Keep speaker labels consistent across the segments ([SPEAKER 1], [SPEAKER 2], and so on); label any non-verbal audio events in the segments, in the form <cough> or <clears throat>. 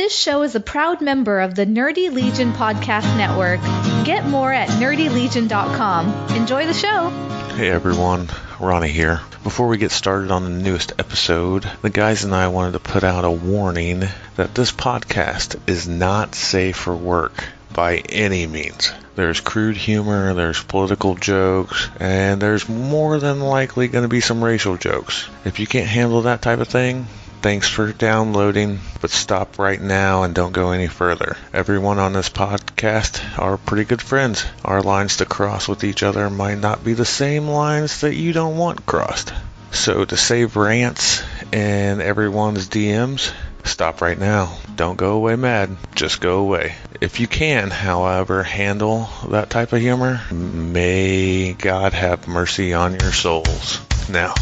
[SPEAKER 1] This show is a proud member of the Nerdy Legion Podcast Network. Get more at nerdylegion.com. Enjoy the show.
[SPEAKER 2] Hey everyone, Ronnie here. Before we get started on the newest episode, the guys and I wanted to put out a warning that this podcast is not safe for work by any means. There's crude humor, there's political jokes, and there's more than likely going to be some racial jokes. If you can't handle that type of thing, Thanks for downloading, but stop right now and don't go any further. Everyone on this podcast are pretty good friends. Our lines to cross with each other might not be the same lines that you don't want crossed. So to save rants and everyone's DMs, stop right now. Don't go away mad, just go away. If you can, however, handle that type of humor, may God have mercy on your souls. Now,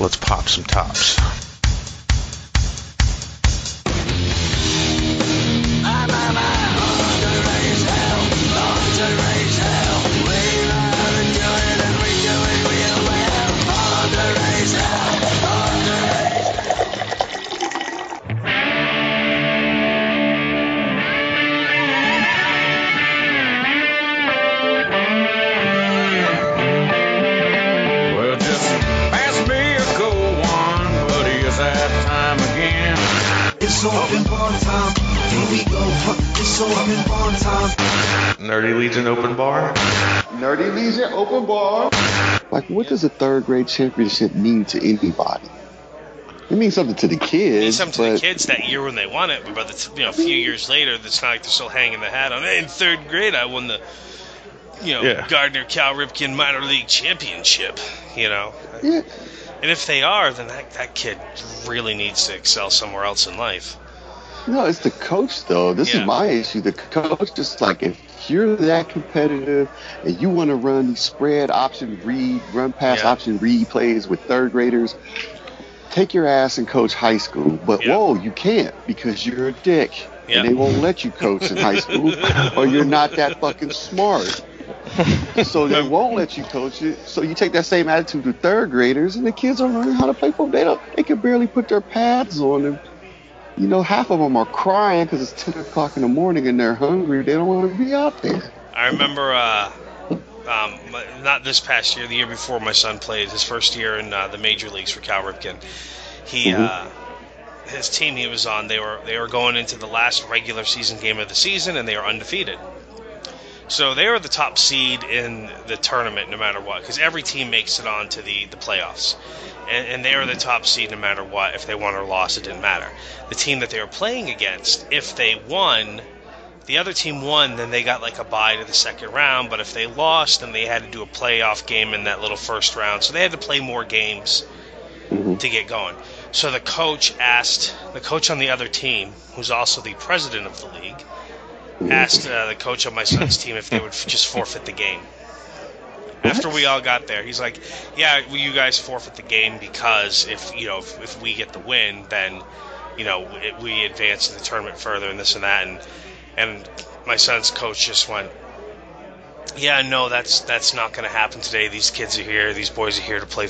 [SPEAKER 2] let's pop some tops.
[SPEAKER 3] Huh. It's open bar time.
[SPEAKER 2] Nerdy Legion Open Bar.
[SPEAKER 4] Nerdy Legion open bar. Like, what does a third grade championship mean to anybody? It means something to the kids.
[SPEAKER 5] means something to the kids that year when they won it, but the, you know, a few years later, it's not like they're still hanging the hat on. Hey, in third grade, I won the, you know,
[SPEAKER 2] Yeah.
[SPEAKER 5] Gardner Cal Ripken minor league championship. You know,
[SPEAKER 4] Yeah,
[SPEAKER 5] and if they are, then that that kid really needs to excel somewhere else in life.
[SPEAKER 4] No, it's the coach though. This
[SPEAKER 5] Yeah.
[SPEAKER 4] is my issue. The coach just like, if you're that competitive and you want to run these spread option read, run pass
[SPEAKER 5] Yeah.
[SPEAKER 4] option read plays with third graders, take your ass and coach high school. But
[SPEAKER 5] Yeah.
[SPEAKER 4] whoa, you can't because you're a dick. And they won't let you coach in high school <laughs> or you're not that fucking smart. so they <laughs> won't let you coach it. So you take that same attitude to third graders, and the kids are learning how to play football. They don't. They can barely put their pads on, and you know half of them are crying because it's ten o'clock in the morning and they're hungry. They don't want to be out there.
[SPEAKER 5] I remember, uh, um, not this past year, the year before, my son played his first year in uh, the major leagues for Cal Ripken. He,
[SPEAKER 4] Mhm.
[SPEAKER 5] uh, his team he was on, they were they were going into the last regular season game of the season, and they were undefeated. So they were the top seed in the tournament, no matter what, because every team makes it on to the the playoffs, and, and they were the top seed no matter what. If they won or lost, it didn't matter. The team that they were playing against, if they won, the other team won, then they got like a bye to the second round. But if they lost, then they had to do a playoff game in that little first round. So they had to play more games
[SPEAKER 4] Mhm.
[SPEAKER 5] to get going. So the coach asked the coach on the other team, who's also the president of the league, asked uh, the coach of my son's team if they would just forfeit the game. After we all got there, he's like, "Yeah, well, you guys forfeit the game because if you know if, if we get the win, then you know it, we advance in the tournament further and this and that." And and my son's coach just went, "Yeah, no, that's that's not going to happen today. These kids are here. These boys are here to play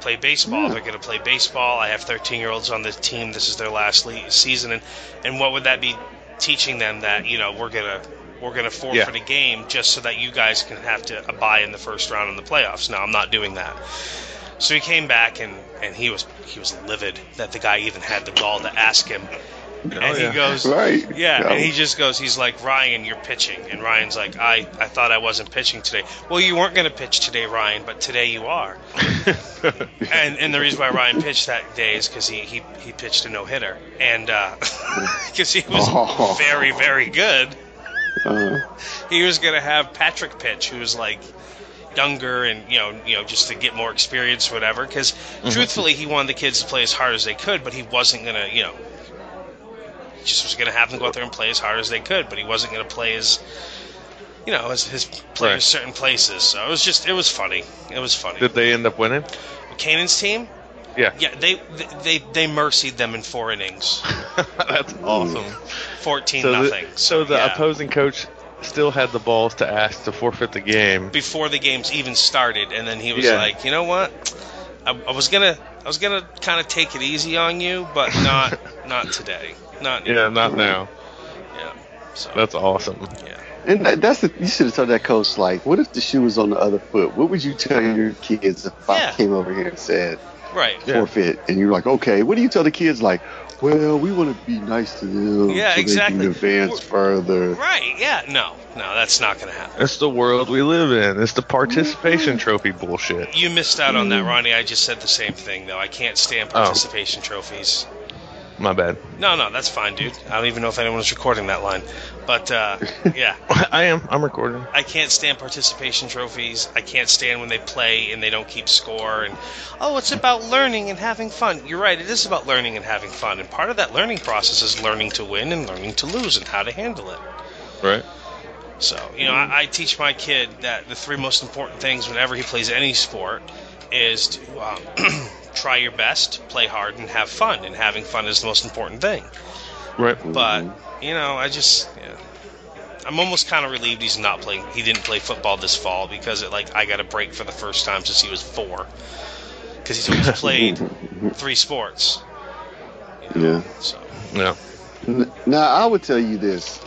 [SPEAKER 5] play baseball. They're going to play baseball. I have 13 year olds on the team. This is their last le- season, and and what would that be teaching them that you know we're gonna we're gonna forfeit
[SPEAKER 2] Yeah.
[SPEAKER 5] a game just so that you guys can have to buy in the first round in the playoffs. No, I'm not doing that. So he came back and, and he was he was livid that the guy even had the gall to ask him. And
[SPEAKER 2] yeah.
[SPEAKER 5] he goes,
[SPEAKER 4] Right.
[SPEAKER 5] yeah,
[SPEAKER 4] Yeah.
[SPEAKER 5] and he just goes, he's like, Ryan, you're pitching. And Ryan's like, I, I thought I wasn't pitching today. Well, you weren't going to pitch today, Ryan, but today you are. <laughs> and and the reason why Ryan pitched that day is because he, he, he pitched a no hitter. And <laughs> because he was
[SPEAKER 4] Oh.
[SPEAKER 5] very, very good,
[SPEAKER 4] Uh,
[SPEAKER 5] he was going to have Patrick pitch, who was like younger and you know you know just to get more experience or whatever because truthfully he wanted the kids to play as hard as they could but he wasn't going to you know he just was going to have them go out there and play as hard as they could but he wasn't going to play as you know his, his players
[SPEAKER 2] Right.
[SPEAKER 5] certain places so it was just it was funny it was funny
[SPEAKER 2] Did they end up winning?
[SPEAKER 5] Canaan's team
[SPEAKER 2] Yeah.
[SPEAKER 5] yeah they they they mercied them in four innings <laughs>
[SPEAKER 2] That's awesome.
[SPEAKER 5] 14
[SPEAKER 2] So
[SPEAKER 5] nothing
[SPEAKER 2] the, so the
[SPEAKER 5] yeah.
[SPEAKER 2] opposing coach still had the balls to ask to forfeit the game.
[SPEAKER 5] before the games even started, and then he was
[SPEAKER 2] Yeah.
[SPEAKER 5] like, "You know what? I, I was gonna, I was gonna kind of take it easy on you, but not, <laughs> not today." Not
[SPEAKER 2] Yeah, not now.
[SPEAKER 5] Yeah. So
[SPEAKER 2] That's awesome.
[SPEAKER 5] yeah.
[SPEAKER 4] And that, that's the, you should have told that coach like, what if the shoe was on the other foot? What would you tell your kids if I came over here and said
[SPEAKER 5] Right.
[SPEAKER 2] Yeah.
[SPEAKER 4] forfeit? And you're like, okay, what do you tell the kids like? Well, we want to be nice to them
[SPEAKER 5] Yeah,
[SPEAKER 4] so
[SPEAKER 5] exactly.
[SPEAKER 4] they can advance further.
[SPEAKER 5] Right. Yeah. No. No, that's not going to happen.
[SPEAKER 2] It's the world we live in. It's the participation mm-hmm. trophy bullshit.
[SPEAKER 5] You missed out on that, mm. Ronnie. I just said the same thing, though. I can't stand
[SPEAKER 2] Oh.
[SPEAKER 5] participation trophies.
[SPEAKER 2] My bad.
[SPEAKER 5] No, no, that's fine, dude. I don't even know if anyone's recording that line. But, uh, <laughs> yeah.
[SPEAKER 2] I am. I'm recording.
[SPEAKER 5] I can't stand participation trophies. I can't stand when they play and they don't keep score. And oh, it's about learning and having fun. You're right. It is about learning and having fun. And part of that learning process is learning to win and learning to lose and how to handle it.
[SPEAKER 2] Right.
[SPEAKER 5] So you know, I, I teach my kid that the three most important things whenever he plays any sport is to um, <clears throat> try your best, play hard, and have fun. And having fun is the most important thing.
[SPEAKER 2] Right.
[SPEAKER 5] But you know, I just yeah. I'm almost kind of relieved he's not playing. He didn't play football this fall because it like I got a break for the first time since he was four. Because he's always <laughs> played three sports.
[SPEAKER 4] Yeah.
[SPEAKER 5] So
[SPEAKER 2] Yeah.
[SPEAKER 4] Now I would tell you this.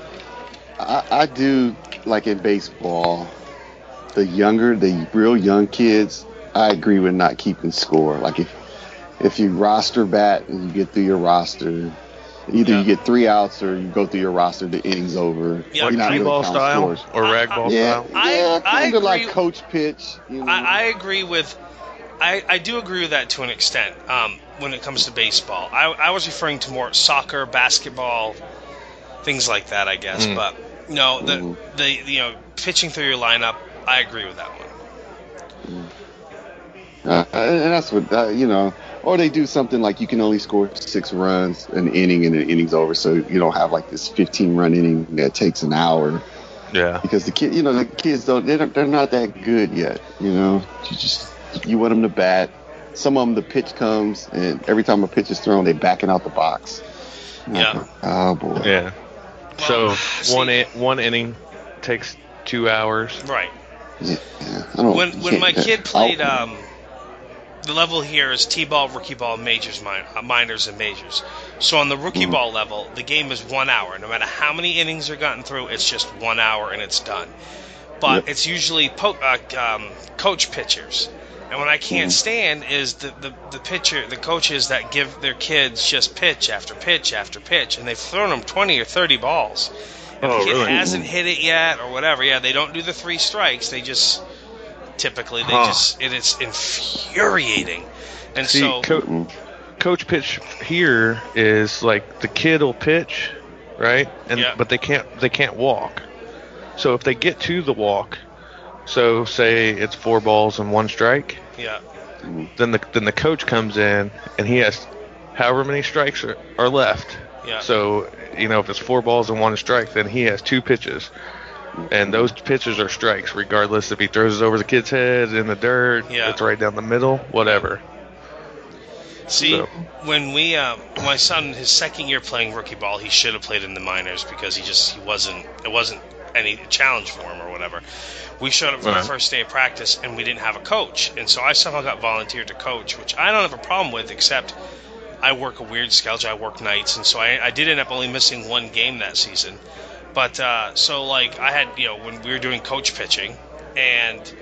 [SPEAKER 4] I, I do like in baseball, the younger, the real young kids. I agree with not keeping score. Like if if you roster bat and you get through your roster, either
[SPEAKER 5] Yeah.
[SPEAKER 4] you get three outs or you go through your roster, the innings over.
[SPEAKER 5] Yeah,
[SPEAKER 2] Like
[SPEAKER 4] You're not really
[SPEAKER 2] T-ball style
[SPEAKER 4] scores.
[SPEAKER 2] or
[SPEAKER 5] I-
[SPEAKER 2] ragdoll
[SPEAKER 4] Yeah,
[SPEAKER 2] style.
[SPEAKER 5] I-
[SPEAKER 4] yeah,
[SPEAKER 5] I
[SPEAKER 4] kind of like coach pitch. You know?
[SPEAKER 5] I, I agree with. I, I do agree with that to an extent um, when it comes to baseball. I, I was referring to more soccer, basketball, things like that, I guess.
[SPEAKER 2] Mm.
[SPEAKER 5] But no, the
[SPEAKER 4] Mhm.
[SPEAKER 5] the you know pitching through your lineup, I agree with that one.
[SPEAKER 4] Uh, and that's what uh, you know. Or they do something like you can only score six runs an inning and the inning's over, so you don't have like this 15 run inning that takes an hour
[SPEAKER 2] Yeah.
[SPEAKER 4] because the kid, you know, the kids don't they're, they're not that good yet. You know, you just you want them to bat. Some of them the pitch comes and every time a pitch is thrown, they're backing out the box. And
[SPEAKER 5] Yeah.
[SPEAKER 4] think, Oh boy.
[SPEAKER 2] Yeah. So
[SPEAKER 5] Well, see-
[SPEAKER 2] one in, one inning takes two hours.
[SPEAKER 5] Right.
[SPEAKER 4] Yeah, I don't,
[SPEAKER 5] When
[SPEAKER 4] you
[SPEAKER 5] when my kid played,
[SPEAKER 4] I'll-
[SPEAKER 5] um, the level here is T-ball, rookie ball, majors, min- uh, minors, and majors. So on the rookie
[SPEAKER 4] Mhm.
[SPEAKER 5] ball level, the game is one hour. No matter how many innings are gotten through, it's just one hour and it's done. But
[SPEAKER 4] Yep.
[SPEAKER 5] it's usually po- uh, um, coach pitchers. And what I can't
[SPEAKER 4] Mhm.
[SPEAKER 5] stand is the, the, the pitcher, the coaches that give their kids just pitch after pitch after pitch, and they've thrown them 20 or 30 balls. And
[SPEAKER 2] Oh,
[SPEAKER 5] the kid
[SPEAKER 2] really?
[SPEAKER 5] hasn't hit it yet or whatever. Yeah, they don't do the three strikes. They just typically they
[SPEAKER 2] Huh.
[SPEAKER 5] just it is infuriating. And
[SPEAKER 2] See,
[SPEAKER 5] so
[SPEAKER 2] co- coach pitch here is like the kid will pitch, right? And
[SPEAKER 5] Yeah.
[SPEAKER 2] but they can't they can't walk. So if they get to the walk, so say it's four balls and one strike,
[SPEAKER 5] yeah,
[SPEAKER 2] then the then the coach comes in and he has however many strikes are, are left.
[SPEAKER 5] yeah.
[SPEAKER 2] So you know if it's four balls and one strike, then he has two pitches. And those pitches are strikes, regardless if he throws it over the kid's head in the dirt,
[SPEAKER 5] Yeah.
[SPEAKER 2] it's right down the middle, whatever.
[SPEAKER 5] See,
[SPEAKER 2] So-
[SPEAKER 5] when we, uh, my son, his second year playing rookie ball, he should have played in the minors because he just he wasn't it wasn't any challenge for him or whatever. We showed up for
[SPEAKER 2] Right.
[SPEAKER 5] the first day of practice and we didn't have a coach, and so I somehow got volunteered to coach, which I don't have a problem with, except I work a weird schedule. I work nights, and so I, I did end up only missing one game that season. But uh, so like I had you know when we were doing coach pitching, and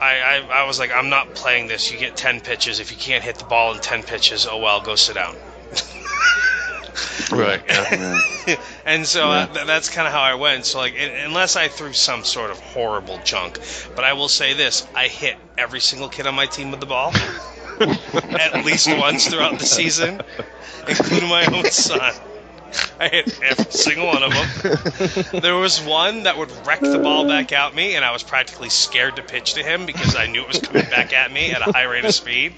[SPEAKER 5] I, I, I was like, I'm not playing this. You get 10 pitches. If you can't hit the ball in 10 pitches, oh well, go sit down.
[SPEAKER 2] Right. Yeah.
[SPEAKER 4] Yeah. <laughs>
[SPEAKER 5] and so
[SPEAKER 4] Yeah.
[SPEAKER 5] uh, th- that's kind of how I went. So, like, un- unless I threw some sort of horrible junk. But I will say this I hit every single kid on my team with the ball <laughs> at least once throughout the season, including my own son. <laughs> I hit every single one of them. <laughs> There was one that would wreck the ball back at me, and I was practically scared to pitch to him because I knew it was coming back at me at a high rate of speed.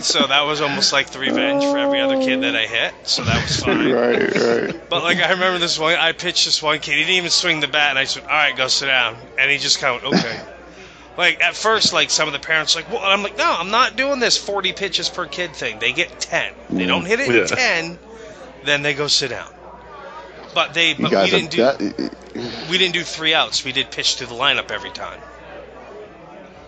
[SPEAKER 5] So that was almost like the revenge for every other kid that I hit. So that was fine. <laughs>
[SPEAKER 4] right, right.
[SPEAKER 5] But like I remember this one, I pitched this one kid. He didn't even swing the bat, and I said, "All right, go sit down." And he just kind of went, okay. like at first, like some of the parents, like, well, I'm like, no, I'm not doing this 40 pitches per kid thing. They get 10. They don't hit it in
[SPEAKER 2] Yeah.
[SPEAKER 5] 10, then they go sit down. But they, but we didn't do,
[SPEAKER 4] are that,
[SPEAKER 5] we didn't do three outs. We did pitch to the lineup every time.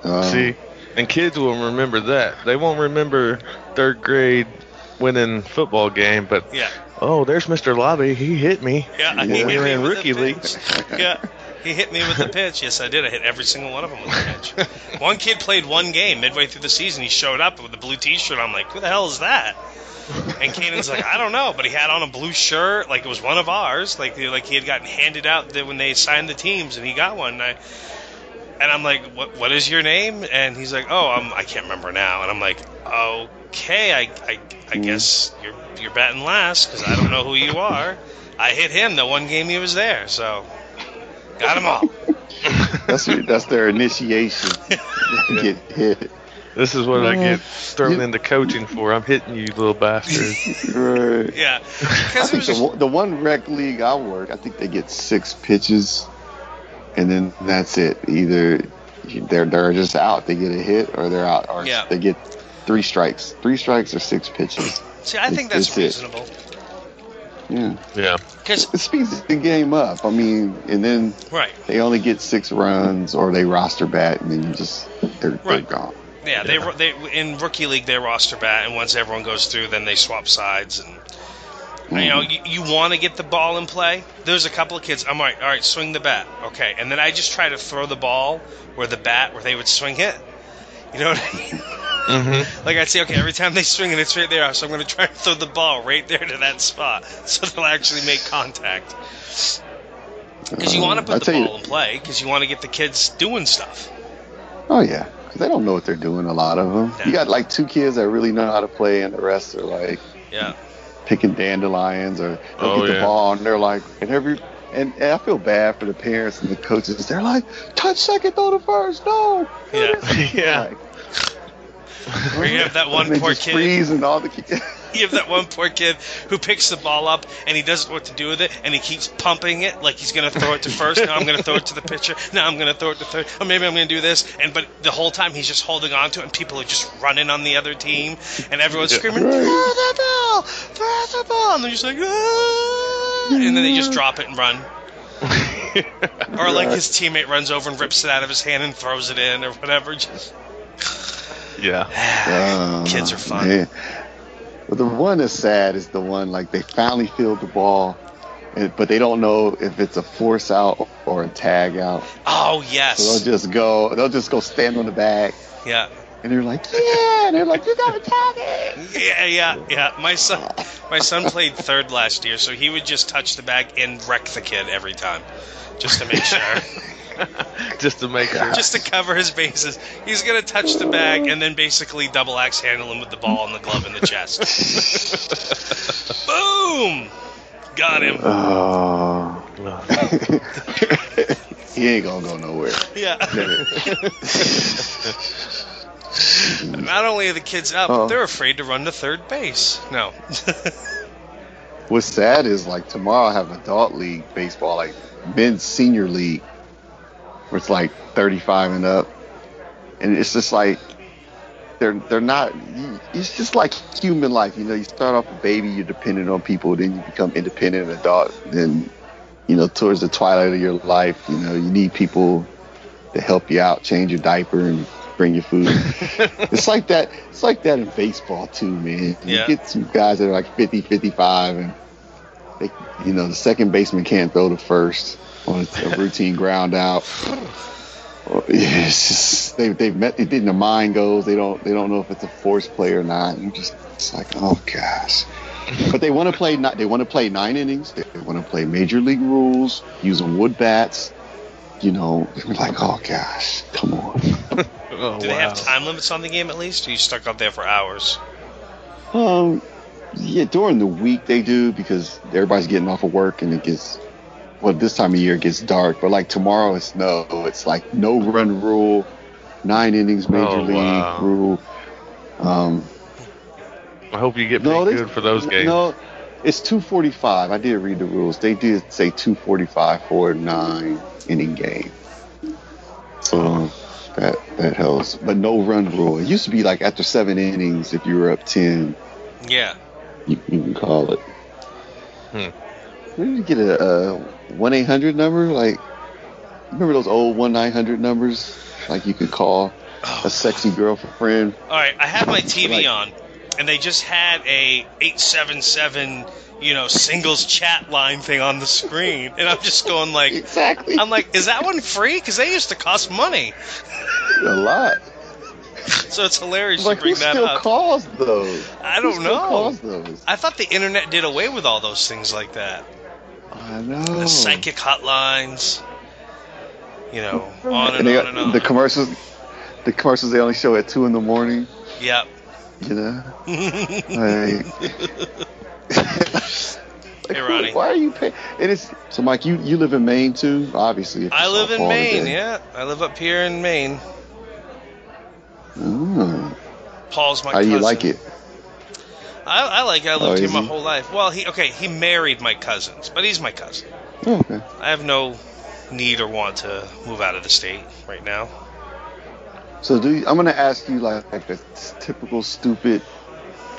[SPEAKER 4] um,
[SPEAKER 2] See, and kids will remember that. They won't remember third grade winning football game, but
[SPEAKER 5] Yeah.
[SPEAKER 2] oh, there's Mr. Lobby. He hit me.
[SPEAKER 5] Yeah,
[SPEAKER 4] Yeah.
[SPEAKER 5] he hit
[SPEAKER 2] We were
[SPEAKER 5] me
[SPEAKER 2] in rookie
[SPEAKER 5] the
[SPEAKER 2] league. <laughs>
[SPEAKER 5] Yeah, he hit me with the pitch. Yes, I did. I hit every single one of them with the pitch. <laughs> one kid played one game midway through the season. He showed up with a blue T-shirt. I'm like, who the hell is that? And Kanan's like, I don't know, but he had on a blue shirt, like it was one of ours, like like he had gotten handed out the- when they signed the teams, and he got one. And, I, and I'm like, what What is your name? And he's like, Oh, I'm, I can't remember now. And I'm like, Okay, I I, I hmm. guess you're you're batting last because I don't know who you are. I hit him the one game he was there, so got him all. <laughs>
[SPEAKER 4] That's your, that's their initiation. Get <laughs> hit.
[SPEAKER 2] This is what I get thrown into coaching for. I'm hitting you, little bastard. <laughs>
[SPEAKER 4] Right.
[SPEAKER 5] Yeah,
[SPEAKER 4] I
[SPEAKER 5] because it
[SPEAKER 4] think
[SPEAKER 5] was
[SPEAKER 4] the, one- the one rec league I work, I think they get six pitches, and then that's it. Either they're they're just out, they get a hit, or they're out, or
[SPEAKER 5] Yeah.
[SPEAKER 4] they get three strikes, three strikes or six pitches.
[SPEAKER 5] see, I think that's
[SPEAKER 4] It's- it's it.
[SPEAKER 5] reasonable
[SPEAKER 4] Yeah,
[SPEAKER 2] yeah.
[SPEAKER 5] because
[SPEAKER 4] it speeds the game up. I mean, and then
[SPEAKER 5] right,
[SPEAKER 4] they only get six runs, or they roster bat, and then you just they're, they're gone.
[SPEAKER 5] Yeah, they they in rookie league they roster bat, and once everyone goes through, then they swap sides and. You know, you, you want to get the ball in play. There's a couple of kids. I'm right. All right, swing the bat. Okay, and then I just try to throw the ball where the bat where they would swing it. You know what I mean?
[SPEAKER 2] Mm-hmm. <laughs>
[SPEAKER 5] Like I'd say, okay, every time they swing it, it's right there. So I'm going to try to throw the ball right there to that spot, <laughs> so they'll actually make contact. Because you want to
[SPEAKER 4] Uh,
[SPEAKER 5] put the
[SPEAKER 4] tell you-
[SPEAKER 5] ball in play, because you want to get the kids doing stuff.
[SPEAKER 4] Oh yeah, 'cause they don't know what they're doing. A lot of them.
[SPEAKER 5] Yeah.
[SPEAKER 4] You got like two kids that really know how to play, and the rest are like
[SPEAKER 5] Yeah,
[SPEAKER 4] picking dandelions or they'll
[SPEAKER 2] Oh,
[SPEAKER 4] get the
[SPEAKER 2] yeah.
[SPEAKER 4] ball and they're like and every and, and I feel bad for the parents and the coaches. They're like, touch second, throw the first, no.
[SPEAKER 5] Yeah.
[SPEAKER 2] Yeah.
[SPEAKER 4] Like, <laughs>
[SPEAKER 5] Or you have that one
[SPEAKER 4] they
[SPEAKER 5] poor
[SPEAKER 4] just
[SPEAKER 5] kid.
[SPEAKER 4] freeze and all the kids. <laughs>
[SPEAKER 5] you have that one poor kid who picks the ball up and he doesn't know what to do with it, and he keeps pumping it like he's going to throw it to first. Now I'm going to throw it to the pitcher. Now I'm going to throw it to third. Or maybe I'm going to do this. And but the whole time he's just holding on to it, and people are just running on the other team, and everyone's
[SPEAKER 2] Yeah.
[SPEAKER 5] screaming,
[SPEAKER 4] Right.
[SPEAKER 5] "Throw the ball! Throw the ball!" And they're just like, ah! and then they just drop it and run. <laughs> Or like his teammate runs over and rips it out of his hand and throws it in, or whatever. Just
[SPEAKER 2] yeah.
[SPEAKER 4] Uh,
[SPEAKER 5] Kids are fun.
[SPEAKER 4] man. But the one that's sad is the one like they finally field the ball, but they don't know if it's a force out or a tag out.
[SPEAKER 5] oh
[SPEAKER 4] So
[SPEAKER 5] yes,
[SPEAKER 4] they'll just go, they'll just go stand on the bag,
[SPEAKER 5] yeah.
[SPEAKER 4] and they're like, yeah, and they're like, you got a tag it.
[SPEAKER 5] Yeah, yeah, yeah. My son, my son played third last year, so he would just touch the bag and wreck the kid every time, just to make sure, <laughs> <laughs>
[SPEAKER 2] Just to make sure.
[SPEAKER 5] just to cover his bases. He's gonna touch the bag and then basically double axe handle him with the ball and the glove in the chest. <laughs> Boom, got him.
[SPEAKER 4] Oh.
[SPEAKER 2] Uh, <laughs>
[SPEAKER 4] he ain't gonna go nowhere.
[SPEAKER 5] Yeah. Not only are the kids up, but
[SPEAKER 4] Oh.
[SPEAKER 5] they're afraid to run to third base. No.
[SPEAKER 4] What's sad is like tomorrow I have adult league baseball, like men's senior league, where it's like 35 and up, and it's just like they're they're not. It's just like human life, you know. You start off a baby, you're dependent on people, then you become independent and adult, then you know towards the twilight of your life, you know you need people to help you out, change your diaper, and bring you food. <laughs> it's like that. It's like that in baseball too, man. You
[SPEAKER 5] Yeah.
[SPEAKER 4] get some guys that are like 50, 55, and they, you know, the second baseman can't throw to first on a, a routine ground out. Or- yeah, it's just, they they've met. It didn't. The mind goes. They don't. They don't know if it's a force play or not. You just it's like, oh gosh. But they want to play. ni- They want to play nine innings. They want to play major league rules using wood bats. You know, we're like, oh gosh, come on. <laughs>
[SPEAKER 2] oh,
[SPEAKER 5] Do they have time limits on the game at least? Or are you stuck out there for hours?
[SPEAKER 4] Um, yeah, during the week they do because everybody's getting off of work and it gets, well, this time of year it gets dark. But like tomorrow, it's no, it's like no run rule, nine innings major
[SPEAKER 2] Oh,
[SPEAKER 4] league
[SPEAKER 2] wow.
[SPEAKER 4] rule. Um,
[SPEAKER 2] I hope you get
[SPEAKER 4] no, they-
[SPEAKER 2] good for those games.
[SPEAKER 4] No, it's 245. I did read the rules. They did say 245 for a nine inning game. So that that helps. But no run rule. It used to be like after seven innings, if you were up 10,
[SPEAKER 5] Yeah.
[SPEAKER 4] you, you can call it.
[SPEAKER 2] Hmm.
[SPEAKER 4] You get a, a one eight hundred number? Like, remember those old one nine hundred numbers? Like you could call a oh. sexy girlfriend.
[SPEAKER 5] All right, I have my TV
[SPEAKER 4] Like-
[SPEAKER 5] on, and they just had a 877 you know singles chat line thing on the screen and i'm just going like
[SPEAKER 4] Exactly.
[SPEAKER 5] i'm like is that one free because they used to cost money
[SPEAKER 4] a lot.
[SPEAKER 5] so it's hilarious
[SPEAKER 4] Like
[SPEAKER 5] you bring
[SPEAKER 4] who
[SPEAKER 5] that
[SPEAKER 4] still
[SPEAKER 5] up
[SPEAKER 4] calls those?
[SPEAKER 5] I don't know.
[SPEAKER 4] Calls those?
[SPEAKER 5] i thought the internet did away with all those things like that
[SPEAKER 4] I know.
[SPEAKER 5] the psychic hotlines you know on and,
[SPEAKER 4] And
[SPEAKER 5] on and on
[SPEAKER 4] the commercials. The commercials they only show at two in the morning.
[SPEAKER 5] yep
[SPEAKER 4] You know. <laughs> Like,
[SPEAKER 5] Hey, Ronnie. <laughs>
[SPEAKER 4] Why are you paying? And It is so, Mike. You you live in Maine too, obviously.
[SPEAKER 5] i live in maine
[SPEAKER 4] today.
[SPEAKER 5] yeah i live up here in maine
[SPEAKER 4] Mm.
[SPEAKER 5] paul's my
[SPEAKER 4] How
[SPEAKER 5] cousin
[SPEAKER 4] you like it?
[SPEAKER 5] I, I like. I
[SPEAKER 4] Oh,
[SPEAKER 5] lived here
[SPEAKER 4] is
[SPEAKER 5] my
[SPEAKER 4] he?
[SPEAKER 5] whole life. Well, he okay. He married my cousins, but he's my cousin.
[SPEAKER 4] Oh, okay.
[SPEAKER 5] I have no need or want to move out of the state right now.
[SPEAKER 4] So do you, I'm gonna ask you like, like a typical stupid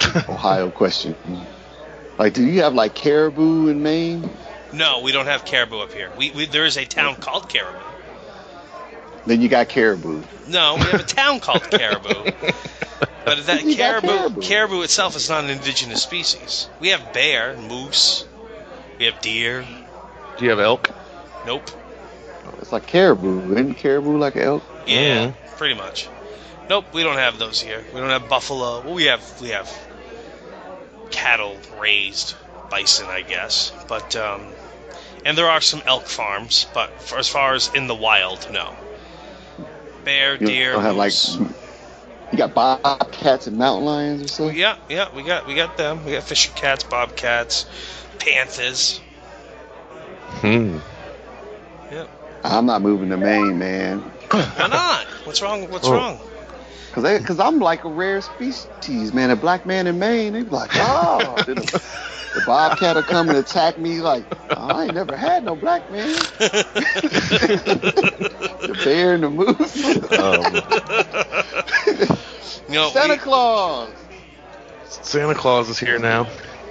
[SPEAKER 4] <laughs> Ohio question. Like, do you have like caribou in Maine?
[SPEAKER 5] No, we don't have caribou up here. We, we there is a town called Caribou.
[SPEAKER 4] Then you got caribou.
[SPEAKER 5] No, we have a town called Caribou. <laughs> But that caribou,
[SPEAKER 4] caribou.
[SPEAKER 5] caribou itself is not an indigenous species. We have bear, moose, we have deer.
[SPEAKER 2] Do you have elk?
[SPEAKER 5] Nope.
[SPEAKER 4] It's like caribou. Isn't caribou like elk?
[SPEAKER 5] Yeah,
[SPEAKER 2] Mhm.
[SPEAKER 5] pretty much. Nope, we don't have those here. We don't have buffalo. Well, we have we have cattle raised, bison, I guess. But um, and there are some elk farms, but for as far as in the wild, no. Bear,
[SPEAKER 4] You
[SPEAKER 5] deer,
[SPEAKER 4] don't have like you got bobcats and mountain lions or something.
[SPEAKER 5] yeah, yeah, we got we got them. We got fisher cats, bobcats, panthers.
[SPEAKER 2] Hmm.
[SPEAKER 5] Yep.
[SPEAKER 4] I'm not moving to Maine, man.
[SPEAKER 5] Why not? What's wrong? What's
[SPEAKER 2] Oh.
[SPEAKER 5] wrong?
[SPEAKER 4] Cause, they, cause I'm like a rare species, man. A black man in Maine, they be like, oh, the, the bobcat will come and attack me. Like, oh, I ain't never had no black man. <laughs> the bear and the moose.
[SPEAKER 2] Um,
[SPEAKER 5] You know,
[SPEAKER 4] Santa
[SPEAKER 5] we-
[SPEAKER 4] Claus.
[SPEAKER 2] Santa Claus is here now.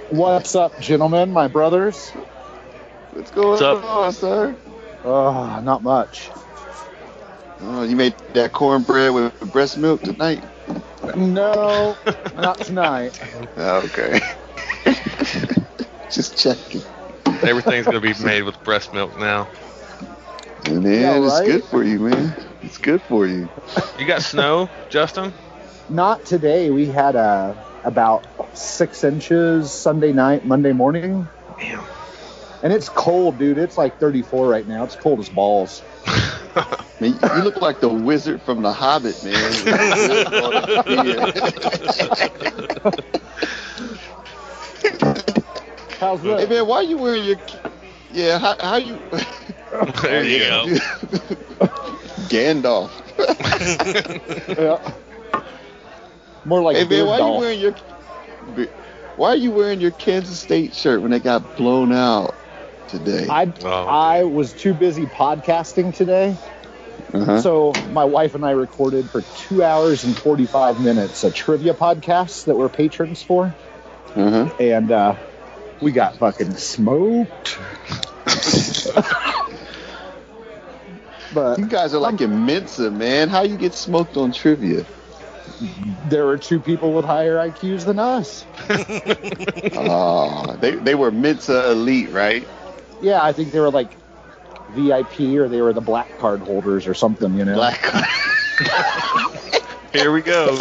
[SPEAKER 6] What's up, gentlemen, my brothers?
[SPEAKER 4] What's going
[SPEAKER 2] What's up?
[SPEAKER 4] on, sir?
[SPEAKER 6] Oh, not much.
[SPEAKER 4] Oh, you made that cornbread with breast milk tonight?
[SPEAKER 6] No, not tonight.
[SPEAKER 4] Okay. <laughs> Just checking.
[SPEAKER 2] Everything's gonna be made with breast milk now.
[SPEAKER 4] Man,
[SPEAKER 6] Yeah,
[SPEAKER 4] it's
[SPEAKER 6] right?
[SPEAKER 4] good for you, man. It's good for you.
[SPEAKER 2] You got snow, Justin?
[SPEAKER 6] Not today. We had uh, about six inches Sunday night, Monday morning.
[SPEAKER 2] Damn.
[SPEAKER 6] And it's cold, dude. It's like 34 right now. It's cold as balls. <laughs> <laughs>
[SPEAKER 4] Man, you look like the wizard from The Hobbit, man.
[SPEAKER 6] How's
[SPEAKER 4] hey, man, why you wearing your? Yeah, how, how you? <laughs>
[SPEAKER 2] There you go. <laughs>
[SPEAKER 4] Gandalf.
[SPEAKER 6] Yeah. More like
[SPEAKER 4] hey, man, why you wearing your? Why are you wearing your Kansas State shirt when they got blown out today?
[SPEAKER 6] I,
[SPEAKER 2] Oh.
[SPEAKER 6] I was too busy podcasting today.
[SPEAKER 4] Uh-huh.
[SPEAKER 6] So my wife and I recorded for two hours and 45 minutes a trivia podcast that we're patrons for.
[SPEAKER 4] Uh-huh.
[SPEAKER 6] and uh, we got fucking smoked. but
[SPEAKER 4] You guys are like in Mensa, man. How you get smoked on trivia?
[SPEAKER 6] there were two people with higher IQs than us.
[SPEAKER 4] Oh, <laughs> they they were Mensa elite, right?
[SPEAKER 6] Yeah, I think they were like VIP or they were the black card holders or something, you know.
[SPEAKER 4] Black.
[SPEAKER 2] Here we go.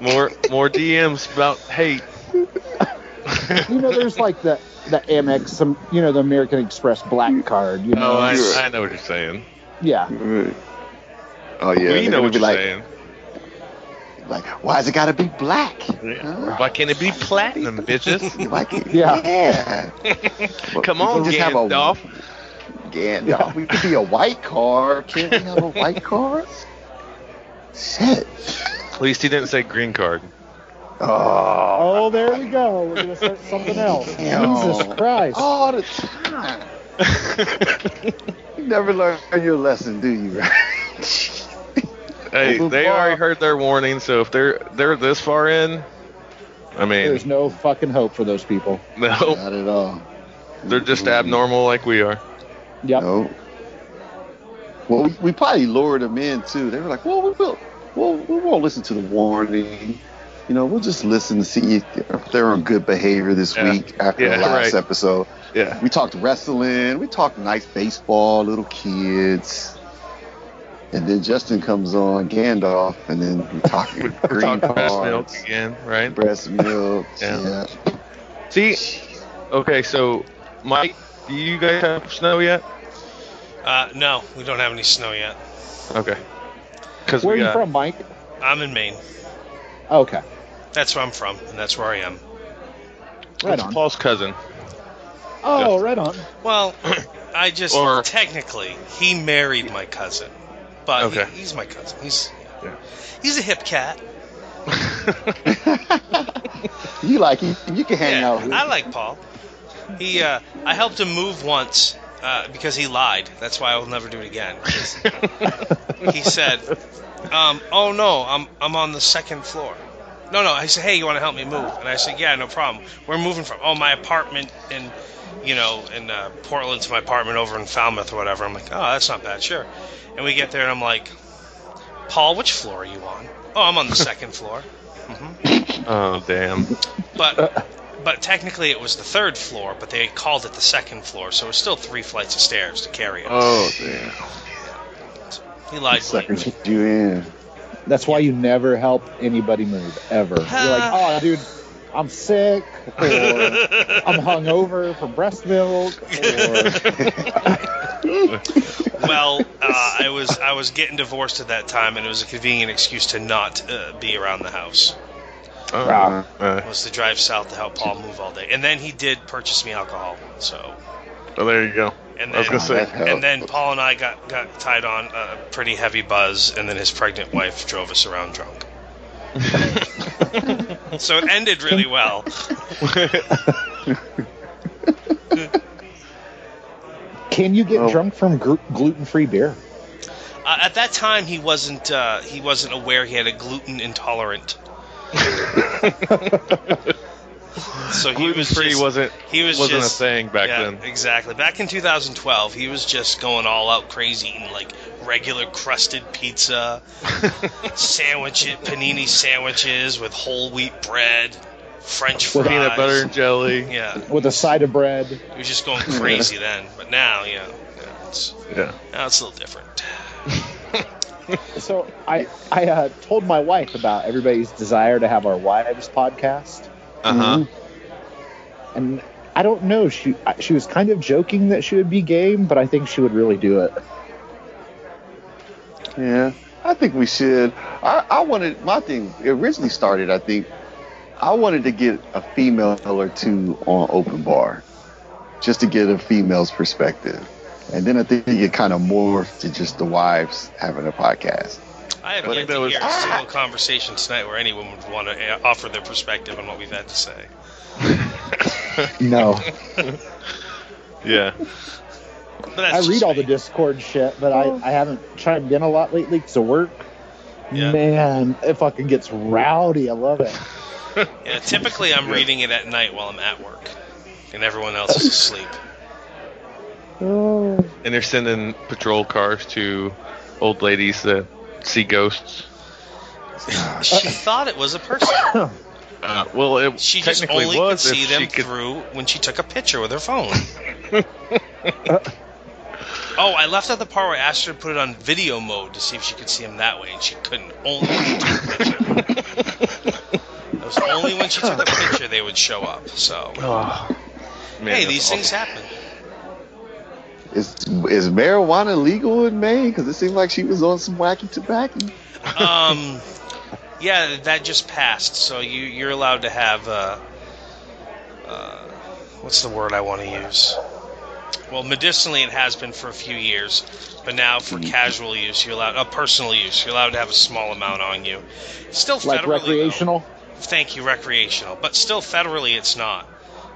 [SPEAKER 2] More more DMs about hate.
[SPEAKER 6] You know, there's like the the Amex, some you know, the American Express black card. You oh, know,
[SPEAKER 2] Oh, I, I know what you're saying.
[SPEAKER 6] yeah.
[SPEAKER 4] Oh yeah,
[SPEAKER 2] we know what you're
[SPEAKER 4] like,
[SPEAKER 2] saying.
[SPEAKER 4] Like, why's it gotta be black?
[SPEAKER 2] Yeah. Why can't it be platinum, <laughs> bitches?
[SPEAKER 4] Why can't,
[SPEAKER 6] Yeah. <laughs>
[SPEAKER 4] yeah. <laughs>
[SPEAKER 2] Come
[SPEAKER 4] We
[SPEAKER 2] on,
[SPEAKER 4] can just have a-
[SPEAKER 2] Gandalf.
[SPEAKER 4] Gandalf. We could be a white car. Can't we have a white car? Shit.
[SPEAKER 2] At least he didn't say green card.
[SPEAKER 4] Oh.
[SPEAKER 6] Oh, there we go. We're gonna start something else.
[SPEAKER 4] Damn.
[SPEAKER 6] Jesus Christ.
[SPEAKER 4] Oh, All the time. You never learn your lesson, do you?
[SPEAKER 2] Hey,
[SPEAKER 4] Move
[SPEAKER 2] they
[SPEAKER 4] on.
[SPEAKER 2] already heard their warning, so if they're they're this far in, I mean,
[SPEAKER 6] There's no fucking hope for those people.
[SPEAKER 2] no,
[SPEAKER 4] Not at all.
[SPEAKER 2] they're just abnormal like we are.
[SPEAKER 6] Yep.
[SPEAKER 4] No. Well, we, we probably lured them in too. They were like, "Well, we will. Well, we won't listen to the warning. you know, we'll just listen to see if they're on good behavior this
[SPEAKER 2] Yeah.
[SPEAKER 4] week after
[SPEAKER 2] Yeah,
[SPEAKER 4] the last
[SPEAKER 2] right.
[SPEAKER 4] episode.
[SPEAKER 2] Yeah.
[SPEAKER 4] We talked wrestling, we talked nice baseball, little kids. And then Justin comes on, Gandalf, and then we talk <laughs>
[SPEAKER 2] We're
[SPEAKER 4] green
[SPEAKER 2] talking breast milk again, right?
[SPEAKER 4] breast <laughs> milk.
[SPEAKER 2] Yeah.
[SPEAKER 4] yeah.
[SPEAKER 2] See, okay, so Mike, do you guys have snow yet?
[SPEAKER 5] Uh, no, we don't have any snow yet.
[SPEAKER 2] Okay. Because
[SPEAKER 6] Where are you
[SPEAKER 2] got,
[SPEAKER 6] from, Mike?
[SPEAKER 5] I'm in Maine.
[SPEAKER 6] Okay,
[SPEAKER 5] That's where I'm from, and that's where I am.
[SPEAKER 6] right
[SPEAKER 2] it's
[SPEAKER 6] on.
[SPEAKER 2] Paul's cousin.
[SPEAKER 6] Oh, right on.
[SPEAKER 5] Well, <clears throat> I just
[SPEAKER 2] Or-
[SPEAKER 5] technically he married my cousin, but he-
[SPEAKER 2] Okay.
[SPEAKER 5] he's my cousin. He's
[SPEAKER 2] Yeah.
[SPEAKER 5] he's a hip cat. <laughs>
[SPEAKER 4] You like him, you can hang
[SPEAKER 5] yeah,
[SPEAKER 4] out with
[SPEAKER 5] I like Paul. He uh, I helped him move once uh, because he lied. That's why I will never do it again. he <laughs> said, um, "Oh no, I'm I'm on the second floor." No, no. I said, "Hey, you want to help me move?" And I said, "Yeah, no problem. We're moving from oh my apartment in, you know, in uh, Portland to my apartment over in Falmouth or whatever." I'm like, "Oh, that's not bad, sure." And we get there, and I'm like, "Paul, which floor are you on?" "Oh, I'm on the second <laughs> floor."
[SPEAKER 2] Oh, damn.
[SPEAKER 5] But but technically it was the third floor, but they called it the second floor, so it was still three flights of stairs to carry it.
[SPEAKER 4] Oh, damn.
[SPEAKER 5] he lied
[SPEAKER 4] Suckers
[SPEAKER 5] blatantly.
[SPEAKER 4] you in.
[SPEAKER 6] That's why you never help anybody move ever. You're like, <sighs> oh, dude, I'm sick, or <laughs> I'm hungover from breast milk, or <laughs>
[SPEAKER 5] Well, uh, I was I was getting divorced at that time, and it was a convenient excuse to not uh, be around the house.
[SPEAKER 4] Ah.
[SPEAKER 2] uh,
[SPEAKER 5] Was to drive south to help Paul move all day, and then he did purchase me alcohol. So,
[SPEAKER 2] oh, there you go.
[SPEAKER 5] and
[SPEAKER 2] I was
[SPEAKER 5] then
[SPEAKER 2] gonna say.
[SPEAKER 5] and then Paul and I got got tied on a pretty heavy buzz, and then his pregnant wife drove us around drunk. <laughs> <laughs> so it ended really well. <laughs>
[SPEAKER 6] can you get
[SPEAKER 4] Oh.
[SPEAKER 6] drunk from gr- gluten-free beer?
[SPEAKER 5] Uh, at that time, he wasn't uh, he wasn't aware he had a gluten intolerant. <laughs> so he
[SPEAKER 2] Gluten
[SPEAKER 5] was
[SPEAKER 2] free
[SPEAKER 5] just,
[SPEAKER 2] wasn't
[SPEAKER 5] he was
[SPEAKER 2] wasn't
[SPEAKER 5] just,
[SPEAKER 2] a thing back
[SPEAKER 5] yeah,
[SPEAKER 2] then.
[SPEAKER 5] Exactly. Back in 2012, he was just going all out crazy, eating like regular crusted pizza, <laughs> sandwich panini sandwiches with whole wheat bread, French fries,
[SPEAKER 2] Peanut butter and jelly.
[SPEAKER 5] Yeah,
[SPEAKER 6] With a side of bread.
[SPEAKER 5] he was just going crazy then. But now, yeah, yeah it's,
[SPEAKER 2] Yeah.
[SPEAKER 5] now it's a little different. <laughs>
[SPEAKER 6] So I I uh, told my wife about everybody's desire to have our wives podcast,
[SPEAKER 2] Uh huh.
[SPEAKER 6] and I don't know. She she was kind of joking that she would be game, but I think she would really do it.
[SPEAKER 4] Yeah, I think we should. I, I wanted my thing originally started. I think I wanted to get a female or two on open bar, just to get a female's perspective, and then I think it kind of morphed to just the wives having a podcast.
[SPEAKER 5] I have
[SPEAKER 2] I
[SPEAKER 5] yet
[SPEAKER 2] think
[SPEAKER 5] to
[SPEAKER 2] was-
[SPEAKER 5] hear a ah! single conversation tonight where anyone would want to eh, offer their perspective on what we've had to say. <laughs> <laughs>
[SPEAKER 6] No, <laughs>
[SPEAKER 2] Yeah.
[SPEAKER 5] But
[SPEAKER 6] I
[SPEAKER 5] just
[SPEAKER 6] read all the. Discord shit, but I, I haven't chimed in a lot lately because of work.
[SPEAKER 5] Yeah.
[SPEAKER 6] Man, it fucking gets rowdy. I love it. <laughs>
[SPEAKER 5] Yeah, typically I'm reading it at night while I'm at work, and everyone else is asleep.
[SPEAKER 6] Oh.
[SPEAKER 2] And they're sending patrol cars to old ladies that see ghosts.
[SPEAKER 5] She thought it was a person. <coughs>
[SPEAKER 2] Uh, well, it
[SPEAKER 5] She just
[SPEAKER 2] technically
[SPEAKER 5] only could see them
[SPEAKER 2] could.
[SPEAKER 5] through when she took a picture with her phone. <laughs> oh, I left out the part where I asked her to put it on video mode to see if she could see him that way, and she couldn't. Only when she took a picture. It was only when she took a picture they would show up. So,
[SPEAKER 2] Oh, <sighs> man,
[SPEAKER 5] hey, these
[SPEAKER 2] awful.
[SPEAKER 5] things happen.
[SPEAKER 4] Is is marijuana legal in Maine? Because it seemed like she was on some wacky tobacco.
[SPEAKER 5] Um, yeah, that just passed. So you you're allowed to have uh, uh, what's the word I want to use? Well, medicinally it has been for a few years, but now for casual use, you're allowed, uh, personal use, you're allowed to have a small amount on you. Still
[SPEAKER 6] Like
[SPEAKER 5] federally, though.
[SPEAKER 6] recreational.
[SPEAKER 5] Thank you, recreational, but still federally it's not.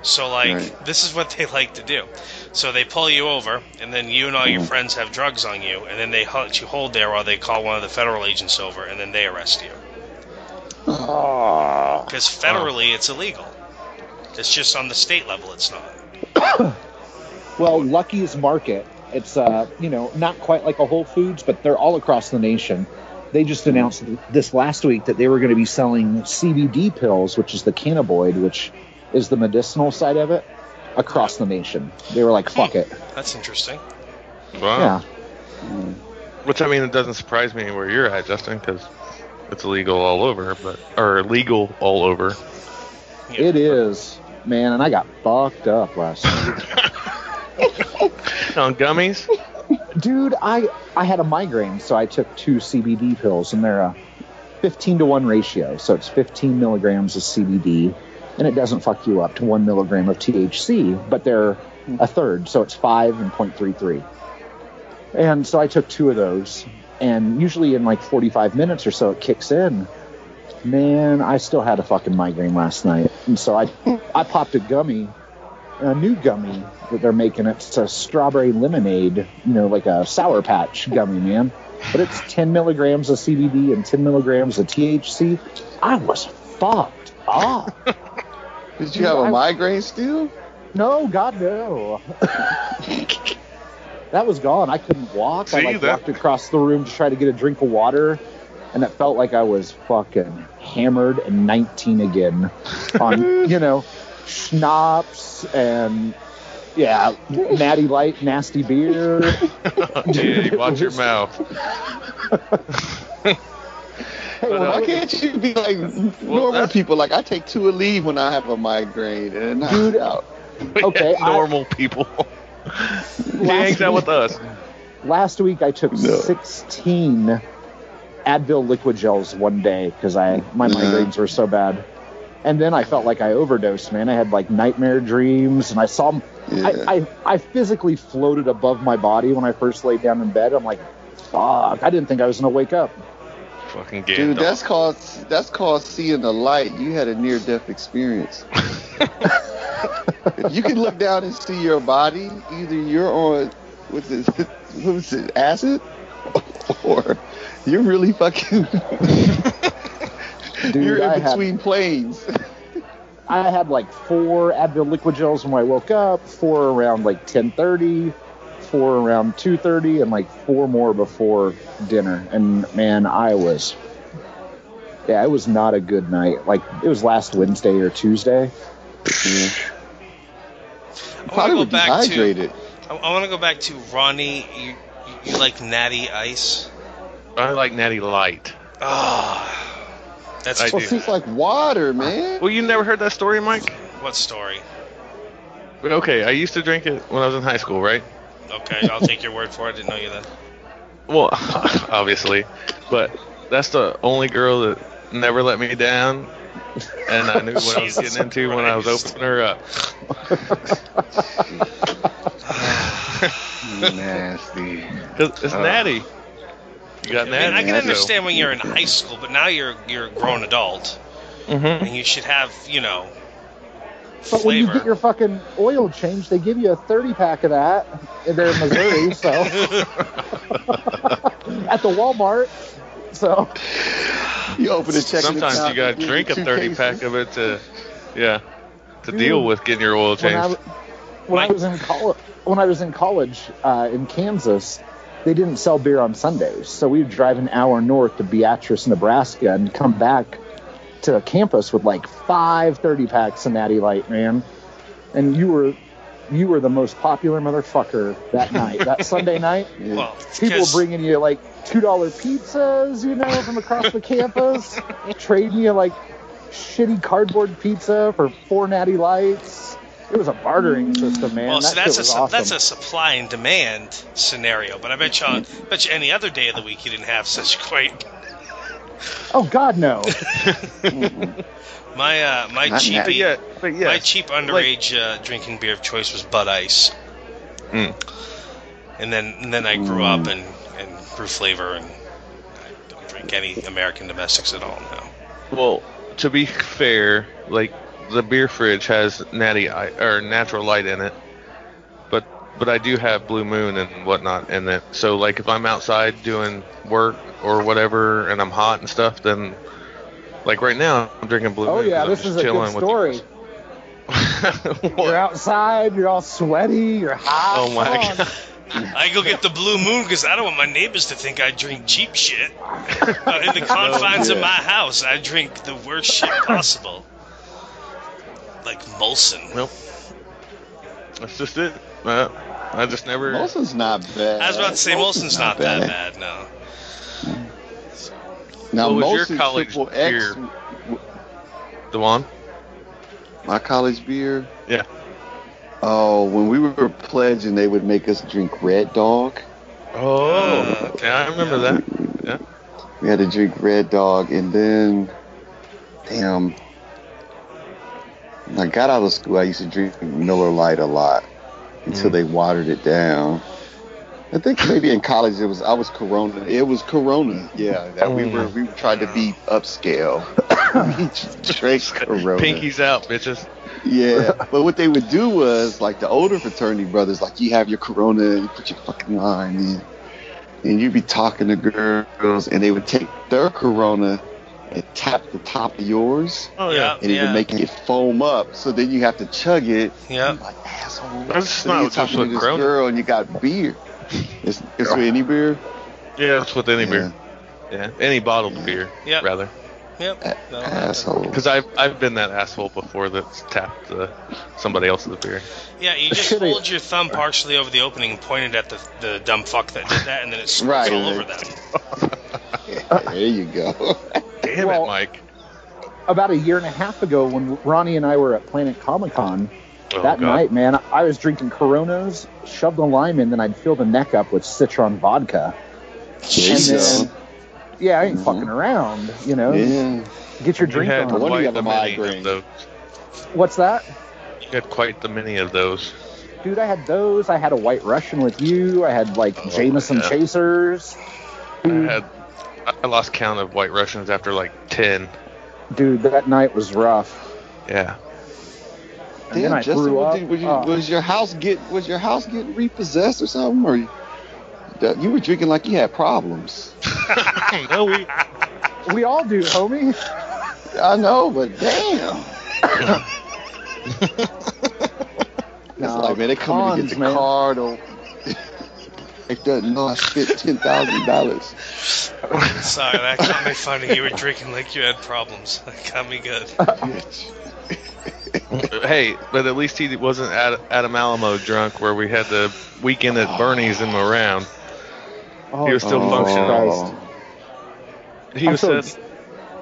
[SPEAKER 5] So like
[SPEAKER 4] Right.
[SPEAKER 5] this is what <laughs> they like to do. So they pull you over, and then you and all your friends have drugs on you, and then they let you hold there while they call one of the federal agents over, and then they arrest you.
[SPEAKER 4] Oh,
[SPEAKER 5] Because federally it's illegal. It's just on the state level it's not. <coughs>
[SPEAKER 6] Well, Lucky's Market. It's uh, you know, not quite like a Whole Foods, but they're all across the nation. they just announced this last week that they were going to be selling CBD pills, which is the cannabinoid, which is the medicinal side of it, across the nation. They were like, "Fuck it."
[SPEAKER 5] That's interesting.
[SPEAKER 2] Wow.
[SPEAKER 6] Yeah.
[SPEAKER 2] Which I mean, it doesn't surprise me where you're at, Justin, because it's illegal all over, but or legal all over.
[SPEAKER 5] Yeah.
[SPEAKER 6] It is, man, and I got fucked up last night. <laughs>
[SPEAKER 2] On gummies.
[SPEAKER 6] Dude, I I had a migraine, so I took two CBD pills, and they're a 15 to one ratio. So it's 15 milligrams of CBD, and it doesn't fuck you up to one milligram of THC, but they're a third, so it's five and 0.33. And so I took two of those, and usually in like 45 minutes or so, it kicks in. Man, I still had a fucking migraine last night, and so I I popped a gummy a new gummy that they're making. It's a strawberry lemonade, you know, like a Sour Patch gummy, man. But it's 10 milligrams of CBD and 10 milligrams of THC. I was fucked up. <laughs>
[SPEAKER 4] Did you have a
[SPEAKER 6] I-
[SPEAKER 4] migraine still?
[SPEAKER 6] No, God, no. <laughs> that was gone. I couldn't walk. I like
[SPEAKER 2] that-
[SPEAKER 6] walked across the room to try to get a drink of water, and it felt like I was fucking hammered and 19 again <laughs> on, you know, schnapps and yeah, natty light, nasty beer. <laughs>
[SPEAKER 2] yeah, watch your mouth.
[SPEAKER 6] Hey,
[SPEAKER 2] But, uh,
[SPEAKER 4] Why can't you be like normal
[SPEAKER 2] that's-
[SPEAKER 4] people? Like I take two Aleve when I have a migraine and it knocks
[SPEAKER 6] Dude,
[SPEAKER 4] out.
[SPEAKER 6] Okay, <laughs> I-
[SPEAKER 2] normal people. He hangs out with us.
[SPEAKER 6] last week I took
[SPEAKER 4] No.
[SPEAKER 6] 16 Advil liquid gels one day because I my
[SPEAKER 4] mm-hmm.
[SPEAKER 6] migraines were so bad. And then I felt like I overdosed, man. I had like nightmare dreams, and I saw.
[SPEAKER 4] Yeah.
[SPEAKER 6] I, I I physically floated above my body when I first laid down in bed. I'm like, fuck! I didn't think I was gonna wake up.
[SPEAKER 2] Fucking Gandalf.
[SPEAKER 4] Dude, that's called that's called seeing the light. You had a near death experience. if <laughs> you can look down and see your body, either you're on what's it, <laughs> what was it, acid, <laughs> or you're really fucking
[SPEAKER 6] Dude,
[SPEAKER 4] you're
[SPEAKER 6] I
[SPEAKER 4] in
[SPEAKER 6] had-
[SPEAKER 4] between planes.
[SPEAKER 6] I had like four Advil liquid gels when I woke up, four around like 10:30, four around 2:30, and like four more before dinner. And man, I was, yeah, it was not a good night. Like it was last Wednesday or Tuesday.
[SPEAKER 5] I
[SPEAKER 4] Probably
[SPEAKER 5] want
[SPEAKER 4] were
[SPEAKER 5] to go back to.
[SPEAKER 4] dehydrated.
[SPEAKER 5] I, I want to go back to Ronnie. You, you, you like Natty Ice?
[SPEAKER 2] I like Natty Light.
[SPEAKER 5] Ah, that's
[SPEAKER 2] I
[SPEAKER 4] Well,
[SPEAKER 2] do.
[SPEAKER 4] see, it's like water, man.
[SPEAKER 2] Well, you never heard that story, Mike?
[SPEAKER 5] what story?
[SPEAKER 2] But okay, I used to drink it when I was in high school, right?
[SPEAKER 5] Okay, I'll take your word for it. I didn't know you then.
[SPEAKER 2] Well, <laughs> obviously, but that's the only girl that never let me down, and I knew what I was
[SPEAKER 5] Jesus
[SPEAKER 2] getting into when I was opening her up.
[SPEAKER 4] Nasty.
[SPEAKER 2] 'Cause <laughs> it's
[SPEAKER 4] Uh.
[SPEAKER 2] natty. You got
[SPEAKER 5] I
[SPEAKER 2] natty.
[SPEAKER 5] mean, I can understand when you're in high school, but now you're you're a grown adult,
[SPEAKER 2] hmm
[SPEAKER 5] and you should have you know
[SPEAKER 6] But when you get your fucking oil changed, they give you a 30 pack of that. And they're in Missouri, so <laughs> at the Walmart. So
[SPEAKER 4] You open a check.
[SPEAKER 2] Sometimes you gotta drink a 30 pack of it to, yeah, to
[SPEAKER 6] Dude,
[SPEAKER 2] deal with getting your oil
[SPEAKER 6] when I, when I was in college, when I was in college uh, in Kansas, they didn't sell beer on Sundays, so we would drive an hour north to Beatrice, Nebraska, and come back to a campus with like five 30 packs of Natty Light, man. And you were you were the most popular motherfucker that night, that <laughs> Sunday night.
[SPEAKER 5] well
[SPEAKER 6] People
[SPEAKER 5] because-
[SPEAKER 6] bringing you like two dollar pizzas, you know, from across the campus, <laughs> trading you like shitty cardboard pizza for four natty lights. It was a bartering system, man.
[SPEAKER 5] Well,
[SPEAKER 6] that
[SPEAKER 5] so that's a
[SPEAKER 6] awesome.
[SPEAKER 5] that's a supply and demand scenario. But I bet you, on, <laughs> bet you any other day of the week you didn't have such great.
[SPEAKER 6] Oh God, no! <laughs>
[SPEAKER 5] My uh, my
[SPEAKER 4] Not
[SPEAKER 5] cheapy,
[SPEAKER 4] natty.
[SPEAKER 2] yeah, but yeah,
[SPEAKER 5] my cheap underage uh, drinking beer of choice was Bud Ice.
[SPEAKER 2] Mm.
[SPEAKER 5] And then and then I grew up and and grew flavor and I don't drink any American domestics at all now.
[SPEAKER 2] Well, to be fair, like the beer fridge has natty I- or natural light in it, but but I do have Blue Moon and whatnot in it. So like if I'm outside doing work or whatever and I'm hot and stuff, then like right now I'm drinking Blue
[SPEAKER 6] Oh
[SPEAKER 2] Moon.
[SPEAKER 6] yeah,
[SPEAKER 2] 'cause I'm
[SPEAKER 6] this is a
[SPEAKER 2] chilling
[SPEAKER 6] good story. <laughs> you're outside, you're all sweaty, you're hot.
[SPEAKER 2] Oh my
[SPEAKER 6] on.
[SPEAKER 2] god.
[SPEAKER 5] I go get the Blue Moon because I don't want my neighbors to think I drink cheap shit. But <laughs> in the <laughs> confines of
[SPEAKER 4] yeah.
[SPEAKER 5] my house, I drink the worst shit possible, like Molson.
[SPEAKER 2] Nope. That's just it. Uh, I just never.
[SPEAKER 4] Molson's not bad.
[SPEAKER 5] I was about to say Molson's not that bad. No.
[SPEAKER 4] Now,
[SPEAKER 2] What was your college
[SPEAKER 4] Triple X,
[SPEAKER 2] beer?
[SPEAKER 4] w-
[SPEAKER 2] Dewan?
[SPEAKER 4] my college beer.
[SPEAKER 2] Yeah.
[SPEAKER 4] Oh, when we were pledging, they would make us drink Red Dog.
[SPEAKER 2] Oh,
[SPEAKER 5] Uh, okay.
[SPEAKER 2] I remember that. Yeah.
[SPEAKER 4] We had to drink Red Dog, and then, damn, when I got out of school. I used to drink Miller Lite a lot until
[SPEAKER 2] Mm.
[SPEAKER 4] they watered it down. I think maybe in college it was I was Corona. It was Corona. Yeah, that we were we tried to be upscale. <laughs> we drank Corona.
[SPEAKER 2] Pinkies out, bitches.
[SPEAKER 4] Yeah, but what they would do was like the older fraternity brothers, like you have your Corona and you put your fucking line in, and you'd be talking to girls, and they would take their Corona and tap the top of yours,
[SPEAKER 2] Oh,
[SPEAKER 5] Yeah.
[SPEAKER 2] yeah.
[SPEAKER 4] and it
[SPEAKER 5] yeah.
[SPEAKER 4] would make it foam up. So then you have to chug it.
[SPEAKER 5] Yeah.
[SPEAKER 4] Like asshole.
[SPEAKER 2] That's
[SPEAKER 4] so
[SPEAKER 2] not
[SPEAKER 4] you're
[SPEAKER 2] just
[SPEAKER 4] talking
[SPEAKER 2] with
[SPEAKER 4] to this
[SPEAKER 2] Corona.
[SPEAKER 4] girl, and you got beer. It's, it's with any beer.
[SPEAKER 2] Yeah, it's with any
[SPEAKER 4] Yeah.
[SPEAKER 2] beer. Yeah, any bottled beer,
[SPEAKER 5] Yeah,
[SPEAKER 2] rather.
[SPEAKER 5] Yep.
[SPEAKER 4] A-
[SPEAKER 5] No,
[SPEAKER 4] asshole.
[SPEAKER 2] Because I've I've been that asshole before that's tapped uh, somebody else's beer.
[SPEAKER 5] Yeah, you just hold your thumb partially over the opening and point it at the, the dumb fuck that did that, and then it <laughs> squirts
[SPEAKER 4] Right,
[SPEAKER 5] all
[SPEAKER 4] right.
[SPEAKER 5] over them. <laughs>
[SPEAKER 4] there you go. <laughs>
[SPEAKER 2] Damn
[SPEAKER 6] Well-
[SPEAKER 2] it, Mike.
[SPEAKER 6] About a year and a half ago, when Ronnie and I were at Planet Comic Con,
[SPEAKER 2] Oh,
[SPEAKER 6] that
[SPEAKER 2] God.
[SPEAKER 6] night, man, I was drinking Coronas, shoved a lime in, then I'd fill the neck up with Citron vodka.
[SPEAKER 4] There you
[SPEAKER 6] And then, yeah, I ain't
[SPEAKER 4] Mhm.
[SPEAKER 6] fucking around, you know.
[SPEAKER 4] Yeah.
[SPEAKER 6] Get your
[SPEAKER 2] You
[SPEAKER 6] drink
[SPEAKER 2] had
[SPEAKER 4] No
[SPEAKER 6] on.
[SPEAKER 4] wonder you have
[SPEAKER 2] the
[SPEAKER 4] a
[SPEAKER 2] many
[SPEAKER 4] migraine.
[SPEAKER 2] of those.
[SPEAKER 6] What's that?
[SPEAKER 2] You had quite the many of those.
[SPEAKER 6] Dude, I had those. I had a White Russian with you. I had like
[SPEAKER 2] Oh,
[SPEAKER 6] Jameson
[SPEAKER 2] yeah.
[SPEAKER 6] Chasers.
[SPEAKER 2] I had I lost count of White Russians after like ten.
[SPEAKER 6] dude, that night was rough.
[SPEAKER 2] Yeah.
[SPEAKER 6] And then I
[SPEAKER 4] Justin,
[SPEAKER 6] threw
[SPEAKER 4] was,
[SPEAKER 6] up.
[SPEAKER 4] you- was, you-
[SPEAKER 6] Oh.
[SPEAKER 4] was your house get was your house getting repossessed or something, or you, you were drinking like you had problems? <laughs>
[SPEAKER 2] no, we
[SPEAKER 6] We all do, homie.
[SPEAKER 4] I know, but damn, <coughs> it's
[SPEAKER 6] No,
[SPEAKER 4] like man, they coming to
[SPEAKER 6] cons,
[SPEAKER 4] get the
[SPEAKER 6] man.
[SPEAKER 4] card or they doesn't know I spent ten thousand dollars. <laughs>
[SPEAKER 5] Sorry, that got me funny. You were drinking like you had problems. That got me good. <laughs>
[SPEAKER 2] hey, but at least he wasn't Ad- Adam Alamo drunk where we had the weekend at Bernie's in around.
[SPEAKER 6] Oh,
[SPEAKER 2] He was still
[SPEAKER 6] Jesus
[SPEAKER 2] functioning.
[SPEAKER 6] Christ.
[SPEAKER 2] He
[SPEAKER 6] I'm
[SPEAKER 2] was
[SPEAKER 6] so-
[SPEAKER 2] said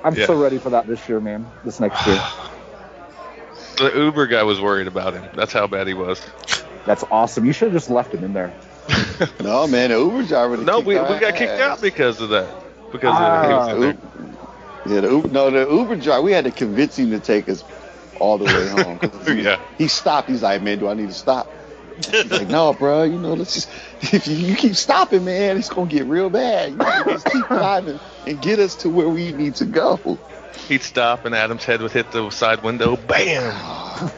[SPEAKER 6] I'm
[SPEAKER 2] Yeah.
[SPEAKER 6] so ready for that this year, man. This next year. <sighs>
[SPEAKER 2] the Uber guy was worried about him. That's how bad he was.
[SPEAKER 6] That's awesome. You should have just left him in there. <laughs>
[SPEAKER 4] No man, the Uber driver.
[SPEAKER 2] No, we, we got kicked
[SPEAKER 4] ass.
[SPEAKER 2] out because of that. Because
[SPEAKER 6] Ah.
[SPEAKER 2] of, he was in.
[SPEAKER 4] Yeah, the Uber, no, the Uber driver. We had to convince him to take us all the way home. <laughs> he,
[SPEAKER 2] Yeah.
[SPEAKER 4] he stopped. He's like, man, do I need to stop? He's like, no, bro. You know, let's just <laughs> if you, you keep stopping, man, it's gonna get real bad. You gotta just keep driving and get us to where we need to go.
[SPEAKER 2] He'd stop and Adam's head would hit the side window. Bam!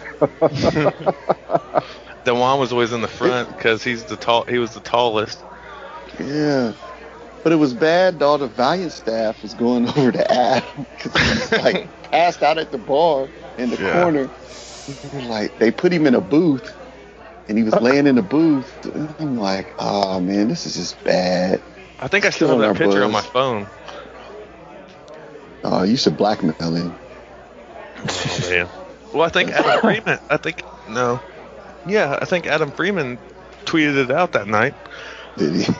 [SPEAKER 2] Dewan was always in the front because he's the tall. He was the tallest.
[SPEAKER 4] Yeah. But it was bad. All the Valiant staff was going <laughs> over to Adam because he like <laughs> passed out at the bar in the
[SPEAKER 2] Yeah.
[SPEAKER 4] corner. Like they put him in a booth, and he was uh-huh. laying in the booth. I'm like, oh man, this is just bad.
[SPEAKER 2] I think I still have that picture on my phone.
[SPEAKER 4] Oh, you should blackmail him.
[SPEAKER 2] Oh man. Well, I think <laughs> Adam Freeman. I think no. Yeah, I think Adam Freeman tweeted it out that night.
[SPEAKER 4] Did he?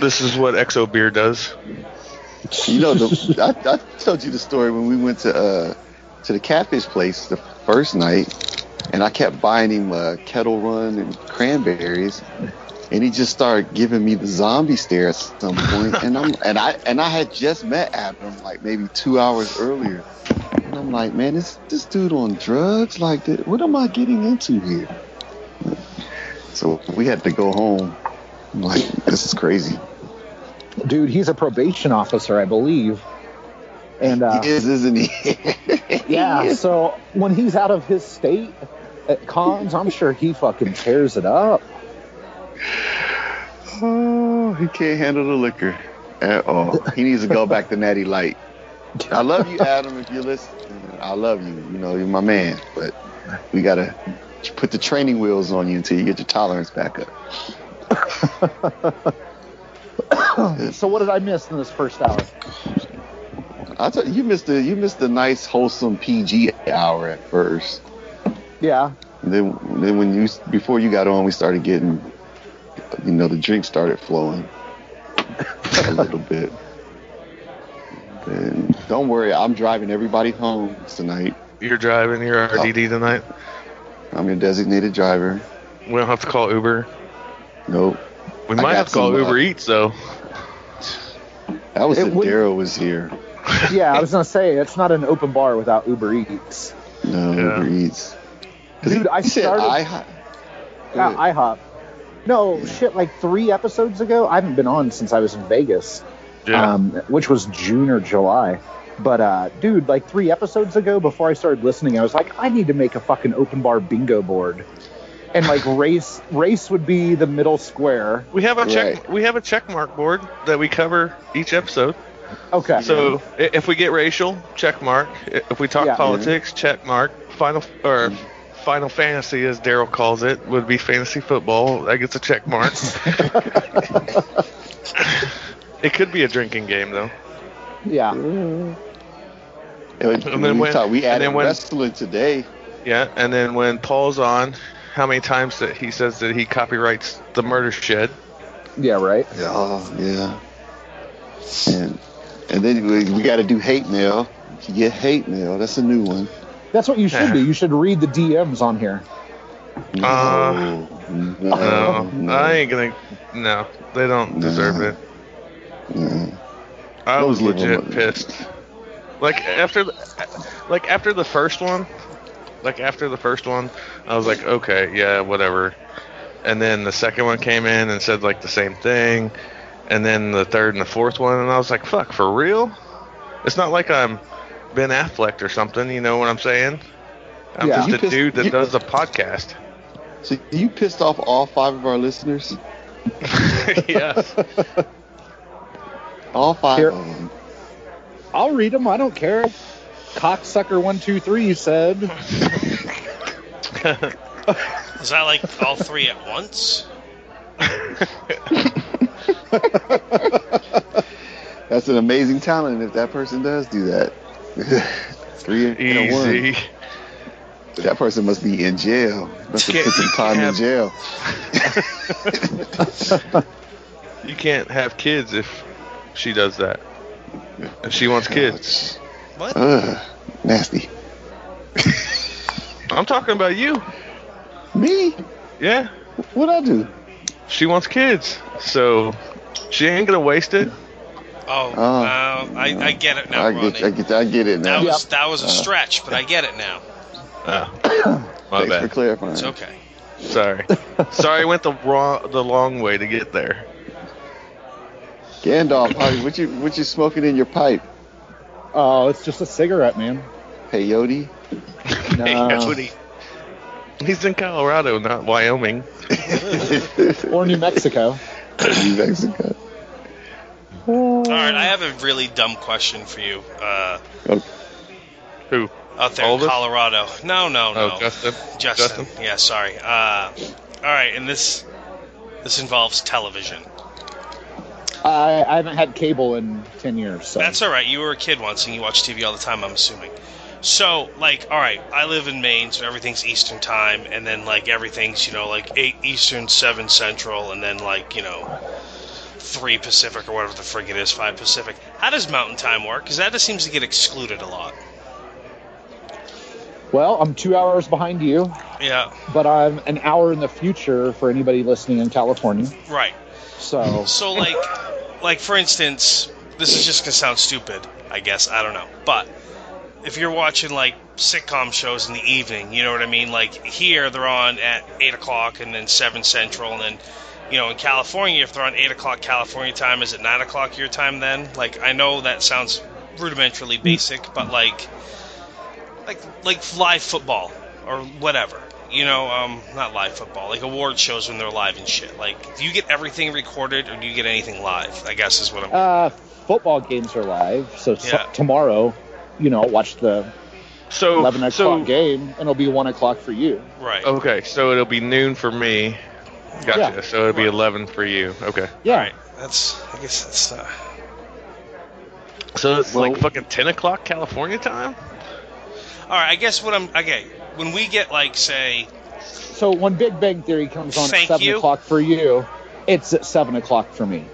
[SPEAKER 2] This is what Exo Beer does.
[SPEAKER 4] You know, the, I, I told you the story when we went to uh, to the catfish place the first night, and I kept buying him uh, Ketel One and cranberries, and he just started giving me the zombie stare at some point, and I'm and I and I had just met Adam like maybe two hours earlier, and I'm like, man, this this dude on drugs like? What am I getting into here? So we had to go home. I'm like, this is crazy.
[SPEAKER 6] Dude, he's a probation officer, I believe. And uh,
[SPEAKER 4] he is, isn't he? <laughs>
[SPEAKER 6] yeah, so when he's out of his state at cons, I'm sure he fucking tears it up.
[SPEAKER 4] Oh, he can't handle the liquor at all. He needs to go back to Natty Light. I love you, Adam. If you listen, I love you. You know, you're my man. But we gotta put the training wheels on you until you get your tolerance back up. <coughs>
[SPEAKER 6] So what did I miss in this first hour?
[SPEAKER 4] I tell you, you missed the you missed the nice wholesome PG hour at first.
[SPEAKER 6] Yeah.
[SPEAKER 4] Then then when you before you got on, we started getting, you know, the drink started flowing a little <laughs> bit. And don't worry, I'm driving everybody home tonight.
[SPEAKER 2] You're driving your RDD tonight.
[SPEAKER 4] I'm your designated driver.
[SPEAKER 2] We don't have to call Uber.
[SPEAKER 4] Nope.
[SPEAKER 2] We
[SPEAKER 4] I
[SPEAKER 2] might have to call
[SPEAKER 4] some, uh,
[SPEAKER 2] Uber Eats though.
[SPEAKER 4] That was
[SPEAKER 6] It
[SPEAKER 4] if
[SPEAKER 6] would-
[SPEAKER 4] Daryl was here. <laughs>
[SPEAKER 6] Yeah, I was gonna say it's not an open bar without Uber Eats.
[SPEAKER 4] No,
[SPEAKER 2] Yeah.
[SPEAKER 4] Uber Eats.
[SPEAKER 6] Dude, I
[SPEAKER 4] said
[SPEAKER 6] started
[SPEAKER 4] I.
[SPEAKER 6] yeah, IHOP. No shit, like three episodes ago. I haven't been on since I was in Vegas,
[SPEAKER 2] Yeah.
[SPEAKER 6] um, which was June or July. But uh, dude, like three episodes ago, before I started listening, I was like, I need to make a fucking open bar bingo board, and like <laughs> race race would be the middle square.
[SPEAKER 2] we have a check. We have a check mark board that we cover each episode.
[SPEAKER 6] Okay.
[SPEAKER 2] So i- if we get racial, check mark. If we talk
[SPEAKER 6] Yeah.
[SPEAKER 2] politics, check mark. Final or Final Fantasy, as Daryl calls it, would be fantasy football. That gets a check mark. <laughs> <laughs> it could be a drinking game though.
[SPEAKER 6] yeah.
[SPEAKER 4] And
[SPEAKER 2] then
[SPEAKER 4] we,
[SPEAKER 2] when-
[SPEAKER 4] talked, we
[SPEAKER 2] and
[SPEAKER 4] added
[SPEAKER 2] then when-
[SPEAKER 4] wrestling today.
[SPEAKER 2] Yeah, and then when Paul's on, how many times that he says that he copyrights the Murder Shed?
[SPEAKER 6] Yeah. Right.
[SPEAKER 4] Oh yeah. And and then we, we got to do hate mail. You get hate mail. That's a new one.
[SPEAKER 6] That's what you should do. You should read the DMs on here.
[SPEAKER 4] No,
[SPEAKER 2] Uh,
[SPEAKER 4] no,
[SPEAKER 2] No,
[SPEAKER 4] no,
[SPEAKER 2] I ain't gonna. No, they don't deserve
[SPEAKER 4] No.
[SPEAKER 2] it.
[SPEAKER 4] No.
[SPEAKER 2] I was
[SPEAKER 4] Those
[SPEAKER 2] legit pissed. Like after, the, like after the first one, like after the first one, I was like, okay, yeah, whatever. And then the second one came in and said like the same thing, and then the third and the fourth one, and I was like, fuck, for real? It's not like I'm Ben Affleck or something. You know what I'm saying? I'm
[SPEAKER 6] Yeah.
[SPEAKER 2] just a
[SPEAKER 4] pissed-
[SPEAKER 2] dude that
[SPEAKER 4] you-
[SPEAKER 2] does a podcast.
[SPEAKER 4] So you pissed off all five of our listeners? <laughs>
[SPEAKER 2] yeah. <laughs>
[SPEAKER 4] All five
[SPEAKER 6] Here-
[SPEAKER 4] of them.
[SPEAKER 6] I'll read them. I don't care. Cocksucker one two three said. <laughs>
[SPEAKER 5] Is that like all three at once? <laughs>
[SPEAKER 4] That's an amazing talent if that person does do that. <laughs> Three in one. That person must be in jail. Must have
[SPEAKER 2] Can't-
[SPEAKER 4] put some time in jail.
[SPEAKER 2] You can't have kids if she does that. If she wants kids.
[SPEAKER 5] What?
[SPEAKER 4] Ugh, nasty.
[SPEAKER 2] I'm talking about you.
[SPEAKER 4] Me?
[SPEAKER 2] Yeah.
[SPEAKER 4] What'd I do?
[SPEAKER 2] She wants kids. So she ain't gonna waste it.
[SPEAKER 5] Oh,
[SPEAKER 4] Oh.
[SPEAKER 5] uh, I, I get it now,
[SPEAKER 4] I
[SPEAKER 5] Ronnie.
[SPEAKER 4] get, I get, I get it now.
[SPEAKER 5] that was that was a stretch, but I get it now.
[SPEAKER 2] Oh, my <coughs>
[SPEAKER 4] Thanks for
[SPEAKER 2] bad.
[SPEAKER 4] clarifying.
[SPEAKER 5] It's okay.
[SPEAKER 2] Sorry. <laughs> Sorry, I went the wrong, the long way to get there.
[SPEAKER 4] Gandalf, what you what you smoking in your pipe?
[SPEAKER 6] Oh, it's just a cigarette, man.
[SPEAKER 4] Peyote?
[SPEAKER 6] No. <laughs>
[SPEAKER 2] Peyote. He's in Colorado, not Wyoming. <laughs>
[SPEAKER 6] or New Mexico.
[SPEAKER 4] New Mexico.
[SPEAKER 5] All right, I have a really dumb question for you. Uh,
[SPEAKER 2] Who?
[SPEAKER 5] out there
[SPEAKER 2] All
[SPEAKER 5] in? Colorado. No, no, no.
[SPEAKER 2] Oh, Justin.
[SPEAKER 5] Justin. Yeah, sorry. Uh, all right, and this this involves television.
[SPEAKER 6] I, I haven't had cable in ten years. So.
[SPEAKER 5] That's all right. You were a kid once and you watch TV all the time, I'm assuming. So, like, all right, I live in Maine, so everything's Eastern time, and then, like, everything's, you know, like 8 Eastern, 7 Central, and then, like, you know, 3 Pacific or whatever the frig it is, 5 Pacific. How does Mountain Time work? Because that just seems to get excluded a lot.
[SPEAKER 6] Well, I'm two hours behind you,
[SPEAKER 5] Yeah,
[SPEAKER 6] but I'm an hour in the future for anybody listening in California.
[SPEAKER 5] right.
[SPEAKER 6] So
[SPEAKER 5] So, like, like for instance, this is just gonna sound stupid, I guess. I don't know, but if you're watching like sitcom shows in the evening, you know what I mean. Like here, they're on at eight o'clock and then seven central, and then you know in California, if they're on eight o'clock California time, is it nine o'clock your time then? Like I know that sounds rudimentarily basic, but like like like live football or whatever. You know, um, not live football, like award shows when they're live and shit. Like, do you get everything recorded or do you get anything live? I guess is what I'm.
[SPEAKER 6] uh, football games are live. So t-
[SPEAKER 5] Yeah.
[SPEAKER 6] tomorrow, you know, I'll watch the
[SPEAKER 2] So,
[SPEAKER 6] 11 o'clock
[SPEAKER 2] so
[SPEAKER 6] game, and it'll be one o'clock for you.
[SPEAKER 5] right.
[SPEAKER 2] okay, so it'll be noon for me, Gotcha.
[SPEAKER 6] Yeah.
[SPEAKER 2] So it'll be
[SPEAKER 5] Right.
[SPEAKER 2] 11 for you. Okay.
[SPEAKER 6] Yeah.
[SPEAKER 5] All right. That's. I guess that's. Uh,
[SPEAKER 2] So it's
[SPEAKER 4] Well-
[SPEAKER 2] like fucking 10 o'clock California time?
[SPEAKER 5] all right. I guess what I'm. Okay. When we get like say.
[SPEAKER 6] So when Big Bang Theory comes on at seven
[SPEAKER 5] you.
[SPEAKER 6] o'clock for you, it's at seven o'clock for me.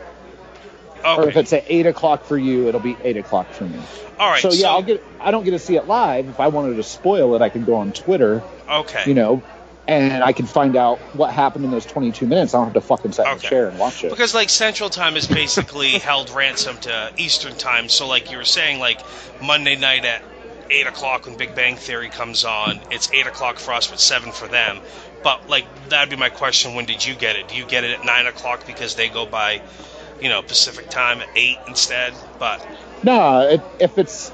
[SPEAKER 6] Or if it's at eight o'clock for you, it'll be eight o'clock for me.
[SPEAKER 5] All right.
[SPEAKER 6] so yeah, I'll get. I don't get to see it live. If I wanted to spoil it, I can go on Twitter,
[SPEAKER 5] Okay.
[SPEAKER 6] you know, and I can find out what happened in those 22 minutes. I don't have to fucking sit in
[SPEAKER 5] Okay.
[SPEAKER 6] the chair and watch it.
[SPEAKER 5] Because like Central Time is basically <laughs> held ransom to Eastern Time. So like you were saying, like Monday night at eight o'clock when Big Bang Theory comes on, it's eight o'clock for us, but seven for them. But like that'd be my question: When did you get it? Do you get it at nine o'clock because they go by, you know, Pacific Time at eight instead? But
[SPEAKER 6] No, it, if it's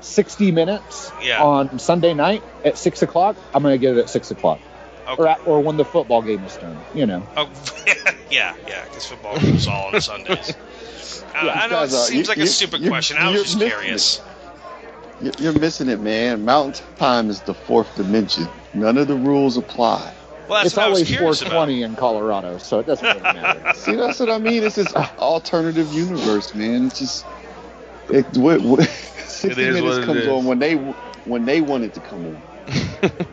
[SPEAKER 6] 60 minutes
[SPEAKER 5] Yeah.
[SPEAKER 6] on Sunday night at six o'clock, I'm gonna get it at six o'clock,
[SPEAKER 5] okay.
[SPEAKER 6] or at, or when the football game is done. You know.
[SPEAKER 5] Oh, <laughs> yeah, yeah, because football games all on Sundays. <laughs> I,
[SPEAKER 6] Yeah,
[SPEAKER 5] I know it
[SPEAKER 4] guys are-
[SPEAKER 5] seems
[SPEAKER 4] you-
[SPEAKER 5] like a stupid
[SPEAKER 4] you-
[SPEAKER 5] question. I was just curious.
[SPEAKER 4] You're you're missing it, man. Mountain time is the fourth dimension. None of the rules apply.
[SPEAKER 5] Well, that's
[SPEAKER 6] it's
[SPEAKER 5] what I was
[SPEAKER 6] always
[SPEAKER 5] curious about.
[SPEAKER 6] 420 in Colorado, so it doesn't really matter. <laughs>
[SPEAKER 4] See, that's what I mean. It's this alternative universe, man. It's just it. What, what, <laughs> Sixty
[SPEAKER 2] is
[SPEAKER 4] minutes
[SPEAKER 2] what
[SPEAKER 4] comes on when they when they want it to come on.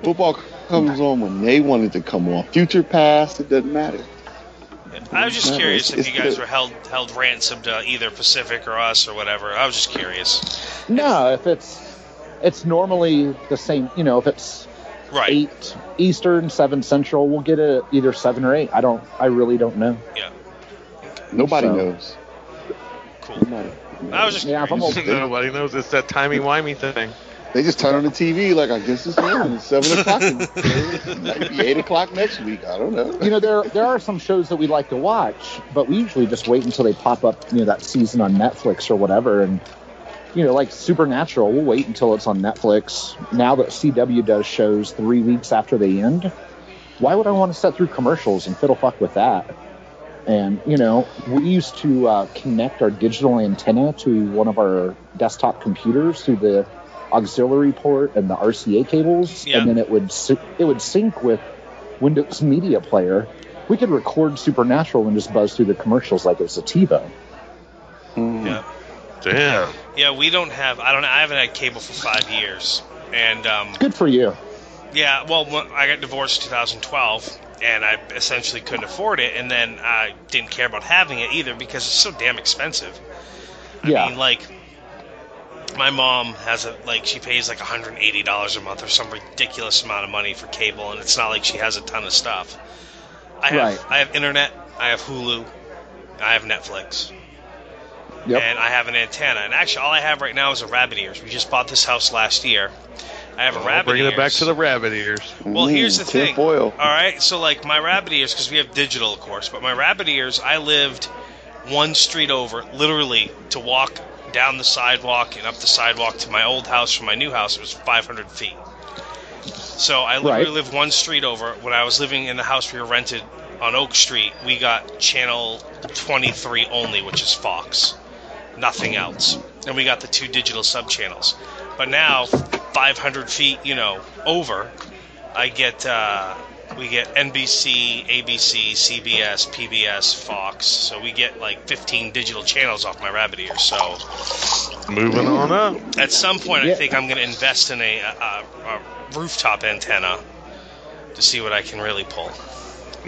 [SPEAKER 4] Football comes on when they want it to come on. Future, past, it doesn't matter.
[SPEAKER 5] I was just
[SPEAKER 4] No,
[SPEAKER 5] curious
[SPEAKER 4] it's-
[SPEAKER 5] if you guys
[SPEAKER 4] the-
[SPEAKER 5] were held held ransom to either Pacific or us or whatever. I was just curious.
[SPEAKER 6] no, if it's it's normally the same. You know, if it's
[SPEAKER 5] Right.
[SPEAKER 6] eight Eastern, seven Central, we'll get it either seven or eight. I don't. I really don't know.
[SPEAKER 5] Yeah.
[SPEAKER 4] Nobody
[SPEAKER 6] So-
[SPEAKER 4] knows.
[SPEAKER 5] Cool.
[SPEAKER 4] Nobody.
[SPEAKER 5] I was just
[SPEAKER 6] Yeah, if I'm
[SPEAKER 5] curious.
[SPEAKER 6] old- <laughs>
[SPEAKER 2] Nobody knows. It's that timey-wimey thing.
[SPEAKER 4] They just turn on the TV like I guess it's on. Seven o'clock. It might be eight o'clock next week. I don't know.
[SPEAKER 6] You know, there there are some shows that we like to watch, but we usually just wait until they pop up. You know, that season on Netflix or whatever, and you know, like Supernatural, we'll wait until it's on Netflix. Now that CW does shows three weeks after they end, why would I want to set through commercials and fiddle fuck with that? And you know, we used to uh, connect our digital antenna to one of our desktop computers through the auxiliary port and the RCA cables,
[SPEAKER 5] Yeah.
[SPEAKER 6] and then it would it would sync with Windows Media Player. We could record Supernatural and just buzz through the commercials like it was a TiVo.
[SPEAKER 5] Yeah.
[SPEAKER 2] Damn.
[SPEAKER 5] Yeah, we don't have. I don't. I haven't had cable for five years, and um,
[SPEAKER 6] Good for you.
[SPEAKER 5] yeah. Well, I got divorced in 2012, and I essentially couldn't afford it, and then I didn't care about having it either because it's so damn expensive. I
[SPEAKER 6] Yeah.
[SPEAKER 5] mean, like, my mom has a like she pays like 180 dollars a month or some ridiculous amount of money for cable, and it's not like she has a ton of stuff. I have
[SPEAKER 6] Right.
[SPEAKER 5] I have internet, I have Hulu, I have Netflix,
[SPEAKER 6] Yep.
[SPEAKER 5] and I have an antenna. And actually, all I have right now is a rabbit ears. We just bought this house last year. I have a
[SPEAKER 2] Oh,
[SPEAKER 5] rabbit
[SPEAKER 2] bringing
[SPEAKER 5] ears.
[SPEAKER 2] it back to the rabbit ears.
[SPEAKER 5] Well, here's mm, the thing.
[SPEAKER 4] Foil.
[SPEAKER 5] All right, so like my rabbit ears, because we have digital, of course, but my rabbit ears, I lived one street over, literally to walk down the sidewalk and up the sidewalk to my old house from my new house. It was 500 feet. So I literally
[SPEAKER 6] Right.
[SPEAKER 5] lived one street over. When I was living in the house we were rented on Oak Street, we got channel 23 only, which is Fox, nothing else, and we got the two digital sub channels. But now, 500 feet, you know, over, I get uh, we get NBC, ABC, CBS, PBS, Fox. So we get like 15 digital channels off my rabbit ear. So
[SPEAKER 2] Moving on up.
[SPEAKER 5] at some point, I think I'm going to invest in a, a, a rooftop antenna to see what I can really pull.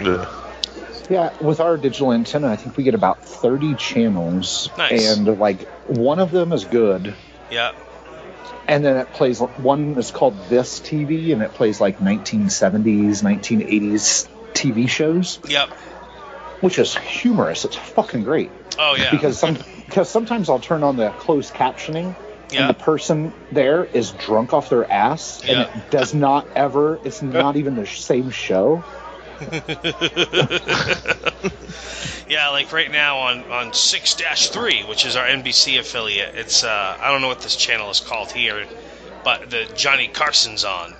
[SPEAKER 2] Yeah.
[SPEAKER 6] Yeah, with our digital antenna, I think we get about 30 channels,
[SPEAKER 5] Nice.
[SPEAKER 6] and like one of them is good,
[SPEAKER 5] Yeah.
[SPEAKER 6] And then it plays one is called This TV, and it plays like 1970s, 1980s TV shows,
[SPEAKER 5] Yep.
[SPEAKER 6] which is humorous. It's fucking great
[SPEAKER 5] Oh yeah.
[SPEAKER 6] because some because sometimes I'll turn on the closed captioning.
[SPEAKER 5] Yeah.
[SPEAKER 6] And the person there is drunk off their ass, and
[SPEAKER 5] Yeah.
[SPEAKER 6] it does not ever. It's not even the same show. <laughs>
[SPEAKER 5] yeah, like right now on on six three, which is our NBC affiliate. It's uh, I don't know what this channel is called here, but the Johnny Carson's on.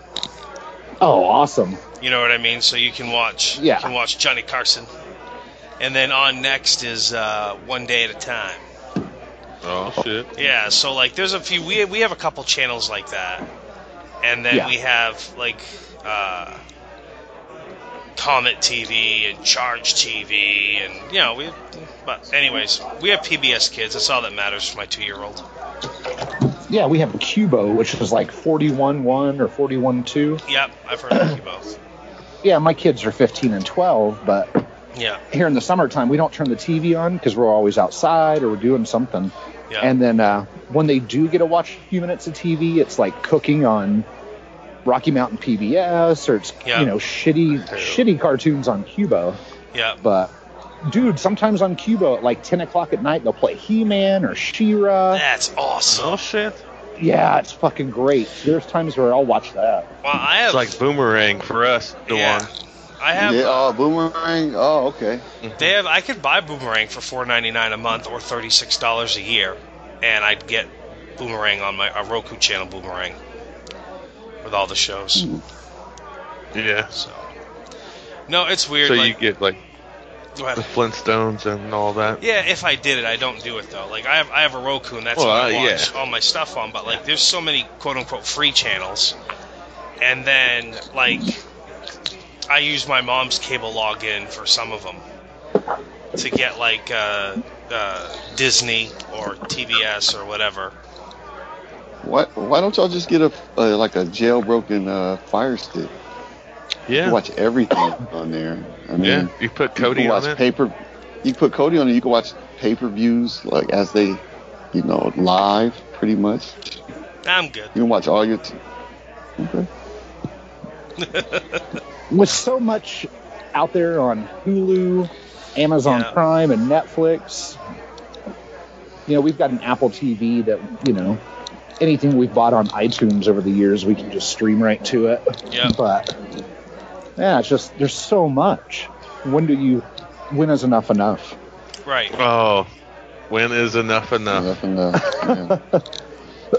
[SPEAKER 6] Oh, awesome!
[SPEAKER 5] You know what I mean? So you can watch.
[SPEAKER 6] Yeah.
[SPEAKER 5] You can watch Johnny Carson, and then on next is uh, One Day at a Time.
[SPEAKER 2] Oh shit.
[SPEAKER 5] Yeah. So like, there's a few. We we have a couple channels like that, and then
[SPEAKER 6] Yeah.
[SPEAKER 5] we have like. Uh, Comet TV and Charge TV, and you know we. But anyways, we have PBS kids. That's all that matters for my two-year-old.
[SPEAKER 6] Yeah, we have Qubo, which is like forty-one one or 41.2.
[SPEAKER 5] Yep, I've heard of both. <clears throat>
[SPEAKER 6] Yeah, my kids are 15 and 12, but
[SPEAKER 5] Yeah,
[SPEAKER 6] here in the summertime, we don't turn the TV on because we're always outside or we're doing something.
[SPEAKER 5] yeah.
[SPEAKER 6] And then uh, when they do get to watch a few minutes of TV, it's like cooking on Rocky Mountain PBS or it's
[SPEAKER 5] Yeah.
[SPEAKER 6] you know shitty shitty cartoons on Qubo.
[SPEAKER 5] yeah.
[SPEAKER 6] But dude, sometimes on Qubo at like 10 o'clock at night they'll play He-Man or She-Ra.
[SPEAKER 5] That's awesome.
[SPEAKER 2] Oh shit!
[SPEAKER 6] Yeah, it's fucking great. There's times where I'll watch that.
[SPEAKER 5] Well, I have.
[SPEAKER 2] It's like boomerang for us, the
[SPEAKER 5] yeah,
[SPEAKER 2] one.
[SPEAKER 5] I have.
[SPEAKER 4] yeah,
[SPEAKER 5] uh,
[SPEAKER 4] oh, boomerang. Oh, okay.
[SPEAKER 5] They have. I could buy Boomerang for four ninety nine a month or thirty six dollars a year, and I'd get Boomerang on my a Roku channel Boomerang with all the shows.
[SPEAKER 2] Yeah.
[SPEAKER 5] So, no, it's weird.
[SPEAKER 2] So
[SPEAKER 5] like,
[SPEAKER 2] you get like
[SPEAKER 5] go ahead.
[SPEAKER 2] the Flintstones and all that.
[SPEAKER 5] Yeah, if I did it, I don't do it though. Like I have, I have a Roku, and that's
[SPEAKER 2] Well,
[SPEAKER 5] what I
[SPEAKER 2] uh,
[SPEAKER 5] watch
[SPEAKER 2] yeah.
[SPEAKER 5] all my stuff on. But like, there's so many quote unquote free channels, and then like, I use my mom's cable login for some of them to get like uh, uh, Disney or TBS or whatever.
[SPEAKER 4] What? Why don't y'all just get a uh, like a jailbroken uh, Fire Stick?
[SPEAKER 2] Yeah.
[SPEAKER 4] can watch everything on there. I mean,
[SPEAKER 2] Yeah. You put Kodi
[SPEAKER 4] you can
[SPEAKER 2] on
[SPEAKER 4] watch
[SPEAKER 2] it.
[SPEAKER 4] paper. You put Kodi on it. You can watch pay per views like as they, you know, live pretty much.
[SPEAKER 5] I'm good.
[SPEAKER 4] You can watch all your. T- okay. <laughs>
[SPEAKER 6] With so much out there on Hulu, Amazon
[SPEAKER 5] Yeah.
[SPEAKER 6] Prime, and Netflix, you know, we've got an Apple TV that, you know, anything we've bought on iTunes over the years, we can just stream right to it.
[SPEAKER 5] Yeah. <laughs>
[SPEAKER 6] But, yeah, it's just, there's so much. When do you, when is enough enough?
[SPEAKER 5] Right.
[SPEAKER 2] Oh, when is enough enough?
[SPEAKER 4] Enough enough. Yeah.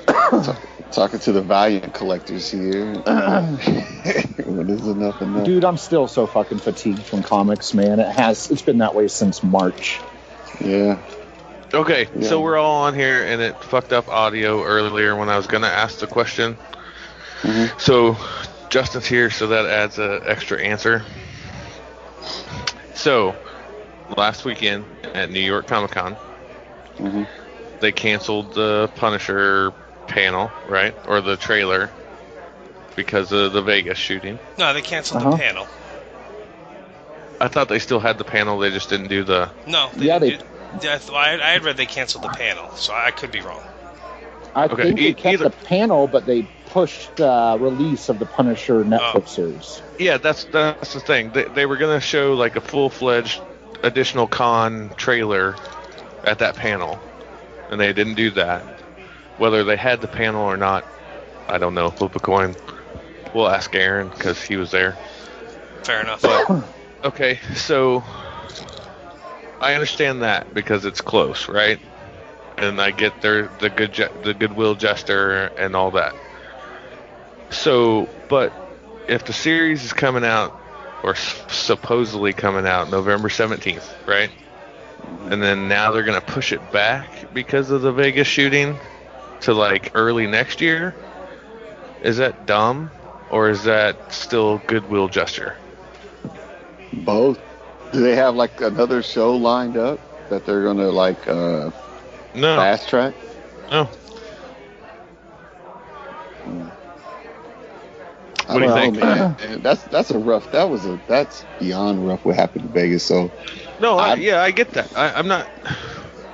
[SPEAKER 4] Ta- <laughs> Talking to the Valiant collectors here. <laughs> when is enough enough?
[SPEAKER 6] Dude, I'm still so fucking fatigued from comics, man. It has, it's been that way since March.
[SPEAKER 4] Yeah.
[SPEAKER 2] Okay,
[SPEAKER 4] Yeah.
[SPEAKER 2] so we're all on here, and it fucked up audio earlier when I was gonna ask the question.
[SPEAKER 4] Mhm.
[SPEAKER 2] So Justin's here, so that adds an extra answer. So last weekend at New York Comic Con,
[SPEAKER 4] Mhm.
[SPEAKER 2] they canceled the Punisher panel, right, or the trailer because of the Vegas shooting.
[SPEAKER 5] No, they canceled
[SPEAKER 6] Uh-huh.
[SPEAKER 5] the panel.
[SPEAKER 2] I thought they still had the panel, they just didn't do the.
[SPEAKER 5] No. They
[SPEAKER 6] Yeah,
[SPEAKER 5] didn't do- I, I I had read they canceled the panel, so I could be wrong.
[SPEAKER 6] I
[SPEAKER 2] Okay,
[SPEAKER 6] think they kept
[SPEAKER 2] either-
[SPEAKER 6] the panel, but they pushed the release of the Punisher Netflix
[SPEAKER 5] Oh.
[SPEAKER 6] series.
[SPEAKER 2] Yeah, that's that's the thing. They, they were gonna show like a full fledged additional con trailer at that panel, and they didn't do that. Whether they had the panel or not, I don't know. Flip a coin. We'll ask Aaron because he was there.
[SPEAKER 5] Fair enough.
[SPEAKER 2] But okay, so I understand that because it's close, right? And I get their the good the goodwill gesture and all that. So, but if the series is coming out or s- supposedly coming out November 17th, right? And then now they're going to push it back because of the Vegas shooting to like early next year. Is that dumb or is that still goodwill gesture?
[SPEAKER 4] Both. Do they have like another show lined up that they're gonna like uh,
[SPEAKER 2] No.
[SPEAKER 4] fast track?
[SPEAKER 2] No.
[SPEAKER 4] I
[SPEAKER 2] What do you think?
[SPEAKER 4] man. <clears throat> That's that's a rough. That was a that's beyond rough. What happened in Vegas? So
[SPEAKER 2] No, I,
[SPEAKER 4] I'm-
[SPEAKER 2] yeah, I get that. I, I'm not.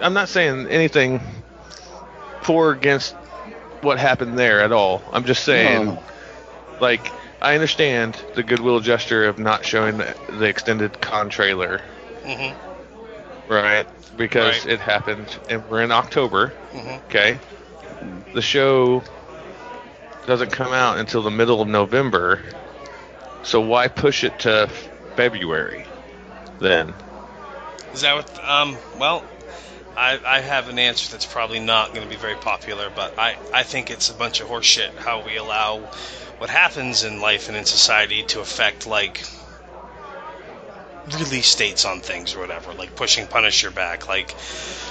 [SPEAKER 2] I'm not saying anything for or against what happened there at all. I'm just saying,
[SPEAKER 4] No.
[SPEAKER 2] like, I understand the goodwill gesture of not showing the, the extended con trailer,
[SPEAKER 5] hmm
[SPEAKER 2] right? Because
[SPEAKER 5] Right.
[SPEAKER 2] it happened, and we're in October.
[SPEAKER 5] hmm
[SPEAKER 2] Okay, the show doesn't come out until the middle of November, so why push it to February then?
[SPEAKER 5] Is that what? Um. Well, I I have an answer that's probably not going to be very popular, but I I think it's a bunch of horseshit how we allow what happens in life and in society to affect like release dates on things or whatever, like pushing Punisher back, like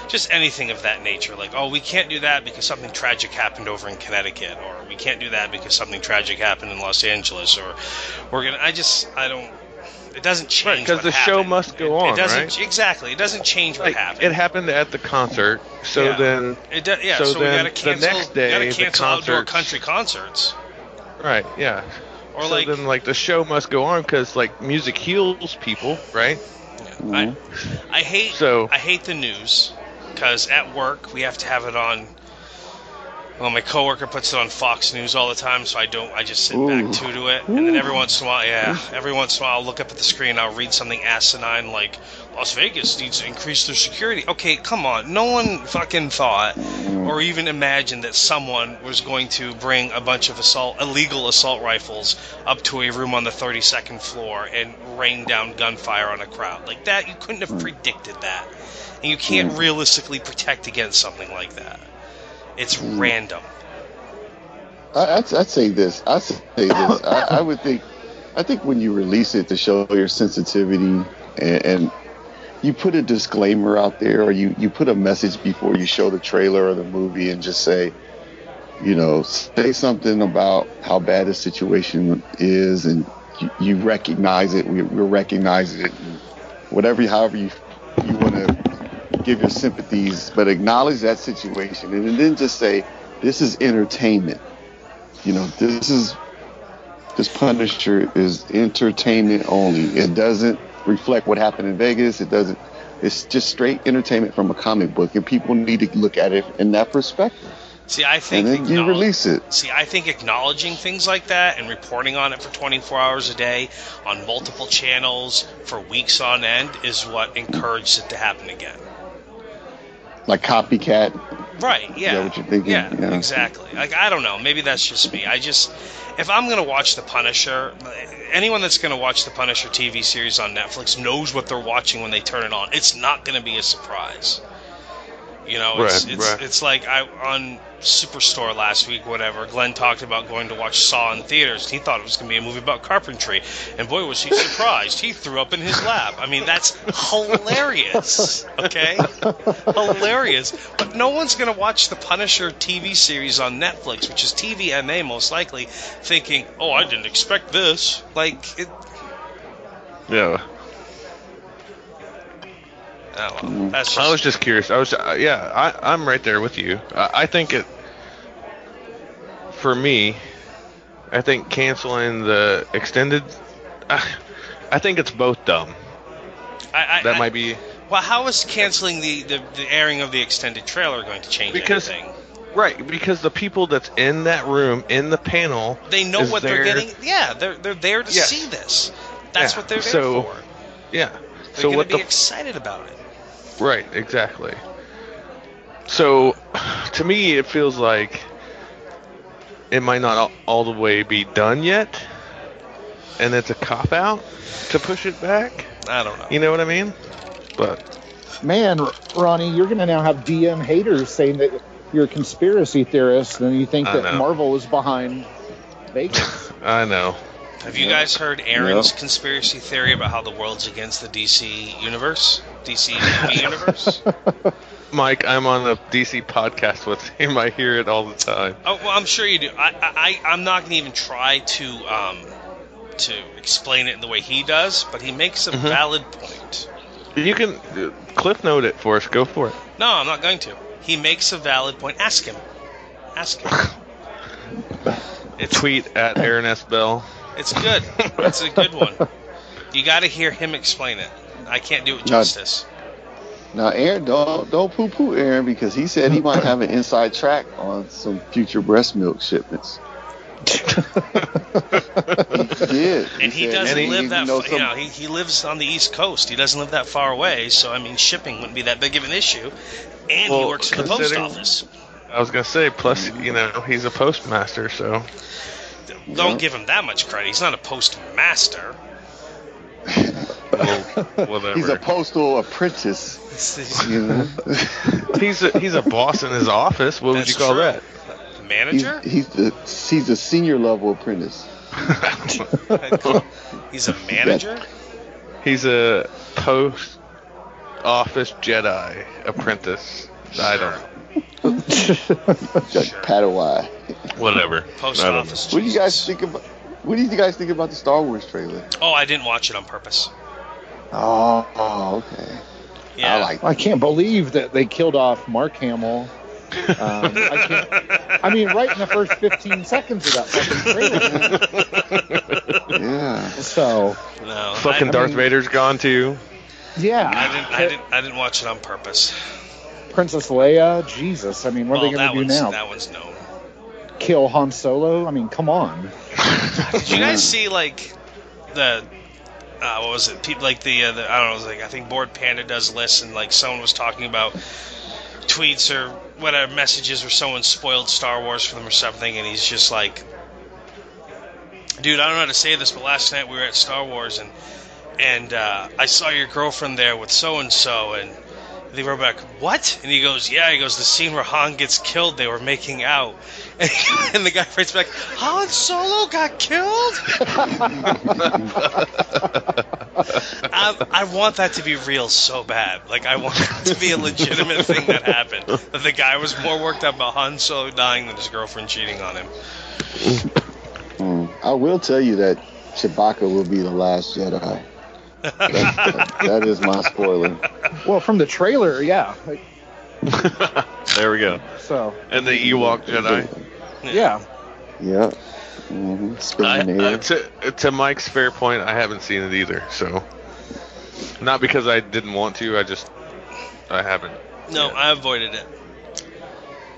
[SPEAKER 5] just anything of that nature. Like, oh, we can't do that because something tragic happened over in Connecticut, or we can't do that because something tragic happened in Los Angeles, or we're gonna. I just I don't. It doesn't change
[SPEAKER 2] because
[SPEAKER 5] what
[SPEAKER 2] the show must go
[SPEAKER 5] It-
[SPEAKER 2] on,
[SPEAKER 5] It doesn't
[SPEAKER 2] right?
[SPEAKER 5] exactly. It doesn't change what
[SPEAKER 2] Like,
[SPEAKER 5] happened.
[SPEAKER 2] it happened at the concert, so
[SPEAKER 5] Yeah.
[SPEAKER 2] then
[SPEAKER 5] It do, yeah,
[SPEAKER 2] so
[SPEAKER 5] so, we gotta cancel, the
[SPEAKER 2] next day,
[SPEAKER 5] gotta
[SPEAKER 2] the
[SPEAKER 5] cancel outdoor country concerts.
[SPEAKER 2] right, yeah.
[SPEAKER 5] Or
[SPEAKER 2] so
[SPEAKER 5] like,
[SPEAKER 2] then like the show must go on because like music heals people, right?
[SPEAKER 5] I, I hate
[SPEAKER 2] So-
[SPEAKER 5] I hate the news because at work we have to have it on. Well, my coworker puts it on Fox News all the time, so I don't. I just sit back
[SPEAKER 4] Ooh.
[SPEAKER 5] to to it, and then every once in a while, yeah, every once in a while, I'll look up at the screen, I'll read something asinine like Las Vegas needs to increase their security. Okay, come on, no one fucking thought or even imagined that someone was going to bring a bunch of assault illegal assault rifles up to a room on the 32nd floor and rain down gunfire on a crowd like that. You couldn't have hmm. predicted that, and you can't hmm. realistically protect against something like that. It's random.
[SPEAKER 4] I, I'd, I'd say this. I say this. I, I would think. I think when you release it to show your sensitivity and, and you put a disclaimer out there, or you you put a message before you show the trailer or the movie, and just say, you know, say something about how bad the situation is, and you, you recognize it. We, we're recognizing it. Whatever, however you you want to give your sympathies, but acknowledge that situation, and then just say, this is entertainment you know, this is this Punisher is entertainment only. It doesn't reflect what happened in Vegas. It doesn't. It's just straight entertainment from a comic book, and people need to look at it in that perspective.
[SPEAKER 5] See, I think
[SPEAKER 4] And you release it.
[SPEAKER 5] See, I think acknowledging things like that and reporting on it for 24 hours a day on multiple channels for weeks on end is what encouraged it to happen again.
[SPEAKER 4] Like copycat.
[SPEAKER 5] Right? Yeah.
[SPEAKER 4] what you're thinking?
[SPEAKER 5] Yeah,
[SPEAKER 4] Yeah.
[SPEAKER 5] exactly. Like I don't know. Maybe that's just me. I just if I'm gonna watch The Punisher, anyone that's gonna watch the Punisher TV series on Netflix knows what they're watching when they turn it on. It's not gonna be a surprise. You know, it's
[SPEAKER 2] Right,
[SPEAKER 5] it's,
[SPEAKER 2] right.
[SPEAKER 5] it's like I on Superstore last week, whatever. Glenn talked about going to watch Saw in theaters. He thought it was going to be a movie about carpentry, and boy, was he <laughs> surprised! He threw up in his lap. I mean, that's hilarious. Okay, hilarious. But no one's going to watch the Punisher TV series on Netflix, which is TVMA most likely, thinking, "Oh, I didn't expect this." Like, it,
[SPEAKER 2] Yeah.
[SPEAKER 5] Oh, well, that's just,
[SPEAKER 2] I was just curious. I was, uh, yeah, I, I'm right there with you. I, I think it, for me, I think canceling the extended, uh, I think it's both dumb.
[SPEAKER 5] I, I,
[SPEAKER 2] That
[SPEAKER 5] I-
[SPEAKER 2] might be
[SPEAKER 5] Well, how is canceling the, the, the airing of the extended trailer going to change
[SPEAKER 2] Because-
[SPEAKER 5] anything?
[SPEAKER 2] right because the people that's in that room in the panel,
[SPEAKER 5] They know
[SPEAKER 2] is
[SPEAKER 5] what they're getting. Yeah, they're they're there to
[SPEAKER 2] Yes.
[SPEAKER 5] see this. That's
[SPEAKER 2] Yeah,
[SPEAKER 5] what they're there
[SPEAKER 2] so-
[SPEAKER 5] for.
[SPEAKER 2] Yeah.
[SPEAKER 5] They're
[SPEAKER 2] so what
[SPEAKER 5] be
[SPEAKER 2] the
[SPEAKER 5] excited about it.
[SPEAKER 2] Right, exactly. So, <sighs> to me, it feels like it might not all, all the way be done yet, and it's a cop out to push it back.
[SPEAKER 5] I don't know.
[SPEAKER 2] You know what I mean? But
[SPEAKER 6] Man, Ronnie, you're going to now have DM haters saying that you're a conspiracy theorist and you think
[SPEAKER 2] I
[SPEAKER 6] that
[SPEAKER 2] know.
[SPEAKER 6] Marvel is behind Vegas. <laughs>
[SPEAKER 2] I know.
[SPEAKER 5] Have you guys heard Aaron's conspiracy theory about how the world's against the DC universe? DC <laughs> universe?
[SPEAKER 2] Mike, I'm on the DC podcast with him. I hear it all the time.
[SPEAKER 5] Oh, well, I'm sure you do. I, I, I'm not going to even try to um, to explain it in the way he does, but he makes a
[SPEAKER 2] Mm-hmm.
[SPEAKER 5] valid point.
[SPEAKER 2] You can uh, cliff note it for us. Go for it.
[SPEAKER 5] No, I'm not going to. He makes a valid point. Ask him. Ask him. It's <laughs>
[SPEAKER 2] Tweet at Aaron S. Bell.
[SPEAKER 5] It's good. It's a good one. You got to hear him explain it. I can't do it justice.
[SPEAKER 4] Now, Aaron, don't don't poo poo Aaron because he said he might have an inside track on some future breast milk shipments. he did.
[SPEAKER 5] And he
[SPEAKER 4] said-
[SPEAKER 5] doesn't
[SPEAKER 4] and he-
[SPEAKER 5] live
[SPEAKER 4] you
[SPEAKER 5] that.
[SPEAKER 4] know,
[SPEAKER 5] fa-
[SPEAKER 4] some-
[SPEAKER 5] you know, he, he lives on the East Coast. He doesn't live that far away. So I mean, shipping wouldn't be that big of an issue. And he works for the post office.
[SPEAKER 2] I was gonna say. Plus, you know, he's a postmaster, so
[SPEAKER 5] Don't give him that much credit. He's not a postmaster.
[SPEAKER 2] well. <laughs>
[SPEAKER 4] He's a postal apprentice.
[SPEAKER 5] He's <laughs>
[SPEAKER 4] You know, <laughs>
[SPEAKER 2] he's a, he's a boss in his office. What would you call
[SPEAKER 5] true.
[SPEAKER 2] that?
[SPEAKER 5] the
[SPEAKER 4] he's,
[SPEAKER 5] manager.
[SPEAKER 4] he's the he's a senior level apprentice.
[SPEAKER 5] He's a manager.
[SPEAKER 2] He's a post office Jedi apprentice. I don't know.
[SPEAKER 4] Like Padawan.
[SPEAKER 2] Whatever. <laughs>
[SPEAKER 5] Post
[SPEAKER 2] I don't
[SPEAKER 5] office.
[SPEAKER 4] What do you guys think about? What do you guys think about the Star Wars trailer?
[SPEAKER 5] Oh, I didn't watch it on purpose.
[SPEAKER 4] Oh, oh okay.
[SPEAKER 5] Yeah.
[SPEAKER 4] I like.
[SPEAKER 6] I can't believe that they killed off Mark Hamill. Um, <laughs> I can't. I mean, right in the first 15 seconds of that fucking trailer. <laughs>
[SPEAKER 4] Yeah.
[SPEAKER 6] So,
[SPEAKER 5] no.
[SPEAKER 2] Fucking
[SPEAKER 5] I,
[SPEAKER 2] Darth
[SPEAKER 6] mean-
[SPEAKER 2] Vader's gone too.
[SPEAKER 6] yeah.
[SPEAKER 5] I didn't. I didn't. I didn't watch it on purpose.
[SPEAKER 6] Princess Leia, Jesus. I mean, what
[SPEAKER 5] well,
[SPEAKER 6] are they
[SPEAKER 5] that
[SPEAKER 6] going to do now?
[SPEAKER 5] that one's known.
[SPEAKER 6] Kill Han Solo? I mean, come on. <laughs>
[SPEAKER 5] Did you guys see like the uh, what was it? People like the, uh, the I don't know. It was like I think Bored Panda does lists, and like someone was talking about tweets or whatever messages where someone spoiled Star Wars for them or something, and he's just like, dude, I don't know how to say this, but last night we were at Star Wars and and uh, I saw your girlfriend there with so and so, and they were back, what? And he goes, yeah. He goes, the scene where Han gets killed, they were making out. And, <laughs> and the guy writes back, Han Solo got killed? I, <laughs> I want that to be real so bad. Like, I want it to be a legitimate <laughs> thing that happened. That the guy was more worked up about Han Solo dying than his girlfriend cheating on him.
[SPEAKER 4] Mm. I will tell you that Chewbacca will be the last Jedi. That, that- that is my spoiler.
[SPEAKER 6] Well, from the trailer, yeah. Like, <laughs>
[SPEAKER 2] there we go.
[SPEAKER 6] So,
[SPEAKER 2] And the Ewok Jedi.
[SPEAKER 6] yeah.
[SPEAKER 4] Yeah. Mm-hmm.
[SPEAKER 2] I,
[SPEAKER 4] Spinning in the
[SPEAKER 2] uh, to, to Mike's fair point, I haven't seen it either. So, not because I didn't want to, I just I haven't.
[SPEAKER 5] No,
[SPEAKER 2] Yeah.
[SPEAKER 5] I avoided it.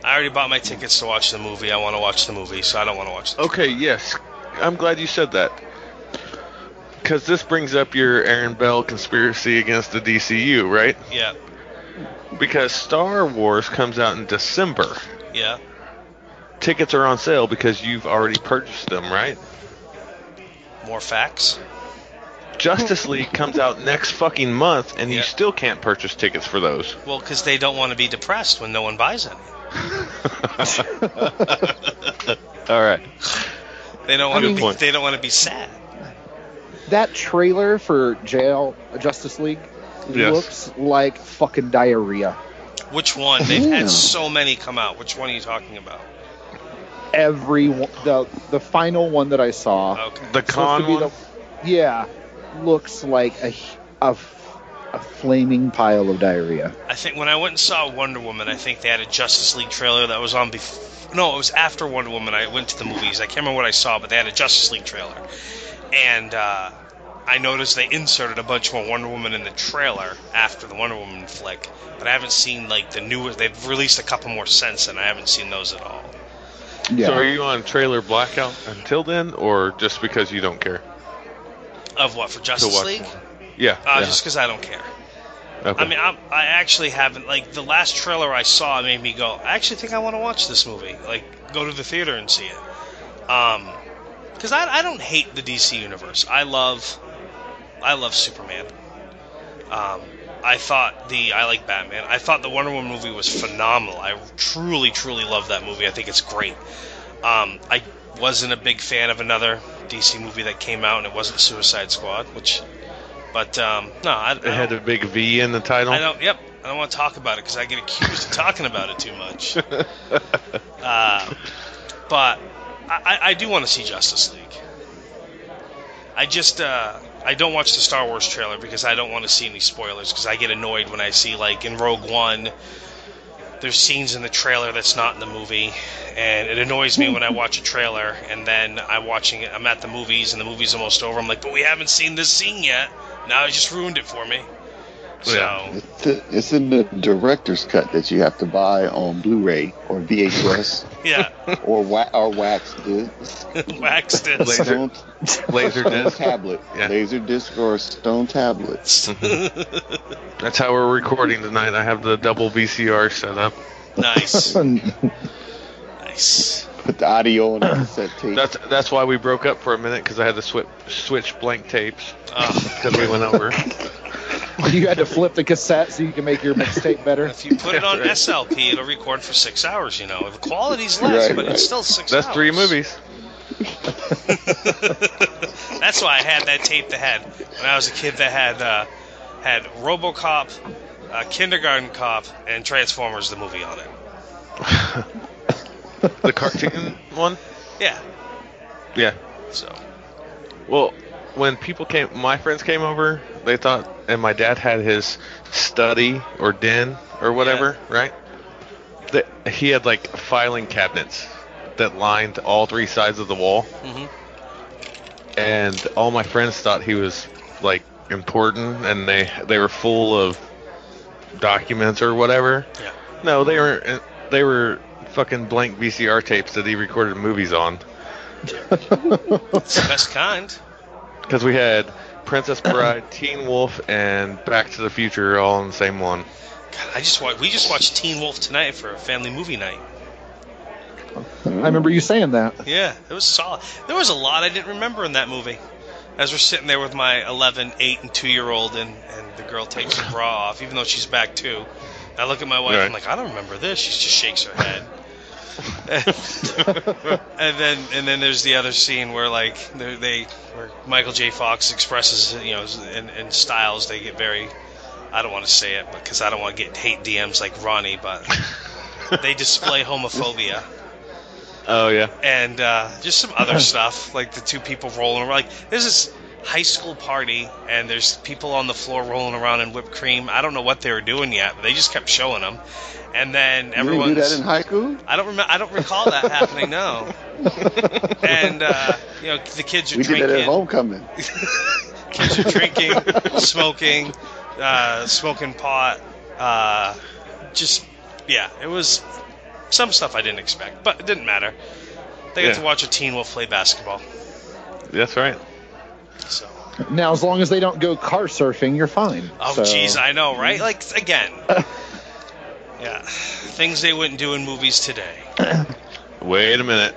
[SPEAKER 5] I already bought my tickets to watch the movie. I want to watch the movie, so I don't want to watch the
[SPEAKER 2] Okay, yes, I'm glad you said that. Because this brings up your Aaron Bell conspiracy against the DCU, right?
[SPEAKER 5] Yeah,
[SPEAKER 2] Because Star Wars comes out in December.
[SPEAKER 5] yeah.
[SPEAKER 2] Tickets are on sale because you've already purchased them, right?
[SPEAKER 5] More facts.
[SPEAKER 2] Justice League comes out next fucking month, and you still can't purchase tickets for those.
[SPEAKER 5] Well, because they don't want to be depressed when no one buys any. <laughs>
[SPEAKER 2] All right.
[SPEAKER 5] They don't want to
[SPEAKER 2] mean-
[SPEAKER 5] be. They don't want to be sad.
[SPEAKER 6] That trailer for Jail Justice League
[SPEAKER 2] Yes.
[SPEAKER 6] looks like fucking diarrhea.
[SPEAKER 5] Which one? They've
[SPEAKER 4] Yeah.
[SPEAKER 5] had so many come out. Which one are you talking about?
[SPEAKER 6] Every one- the the final one that I saw,
[SPEAKER 5] Okay.
[SPEAKER 2] The con
[SPEAKER 6] to
[SPEAKER 2] one?
[SPEAKER 6] the- yeah, looks like a, a a flaming pile of diarrhea.
[SPEAKER 5] I think when I went and saw Wonder Woman, I think they had a Justice League trailer that was on before. No, it was after Wonder Woman. I went to the movies. I can't remember what I saw, but they had a Justice League trailer, and uh, I noticed they inserted a bunch more Wonder Woman in the trailer after the Wonder Woman flick. But I haven't seen like the new. They've released a couple more since, and I haven't seen those at all.
[SPEAKER 6] Yeah,
[SPEAKER 2] So are you on trailer blackout until then, or just because you don't care
[SPEAKER 5] Of what for Justice League?
[SPEAKER 2] more? Yeah.
[SPEAKER 5] Uh,
[SPEAKER 2] yeah.
[SPEAKER 5] Just because I don't care.
[SPEAKER 2] okay.
[SPEAKER 5] I mean, I'm, I actually haven't. Like the last trailer I saw made me go. I actually think I want to watch this movie. Like go to the theater and see it. Um, because I, I don't hate the DC universe. I love, I love Superman. Um, I thought the I like Batman. I thought the Wonder Woman movie was phenomenal. I truly, truly love that movie. I think it's great. Um, I wasn't a big fan of another DC movie that came out, and it wasn't Suicide Squad, which. But um, no, I, I
[SPEAKER 2] it had a big V in the title.
[SPEAKER 5] I don't. Yep. I don't want to talk about it because I get accused of talking about it too much. <laughs> uh, but I, I- I do want to see Justice League. I just uh, I don't watch the Star Wars trailer because I don't want to see any spoilers because I get annoyed when I see like in Rogue One. There's scenes in the trailer that's not in the movie, and it annoys me when I <laughs> watch a trailer and then I'm watching it. I'm at the movies and the movie's almost over. I'm like, but we haven't seen this scene yet. Now it just ruined it for me. So
[SPEAKER 2] Yeah.
[SPEAKER 4] It's, it's in the director's cut that you have to buy on Blu-ray or VHS
[SPEAKER 5] yeah, <laughs>
[SPEAKER 4] or wa- or wax disc. <laughs>
[SPEAKER 5] wax this.
[SPEAKER 2] Laser-
[SPEAKER 4] Stone,
[SPEAKER 2] Laser <laughs>
[SPEAKER 4] stone
[SPEAKER 2] disc.
[SPEAKER 4] tablet,
[SPEAKER 2] Yeah.
[SPEAKER 4] laser disc or stone tablets.
[SPEAKER 2] That's how we're recording tonight. I have the double VCR set up.
[SPEAKER 5] nice, nice.
[SPEAKER 4] Put the audio on the cassette tape.
[SPEAKER 2] That's that's why we broke up for a minute because I had to switch switch blank tapes
[SPEAKER 5] ah.
[SPEAKER 2] because we went over. <laughs>
[SPEAKER 6] you had to flip the cassette so you can make your mixtape better.
[SPEAKER 5] if you put it on
[SPEAKER 2] Right.
[SPEAKER 5] SLP, it'll record for six hours. You know, the quality's less,
[SPEAKER 4] Right,
[SPEAKER 5] but
[SPEAKER 4] right.
[SPEAKER 5] it's still six.
[SPEAKER 2] That's
[SPEAKER 5] hours.
[SPEAKER 2] three movies. <laughs>
[SPEAKER 5] That's why I had that tape that had when I was a kid that had uh, had RoboCop, uh, Kindergarten Cop, and Transformers the movie on it. <laughs>
[SPEAKER 2] The cartoon one.
[SPEAKER 5] Yeah,
[SPEAKER 2] Yeah.
[SPEAKER 5] so
[SPEAKER 2] Well, when people came, my friends came over, they thought, and my dad had his study or den or whatever, right? That he had like filing cabinets that lined all three sides of the wall,
[SPEAKER 5] Mhm.
[SPEAKER 2] and all my friends thought he was like important, and they they were full of documents or whatever.
[SPEAKER 5] Yeah.
[SPEAKER 2] No, they were they were fucking blank VCR tapes that he recorded movies on.
[SPEAKER 5] It's the best kind.
[SPEAKER 2] Because we had Princess Bride, <coughs> Teen Wolf, and Back to the Future all in the same one.
[SPEAKER 5] God, I just watched, we just watched Teen Wolf tonight for a family movie night.
[SPEAKER 6] I remember you saying that.
[SPEAKER 5] Yeah, it was solid. There was a lot I didn't remember in that movie. As we're sitting there with my 11, 8, and 2 year old, and, and the girl takes her bra off, even though she's back too. I look at my wife,
[SPEAKER 2] Right.
[SPEAKER 5] I'm like, I don't remember this. She just shakes her head. <laughs> and then and then there's the other scene where like they they- where Michael J. Fox expresses you know in, in styles they get very I don't want to say it because I don't want to get hate DMs like Ronnie but <laughs> they display homophobia
[SPEAKER 2] Oh yeah.
[SPEAKER 5] and uh, just some other <laughs> stuff like the two people rolling around. Like there's this high school party and there's people on the floor rolling around in whipped cream. I don't know what they were doing yet, but they just kept showing them. And then
[SPEAKER 4] everyone
[SPEAKER 5] everyone's.
[SPEAKER 4] do that in haiku?
[SPEAKER 5] I don't remember. I don't recall that <laughs> happening. No. And uh, you know the kids are
[SPEAKER 4] We did
[SPEAKER 5] drinking.
[SPEAKER 4] that at homecoming. <laughs>
[SPEAKER 5] Kids are drinking, smoking, uh, smoking pot. Uh, just yeah, it was some stuff I didn't expect, but it didn't matter. They got
[SPEAKER 2] Yeah.
[SPEAKER 5] to watch a teen wolf play basketball.
[SPEAKER 2] That's right.
[SPEAKER 5] So,
[SPEAKER 6] Now, as long as they don't go car surfing, you're fine.
[SPEAKER 5] oh
[SPEAKER 6] So-
[SPEAKER 5] jeez, I know, right? Like again, <laughs> yeah, things they wouldn't do in movies today. <coughs>
[SPEAKER 2] Wait a minute.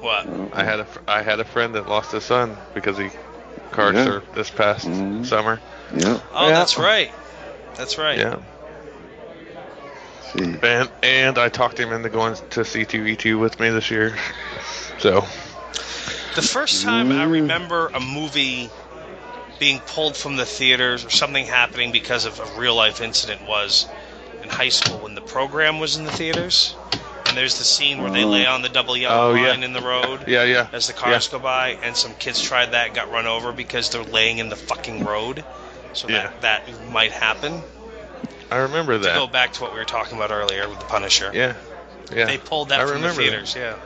[SPEAKER 5] What?
[SPEAKER 2] I had a fr- I had a friend that lost his son because he car
[SPEAKER 4] Yeah.
[SPEAKER 2] surfed this past
[SPEAKER 4] Mhm.
[SPEAKER 2] summer.
[SPEAKER 4] Yeah.
[SPEAKER 5] Oh,
[SPEAKER 6] Yeah.
[SPEAKER 5] that's right. That's right.
[SPEAKER 2] Yeah.
[SPEAKER 4] See.
[SPEAKER 2] And and I talked him into going to C2E2 with me this year. So
[SPEAKER 5] The first time I remember a movie being pulled from the theaters or something happening because of a real life incident was in high school when the program was in the theaters. And there's the scene where they lay on the double yellow
[SPEAKER 2] Oh, yeah.
[SPEAKER 5] line in the road
[SPEAKER 2] yeah, yeah.
[SPEAKER 5] as the cars
[SPEAKER 2] Yeah.
[SPEAKER 5] go by, and some kids tried that and got run over because they're laying in the fucking road. So
[SPEAKER 2] Yeah.
[SPEAKER 5] that, that might happen.
[SPEAKER 2] I remember that.
[SPEAKER 5] To go back to what we were talking about earlier with the Punisher.
[SPEAKER 2] Yeah. Yeah.
[SPEAKER 5] They pulled that
[SPEAKER 2] I
[SPEAKER 5] from the
[SPEAKER 2] remember that.
[SPEAKER 5] theaters, yeah.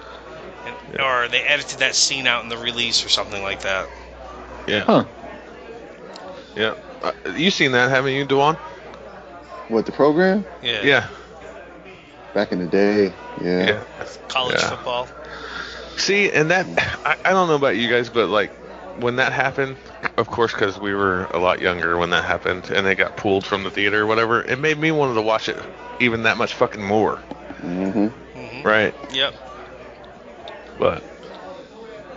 [SPEAKER 5] And, Or they edited that scene out in the release or something like that.
[SPEAKER 2] Yeah.
[SPEAKER 6] Huh.
[SPEAKER 2] Yeah. Uh, you seen that, haven't you, Dewan?
[SPEAKER 4] What the program?
[SPEAKER 5] Yeah.
[SPEAKER 2] Yeah.
[SPEAKER 4] Back in the day. Yeah.
[SPEAKER 2] Yeah.
[SPEAKER 5] College
[SPEAKER 2] Yeah.
[SPEAKER 5] football.
[SPEAKER 2] See, and that I, I don't know about you guys, but like when that happened, of course, because we were a lot younger when that happened, and they got pulled from the theater or whatever, it made me wanted to watch it even that much fucking more,
[SPEAKER 4] Mm-hmm.
[SPEAKER 5] hmm
[SPEAKER 2] right?
[SPEAKER 5] Yep.
[SPEAKER 2] But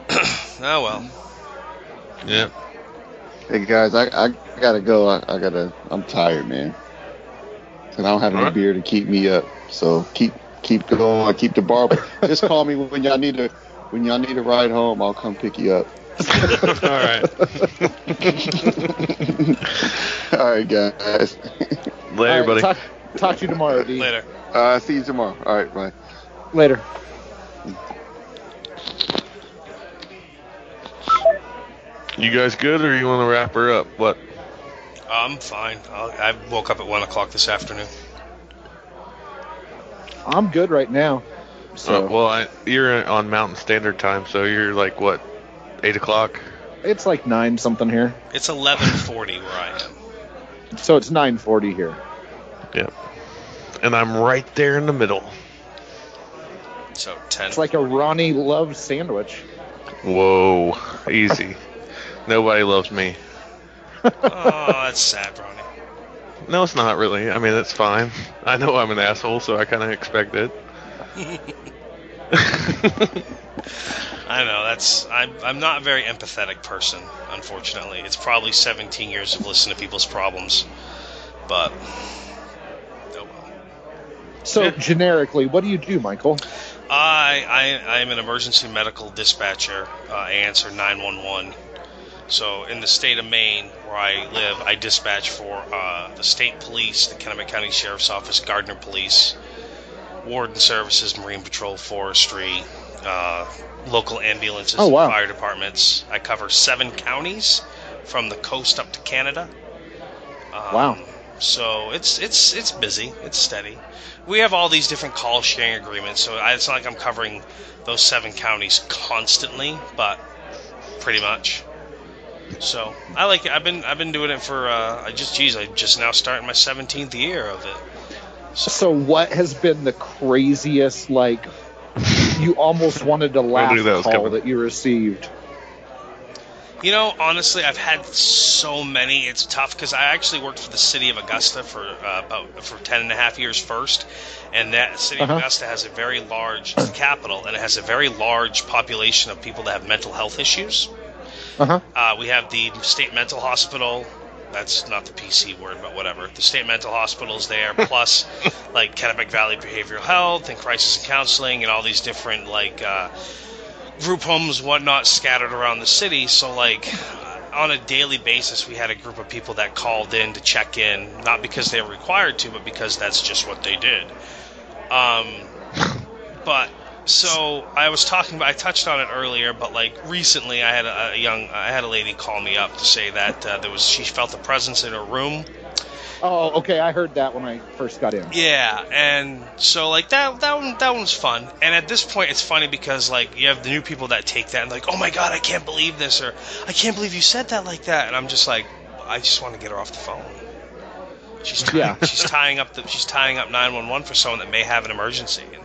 [SPEAKER 2] <coughs>
[SPEAKER 5] Oh well.
[SPEAKER 2] yeah,
[SPEAKER 4] Hey guys, I, I gotta go. I, I gotta. I'm tired, man. And I don't have any
[SPEAKER 2] Alright.
[SPEAKER 4] beer to keep me up. So keep keep going. Keep the bar. Just call me when y'all need a when y'all need a ride home. I'll come pick you up.
[SPEAKER 2] all right. <laughs>
[SPEAKER 4] All right, guys.
[SPEAKER 2] Later,
[SPEAKER 6] All right,
[SPEAKER 2] buddy.
[SPEAKER 6] Talk, talk to you tomorrow, D.
[SPEAKER 5] Later.
[SPEAKER 4] Uh, see you tomorrow. All right, bye.
[SPEAKER 6] Later.
[SPEAKER 2] You guys good, or you want to wrap her up? What?
[SPEAKER 5] I'm fine. I'll, I woke up at one o'clock this afternoon.
[SPEAKER 6] I'm good right now. So
[SPEAKER 2] Uh, well, I, you're on Mountain Standard Time, so you're like what, eight o'clock?
[SPEAKER 6] it's like nine something here.
[SPEAKER 5] It's eleven forty where I am.
[SPEAKER 6] So it's nine forty here.
[SPEAKER 2] Yep. And I'm right there in the middle.
[SPEAKER 5] So ten.
[SPEAKER 6] It's like a Ronnie Love sandwich.
[SPEAKER 2] Whoa, easy. Nobody loves me.
[SPEAKER 5] Oh, that's sad, Ronnie.
[SPEAKER 2] No, it's not really. I mean, it's fine. I know I'm an asshole, so I kind of expect it. <laughs>
[SPEAKER 5] I know that's I'm I'm not a very empathetic person, unfortunately. It's probably 17 years of listening to people's problems, but oh well.
[SPEAKER 6] So
[SPEAKER 2] Yeah.
[SPEAKER 6] generically, what do you do, Michael?
[SPEAKER 5] I I I am an emergency medical dispatcher. Uh, I answer 911. So in the state of Maine, where I live, I dispatch for uh, the state police, the Kennebec County Sheriff's Office, Gardiner Police, Warden Services, Marine Patrol, Forestry, uh, local ambulances
[SPEAKER 6] Oh, wow.
[SPEAKER 5] and fire departments. I cover seven counties from the coast up to Canada. Um,
[SPEAKER 6] Wow.
[SPEAKER 5] So it's it's it's busy. It's steady. We have all these different call sharing agreements, so I, it's not like I'm covering those seven counties constantly, but pretty much. So I like it. I've been I've been doing it for uh, I just geez I just now starting my 17th year of it.
[SPEAKER 6] So, what has been the craziest, like, you almost wanted to <laughs> laugh
[SPEAKER 2] that
[SPEAKER 6] call
[SPEAKER 2] coming.
[SPEAKER 6] that you received?
[SPEAKER 5] You know, honestly, I've had so many. It's tough because I actually worked for the city of Augusta for uh, about for ten and a half years first, and that city
[SPEAKER 6] Uh-huh.
[SPEAKER 5] of Augusta has a very large it's the capital, and it has a very large population of people that have mental health issues.
[SPEAKER 6] Uh huh.
[SPEAKER 5] Uh, we have the state mental hospital. That's not the PC word, but whatever. The state mental hospital is there, <laughs> plus like Kennebec Valley Behavioral Health and Crisis and Counseling, and all these different like uh, group homes, whatnot, scattered around the city. So like on a daily basis, we had a group of people that called in to check in, not because they were required to, but because that's just what they did. Um, <laughs> but so I was talking about, I touched on it earlier, but like recently, I had a, young, I had a lady call me up to say that uh, there was, she felt a presence in her room.
[SPEAKER 6] Oh, okay. I heard that when I first got in.
[SPEAKER 5] Yeah, and so like that, that one, that one's fun. And at this point, it's funny because like you have the new people that take that and like, oh my god, I can't believe this, or I can't believe you said that like that, and I'm just like, I just want to get her off the phone. She's tying,
[SPEAKER 6] Yeah.
[SPEAKER 5] she's tying up the, she's tying up 911 for someone that may have an emergency. And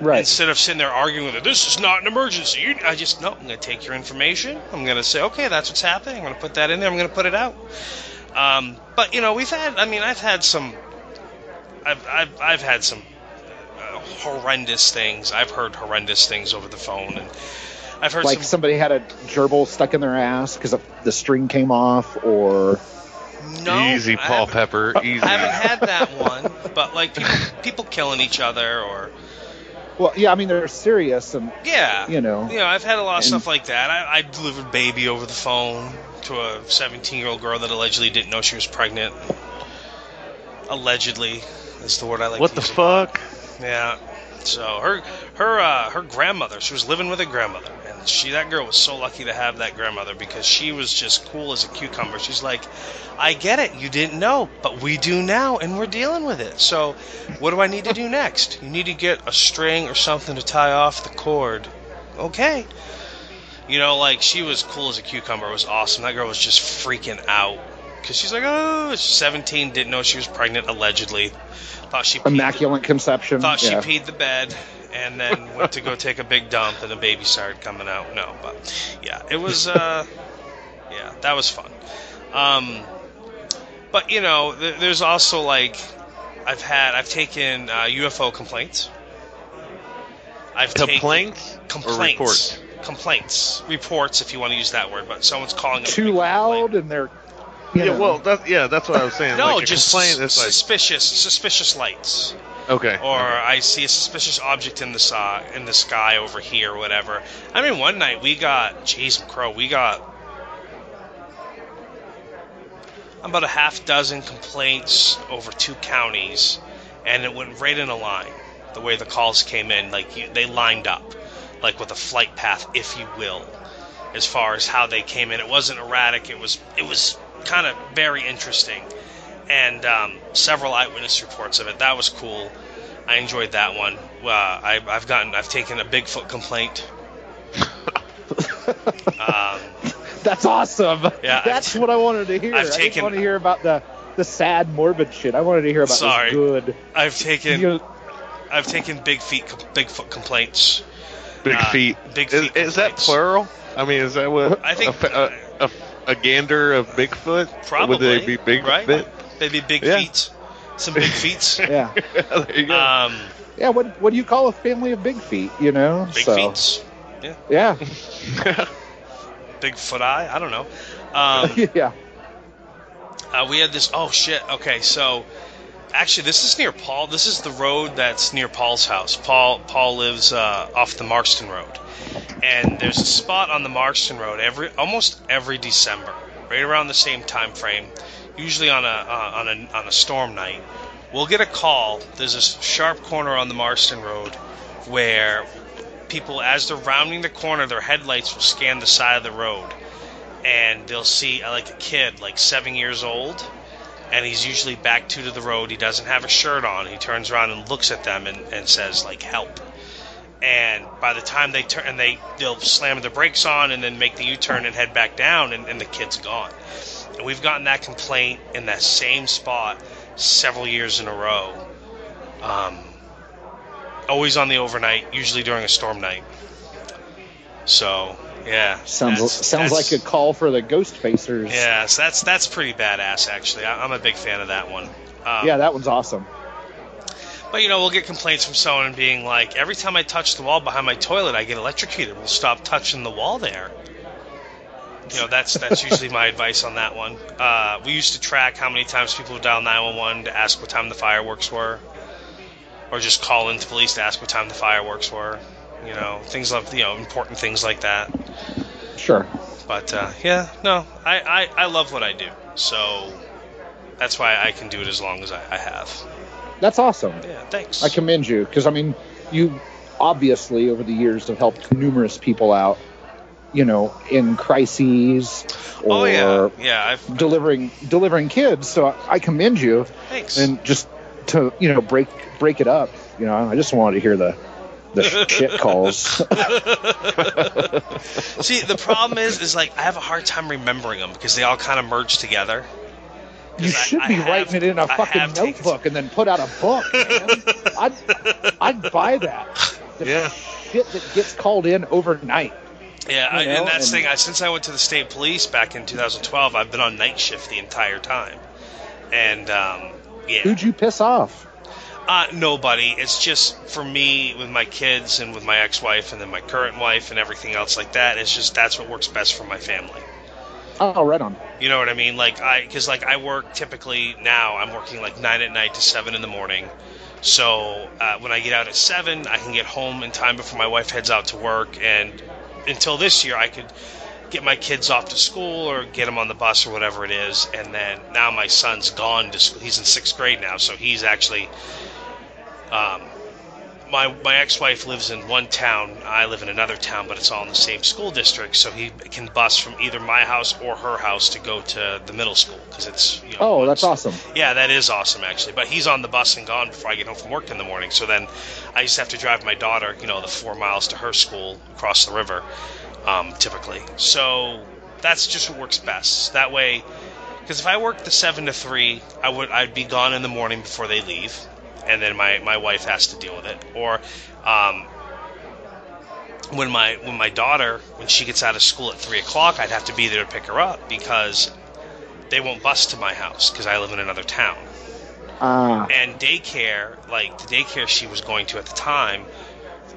[SPEAKER 6] Right.
[SPEAKER 5] Instead of sitting there arguing with her, this is not an emergency. You, I just no. I'm going to take your information. I'm going to say, okay, that's what's happening. I'm going to put that in there. I'm going to put it out. Um, but you know, we've had. I mean, I've had some. I've I've, I've had some uh, horrendous things. I've heard horrendous things over the phone, and I've heard
[SPEAKER 6] Like
[SPEAKER 5] some.
[SPEAKER 6] somebody had a gerbil stuck in their ass because the string came off, or
[SPEAKER 5] no,
[SPEAKER 2] Easy, Paul
[SPEAKER 5] haven't-
[SPEAKER 2] Pepper. Easy.
[SPEAKER 5] I haven't had that <laughs> one, but like people, people killing each other, or
[SPEAKER 6] well, yeah. I mean, they're serious, and
[SPEAKER 5] yeah,
[SPEAKER 6] you know,
[SPEAKER 5] You know, I've had a lot of
[SPEAKER 6] And-
[SPEAKER 5] stuff like that. I, I delivered baby over the phone to a 17 year old girl that allegedly didn't know she was pregnant. Allegedly is the word I like.
[SPEAKER 2] what
[SPEAKER 5] to
[SPEAKER 2] the
[SPEAKER 5] use.
[SPEAKER 2] fuck?
[SPEAKER 5] Yeah. So her her uh, her grandmother, she was living with a grandmother, and she that girl was so lucky to have that grandmother because she was just cool as a cucumber. She's like, I get it, you didn't know, but we do now, and we're dealing with it. So, what do I need to do next? You need to get a string or something to tie off the cord. Okay. You know, like she was cool as a cucumber. It was awesome. That girl was just freaking out because she's like, oh, 17, didn't know she was pregnant allegedly. Thought she peed the-
[SPEAKER 6] immaculate conception.
[SPEAKER 5] thought
[SPEAKER 6] yeah.
[SPEAKER 5] she peed the bed and then went to go take a big dump and the baby started coming out. No but yeah it was uh yeah that was fun. Um but you know th- there's also like i've had i've taken uh, ufo complaints. I've
[SPEAKER 2] Complaints
[SPEAKER 5] taken
[SPEAKER 2] or
[SPEAKER 5] complaints.
[SPEAKER 2] Reports?
[SPEAKER 5] complaints. Reports if you want to use that word but someone's calling up
[SPEAKER 6] too loud, and they're you
[SPEAKER 2] Yeah,
[SPEAKER 6] know,
[SPEAKER 2] well, that, yeah, that's what I was saying.
[SPEAKER 5] no
[SPEAKER 2] like
[SPEAKER 5] just
[SPEAKER 2] complaint is like
[SPEAKER 5] suspicious suspicious lights
[SPEAKER 2] okay,
[SPEAKER 5] or I see a suspicious object in the sky, in the sky over here, or whatever. I mean, one night we got, jeez, crow, we got about a half dozen complaints over two counties, and it went right in a line. The way the calls came in, like you, they lined up, like with a flight path, if you will, as far as how they came in. It wasn't erratic. It was it was kind of very interesting and um, several eyewitness reports of it. That was cool. I enjoyed that one. Uh, I, I've gotten, I've taken a Bigfoot complaint. <laughs> um,
[SPEAKER 6] That's awesome.
[SPEAKER 5] Yeah,
[SPEAKER 6] that's
[SPEAKER 5] I've-
[SPEAKER 6] what I wanted to hear.
[SPEAKER 5] I've
[SPEAKER 6] I
[SPEAKER 5] taken-
[SPEAKER 6] didn't want to hear about the the sad, morbid shit. I wanted to hear about
[SPEAKER 5] Sorry.
[SPEAKER 6] this good.
[SPEAKER 5] I've taken,
[SPEAKER 6] You-
[SPEAKER 5] I've taken big feet, Bigfoot complaints.
[SPEAKER 2] big
[SPEAKER 5] uh,
[SPEAKER 2] feet.
[SPEAKER 5] big
[SPEAKER 2] is,
[SPEAKER 5] feet
[SPEAKER 2] is that plural? I mean, is that what
[SPEAKER 5] I think-
[SPEAKER 2] a, a, a, a gander of Bigfoot?
[SPEAKER 5] Probably.
[SPEAKER 2] Would they be big
[SPEAKER 5] right?
[SPEAKER 2] Fit?
[SPEAKER 5] Big
[SPEAKER 2] Yeah.
[SPEAKER 5] feet. Some big <laughs> feet.
[SPEAKER 6] yeah,
[SPEAKER 2] there you go.
[SPEAKER 5] um,
[SPEAKER 6] yeah. What what do you call a family of big feet? You know,
[SPEAKER 5] big
[SPEAKER 6] so,
[SPEAKER 5] feet.
[SPEAKER 6] Yeah, <laughs>
[SPEAKER 5] Big foot eye. I don't know. <laughs> Um,
[SPEAKER 6] yeah.
[SPEAKER 5] Uh, we had this. Oh shit. Okay, so actually, this is near Paul. This is the road that's near Paul's house. Paul Paul lives uh, off the Marston Road, and there's a spot on the Marston Road every almost every December, right around the same time frame, usually on a uh, on a on a storm night. We'll get a call. There's a sharp corner on the Marston Road where people as they're rounding the corner, their headlights will scan the side of the road, and they'll see uh, like a kid, like seven years old, and he's usually back two to the road. He doesn't have a shirt on. He turns around and looks at them and, and says like help. And by the time they turn, and they they'll slam the brakes on and then make the U-turn and head back down, and, and the kid's gone. And we've gotten that complaint in that same spot several years in a row. Um, always on the overnight, usually during a storm night. So yeah,
[SPEAKER 6] Sounds
[SPEAKER 5] that's-
[SPEAKER 6] sounds
[SPEAKER 5] that's-
[SPEAKER 6] like a call for the Ghostfacers.
[SPEAKER 5] yeah, so that's that's pretty badass actually. I, I'm a big fan of that one. Um,
[SPEAKER 6] yeah, that one's awesome.
[SPEAKER 5] But you know, we'll get complaints from someone being like, every time I touch the wall behind my toilet, I get electrocuted. We'll stop touching the wall there. You know, that's that's usually my advice on that one. Uh, we used to track how many times people would dial 911 to ask what time the fireworks were, or just call into police to ask what time the fireworks were. You know, things like you know important things like that.
[SPEAKER 6] Sure.
[SPEAKER 5] But uh, yeah, no, I, I, I love what I do, so that's why I can do it as long as I, I have.
[SPEAKER 6] That's awesome.
[SPEAKER 5] Yeah, thanks.
[SPEAKER 6] I commend you because I mean, you obviously over the years have helped numerous people out. You know, in crises oh, or
[SPEAKER 5] oh yeah, yeah. I've
[SPEAKER 6] delivering delivering kids. So I, I commend you.
[SPEAKER 5] thanks.
[SPEAKER 6] And just to you know break break it up. You know, I just wanted to hear the the shit <laughs> calls. <laughs>
[SPEAKER 5] See, the problem is, is like I have a hard time remembering them because they all kind of merge together.
[SPEAKER 6] you should
[SPEAKER 5] I
[SPEAKER 6] be
[SPEAKER 5] have-
[SPEAKER 6] writing it in a fucking
[SPEAKER 5] have
[SPEAKER 6] notebook and then put out a book. Man. I'd, I'd buy that. <laughs> The
[SPEAKER 2] Yeah.
[SPEAKER 6] shit that gets called in overnight.
[SPEAKER 5] Yeah, I, and that's the
[SPEAKER 6] and-
[SPEAKER 5] thing. I, since I went to the state police back in 2012, I've been on night shift the entire time, and um, yeah,
[SPEAKER 6] Who'd you piss off?
[SPEAKER 5] Uh, nobody. It's just for me with my kids and with my ex-wife and then my current wife and everything else like that. It's just that's what works best for my family.
[SPEAKER 6] Oh, right on.
[SPEAKER 5] You know what I mean? Like I, because like I work typically now, I'm working like nine at night to seven in the morning. So uh, when I get out at seven, I can get home in time before my wife heads out to work. And until this year, I could get my kids off to school or get them on the bus or whatever it is. And then now my son's gone to school. He's in sixth grade now, so he's actually. Um, my my ex-wife lives in one town. I live in another town, but it's all in the same school district. So he can bus from either my house or her house to go to the middle school because it's. You know,
[SPEAKER 6] Oh, that's awesome.
[SPEAKER 5] yeah, that is awesome actually. But he's on the bus and gone before I get home from work in the morning. So then I just have to drive my daughter, you know, the four miles to her school across the river, um, typically. So that's just what works best. That way, because if I worked the seven to three, I would I'd be gone in the morning before they leave, and then my my wife has to deal with it. Or um, when my when my daughter when she gets out of school at three o'clock, I'd have to be there to pick her up because they won't bus to my house because I live in another town.
[SPEAKER 6] Ah,
[SPEAKER 5] And daycare, like the daycare she was going to at the time,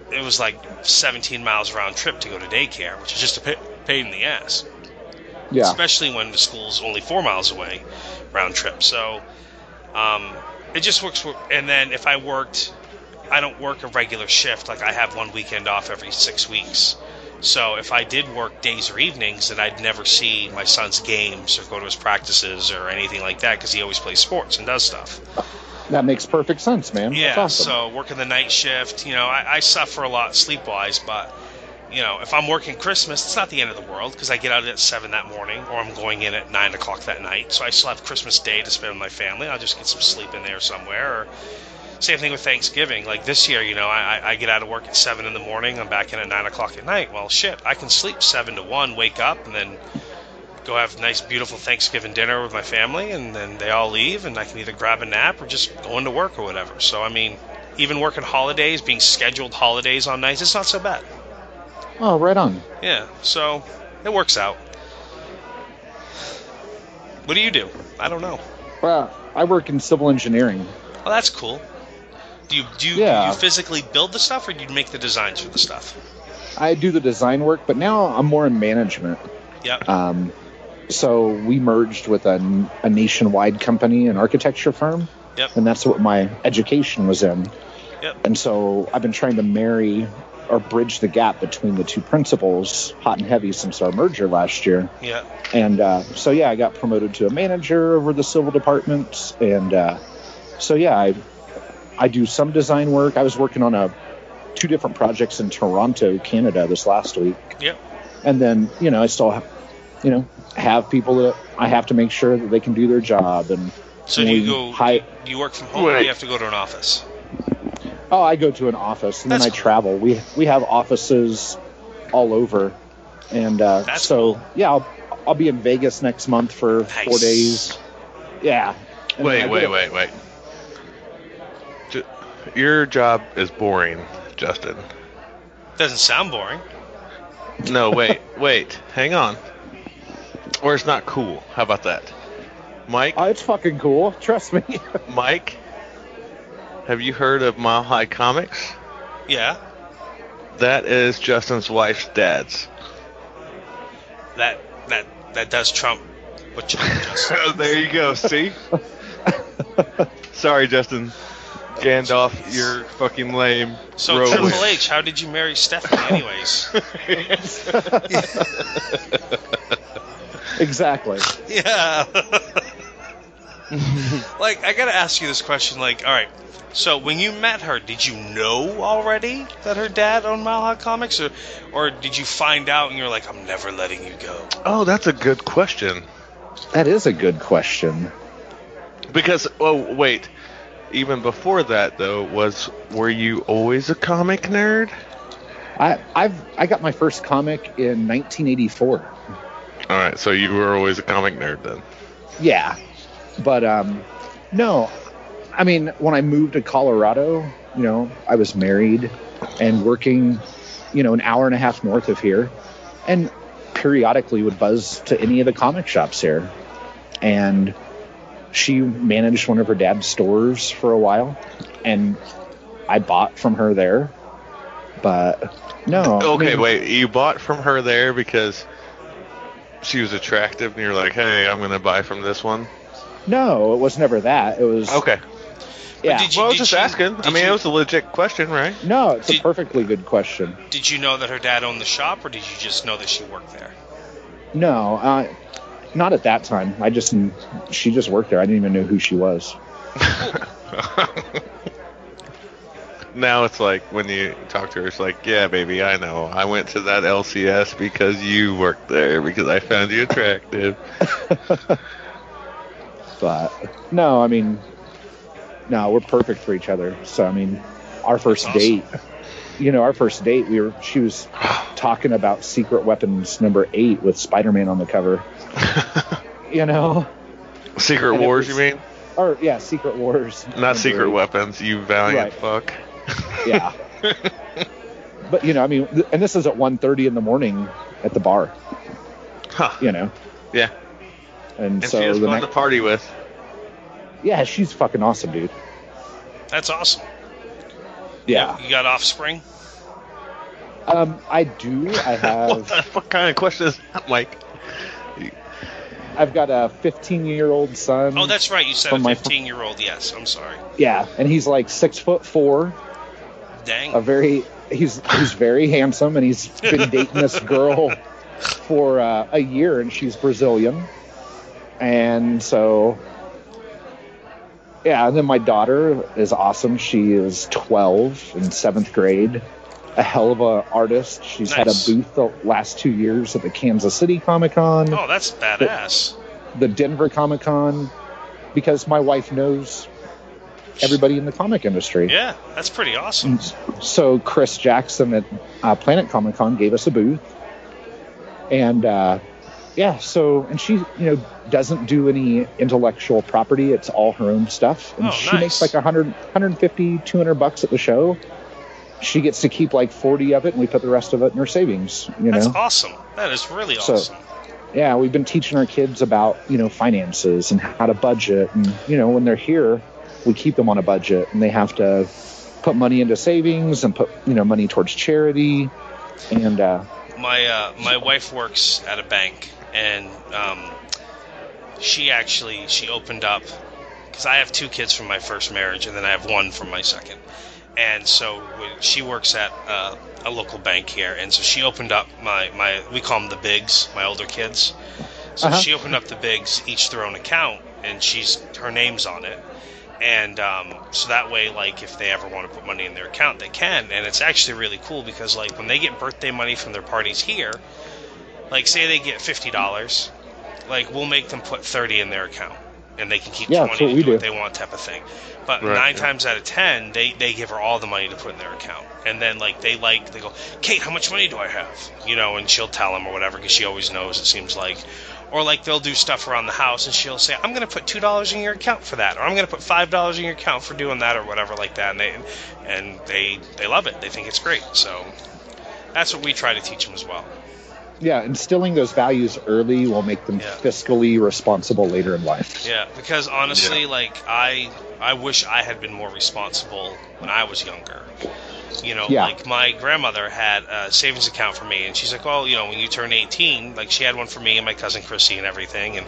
[SPEAKER 5] it was like 17 miles round trip to go to daycare, which is just a pain in the ass.
[SPEAKER 6] yeah.
[SPEAKER 5] Especially when the school's only four miles away round trip. So um, it just works. For, and then if I worked, I don't work a regular shift. Like I have one weekend off every six weeks. So if I did work days or evenings, then I'd never see my son's games or go to his practices or anything like that because he always plays sports and does stuff.
[SPEAKER 6] That makes perfect sense, man.
[SPEAKER 5] Yeah,
[SPEAKER 6] awesome.
[SPEAKER 5] so working the night shift, you know, I, I suffer a lot sleep wise, but you know, if I'm working Christmas, it's not the end of the world because I get out at seven that morning, or I'm going in at nine o'clock that night. So I still have Christmas Day to spend with my family. I'll just get some sleep in there somewhere. Or same thing with Thanksgiving. Like this year, you know, I, I- get out of work at seven in the morning. I'm back in at nine o'clock at night. Well, shit, I can sleep seven to one, wake up, and then go have a nice, beautiful Thanksgiving dinner with my family, and then they all leave, and I can either grab a nap or just go into work or whatever. So, I mean, even working holidays, being scheduled holidays on nights, it's not so bad.
[SPEAKER 6] Oh, right on.
[SPEAKER 5] Yeah, so it works out. What do you do? I don't know.
[SPEAKER 6] Well, I work in civil engineering.
[SPEAKER 5] Well, that's cool. Do you do you,
[SPEAKER 6] Yeah.
[SPEAKER 5] do you physically build the stuff, or do you make the designs for the stuff?
[SPEAKER 6] I do the design work, but now I'm more in management.
[SPEAKER 5] Yep.
[SPEAKER 6] Um, so we merged with a, a nationwide company, an architecture firm,
[SPEAKER 5] Yep.
[SPEAKER 6] and that's what my education was in.
[SPEAKER 5] Yep.
[SPEAKER 6] And so I've been trying to marry or bridge the gap between the two principals, hot and heavy, since our merger last year.
[SPEAKER 5] Yeah.
[SPEAKER 6] And uh, so yeah, I got promoted to a manager over the civil department, and uh, so yeah, I I do some design work. I was working on a two different projects in Toronto, Canada, this last week,
[SPEAKER 5] Yep.
[SPEAKER 6] and then you know I still have, you know, have people that I have to make sure that they can do their job, and
[SPEAKER 5] So do you go?
[SPEAKER 6] hi-
[SPEAKER 5] do you work from home, or do you have to go to an office?
[SPEAKER 6] Oh, I go to an office and then
[SPEAKER 5] That's
[SPEAKER 6] I
[SPEAKER 5] cool.
[SPEAKER 6] travel. We we have offices all over, and uh,
[SPEAKER 5] That's
[SPEAKER 6] so
[SPEAKER 5] cool.
[SPEAKER 6] yeah, I'll, I'll be in Vegas next month for four days. Yeah. And then I
[SPEAKER 2] Wait,
[SPEAKER 6] get
[SPEAKER 2] wait, wait, wait. Ju- Your job is boring, Justin.
[SPEAKER 5] Doesn't sound boring.
[SPEAKER 2] No, wait, <laughs> wait. Hang on. Or it's not cool. How about that? Mike,
[SPEAKER 6] Oh, it's fucking cool. Trust me. <laughs>
[SPEAKER 2] Mike, have you heard of Mile High Comics?
[SPEAKER 5] Yeah.
[SPEAKER 2] That is Justin's wife's dad's.
[SPEAKER 5] That that that does trump what you <laughs> just said. <laughs>
[SPEAKER 2] there you go. See? Sorry, Justin. Gandalf, you're fucking lame.
[SPEAKER 5] So
[SPEAKER 2] Rogue.
[SPEAKER 5] Triple H, how did you marry Stephanie, anyways? <laughs>
[SPEAKER 6] exactly.
[SPEAKER 5] yeah. <laughs> like I gotta ask you this question. Like, all right. So when you met her, did you know already that her dad owned Mile High Comics, or or did you find out and you're like, I'm never letting you go?
[SPEAKER 2] Oh, that's a good question.
[SPEAKER 6] That is a good question.
[SPEAKER 2] Because oh wait, even before that though, was were you always a comic nerd?
[SPEAKER 6] I I've I got my first comic in 1984.
[SPEAKER 2] All right, so you were always a comic nerd then.
[SPEAKER 6] Yeah, but um, no. I mean, when I moved to Colorado, you know, I was married and working, you know, an hour and a half north of here, and periodically would buzz to any of the comic shops here. And she managed one of her dad's stores for a while, and I bought from her there. But no. I
[SPEAKER 2] Okay,
[SPEAKER 6] mean,
[SPEAKER 2] wait. You bought from her there because she was attractive, and you're like, "Hey, I'm gonna buy from this one."
[SPEAKER 6] No, it was never that. It was
[SPEAKER 2] Okay.
[SPEAKER 6] yeah.
[SPEAKER 5] did you-
[SPEAKER 2] Well, I was just
[SPEAKER 5] you-
[SPEAKER 2] asking. I mean,
[SPEAKER 5] you-
[SPEAKER 2] it was a legit question, right?
[SPEAKER 6] no, it's a perfectly good question.
[SPEAKER 5] Did you know that her dad owned the shop, or did you just know that she worked there?
[SPEAKER 6] No, uh, not at that time. I just she just worked there. I didn't even know who she was. <laughs>
[SPEAKER 2] now it's like when you talk to her, it's like, "Yeah, baby, I know. I went to that LCS because you worked there because I found you attractive." <laughs>
[SPEAKER 6] But no, I mean, no, we're perfect for each other. So I mean, our first
[SPEAKER 5] Awesome.
[SPEAKER 6] date, you know, our first date, we were she was <sighs> talking about Secret Weapons number eight with Spider-Man on the cover. <laughs> You know,
[SPEAKER 2] Secret
[SPEAKER 6] And
[SPEAKER 2] Wars,
[SPEAKER 6] was-
[SPEAKER 2] you mean?
[SPEAKER 6] or yeah, Secret Wars.
[SPEAKER 2] Not Secret
[SPEAKER 6] eight.
[SPEAKER 2] Weapons, you valiant
[SPEAKER 6] Right.
[SPEAKER 2] fuck.
[SPEAKER 6] Yeah. <laughs> but you know, I mean, and this is at 1.30 in the morning at the bar.
[SPEAKER 2] Huh.
[SPEAKER 6] You know,
[SPEAKER 2] Yeah.
[SPEAKER 6] And,
[SPEAKER 2] And
[SPEAKER 6] so
[SPEAKER 2] she was
[SPEAKER 6] the
[SPEAKER 2] fun
[SPEAKER 6] next,
[SPEAKER 2] to party with.
[SPEAKER 6] yeah, she's fucking awesome, dude.
[SPEAKER 5] That's awesome.
[SPEAKER 6] Yeah.
[SPEAKER 5] You got offspring?
[SPEAKER 6] Um, I do. I <laughs>
[SPEAKER 2] What
[SPEAKER 6] have.
[SPEAKER 2] the fuck kind of question is that, Mike?
[SPEAKER 6] I've got a 15 year old son.
[SPEAKER 5] Oh, that's right. You said a
[SPEAKER 6] From my-
[SPEAKER 5] 15 year old. Yes. I'm sorry.
[SPEAKER 6] yeah, and he's like six foot four.
[SPEAKER 5] Dang.
[SPEAKER 6] A very he's he's very handsome, and he's been dating this <laughs> girl for uh, a year, and she's Brazilian, and so. Yeah, and then my daughter is awesome. She is 12 in seventh grade. A hell of a artist. She's had a booth the last two years at the Kansas City Comic Con.
[SPEAKER 5] Oh, that's badass.
[SPEAKER 6] the Denver Comic Con because my wife knows everybody in the comic industry.
[SPEAKER 5] Yeah, that's pretty awesome.
[SPEAKER 6] So Chris Jackson at uh, Planet Comic Con gave us a booth, and uh, yeah, so and she you know doesn't do any intellectual property; it's all her own stuff, and
[SPEAKER 5] Oh,
[SPEAKER 6] she
[SPEAKER 5] nice.
[SPEAKER 6] makes like 100, 150, 200 bucks at the show. She gets to keep like forty of it, and we put the rest of it in her savings. You know,
[SPEAKER 5] That's awesome. That is really
[SPEAKER 6] So-
[SPEAKER 5] awesome.
[SPEAKER 6] yeah, we've been teaching our kids about you know finances and how to budget, and you know when they're here, we keep them on a budget, and they have to put money into savings and put you know money towards charity, and uh,
[SPEAKER 5] my uh, my wife works at a bank, and um, she actually she opened up because I have two kids from my first marriage, and then I have one from my second. And so she works at uh, a local bank here, and so she opened up my my we call them the bigs, my older kids. So
[SPEAKER 6] Uh-huh.
[SPEAKER 5] she opened up the bigs, each their own account, and she's her name's on it. and um, so that way, like if they ever want to put money in their account, they can. And it's actually really cool because like when they get birthday money from their parties here, like say they get fifty dollars, like we'll make them put thirty in their account, and they can keep
[SPEAKER 6] Yeah,
[SPEAKER 5] twenty
[SPEAKER 6] what
[SPEAKER 5] to
[SPEAKER 6] we
[SPEAKER 5] do what they want, type of thing. But
[SPEAKER 2] Right,
[SPEAKER 5] nine
[SPEAKER 2] yeah.
[SPEAKER 5] times out of ten, they they give her all the money to put in their account, and then like they like they go, Kate, how much money do I have? You know, and she'll tell them or whatever because she always knows. It seems like. Or like they'll do stuff around the house and she'll say, "I'm going to put two dollars in your account for that," or "I'm going to put five dollars in your account for doing that," or whatever like that. And they and they they love it. They think it's great. So that's what we try to teach them as well.
[SPEAKER 6] Yeah, instilling those values early will make them
[SPEAKER 5] Yeah.
[SPEAKER 6] fiscally responsible later in life.
[SPEAKER 5] Yeah, because honestly,
[SPEAKER 2] Yeah.
[SPEAKER 5] like I I wish I had been more responsible when I was younger. You know,
[SPEAKER 6] Yeah.
[SPEAKER 5] like my grandmother had a savings account for me, and she's like, "Well, you know, when you turn 18, like she had one for me and my cousin Chrissy and everything." And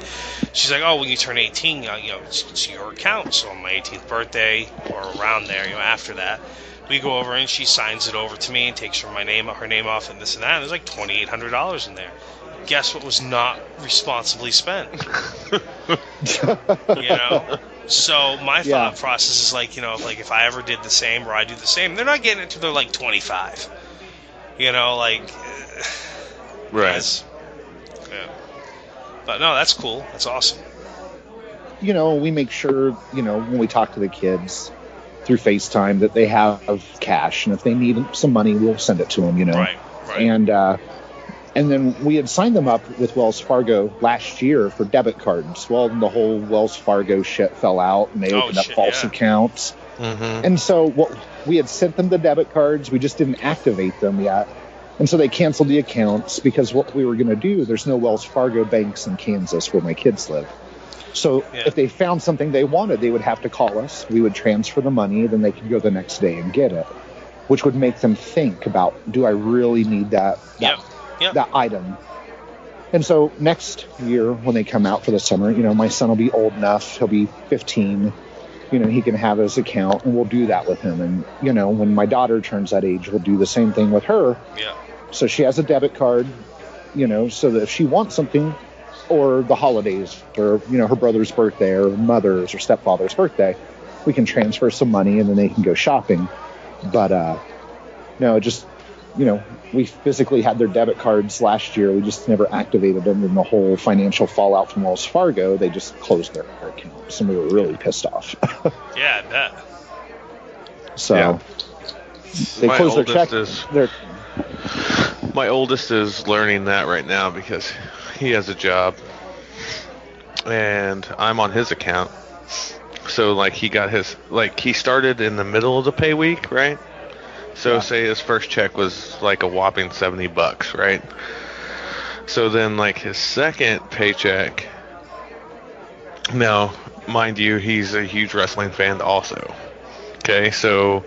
[SPEAKER 5] she's like, "Oh, when you turn 18, uh, you know, it's, it's your account." So on my 18th birthday or around there, you know, after that, we go over and she signs it over to me and takes her my name, her name off, and this and that. And there's like $2,800 in there. Guess what was not responsibly spent? <laughs> you know so my
[SPEAKER 6] Yeah.
[SPEAKER 5] thought process is like you know like if i ever did the same or i do the same they're not getting it till they're like 25 you know like
[SPEAKER 2] Right.
[SPEAKER 5] yeah. but no that's cool that's awesome
[SPEAKER 6] you know, we make sure, you know, when we talk to the kids through FaceTime that they have cash, and if they need some money, we'll send it to them, you know.
[SPEAKER 5] right right
[SPEAKER 6] And uh, and then we had signed them up with Wells Fargo last year for debit cards. Well, the whole Wells Fargo shit fell out, and they
[SPEAKER 5] Oh,
[SPEAKER 6] opened up false
[SPEAKER 5] yeah.
[SPEAKER 6] accounts.
[SPEAKER 2] Mm-hmm.
[SPEAKER 6] And so what we had sent them the debit cards, we just didn't activate them yet. And so they canceled the accounts because what we were going to do, there's no Wells Fargo banks in Kansas where my kids live. So
[SPEAKER 5] Yeah.
[SPEAKER 6] if they found something they wanted, they would have to call us. We would transfer the money, then they could go the next day and get it, which would make them think about, do I really need that that,
[SPEAKER 5] Yep. Yep.
[SPEAKER 6] that item? And so next year when they come out for the summer, you know, my son will be old enough, he'll be 15, you know, he can have his account and we'll do that with him. And, you know, when my daughter turns that age, we'll do the same thing with her.
[SPEAKER 5] yeah
[SPEAKER 6] So she has a debit card, you know, so that if she wants something or the holidays or, you know, her brother's birthday or mother's or stepfather's birthday, we can transfer some money and then they can go shopping. But, uh, no, just, you know, we physically had their debit cards last year. We just never activated them in the whole financial fallout from Wells Fargo. They just closed their accounts and we were really pissed off. <laughs>
[SPEAKER 5] yeah I bet
[SPEAKER 6] so
[SPEAKER 2] Yeah.
[SPEAKER 6] they
[SPEAKER 2] My
[SPEAKER 6] closed their
[SPEAKER 2] oldest
[SPEAKER 6] check.
[SPEAKER 2] is-
[SPEAKER 6] Their,
[SPEAKER 2] My oldest is learning that right now because he has a job and I'm on his account. So like he got his like he started in the middle of the pay week, right? So
[SPEAKER 6] Yeah.
[SPEAKER 2] say his first check was like a whopping 70 bucks, right? So then like his second paycheck now, mind you, he's a huge wrestling fan also. Okay, so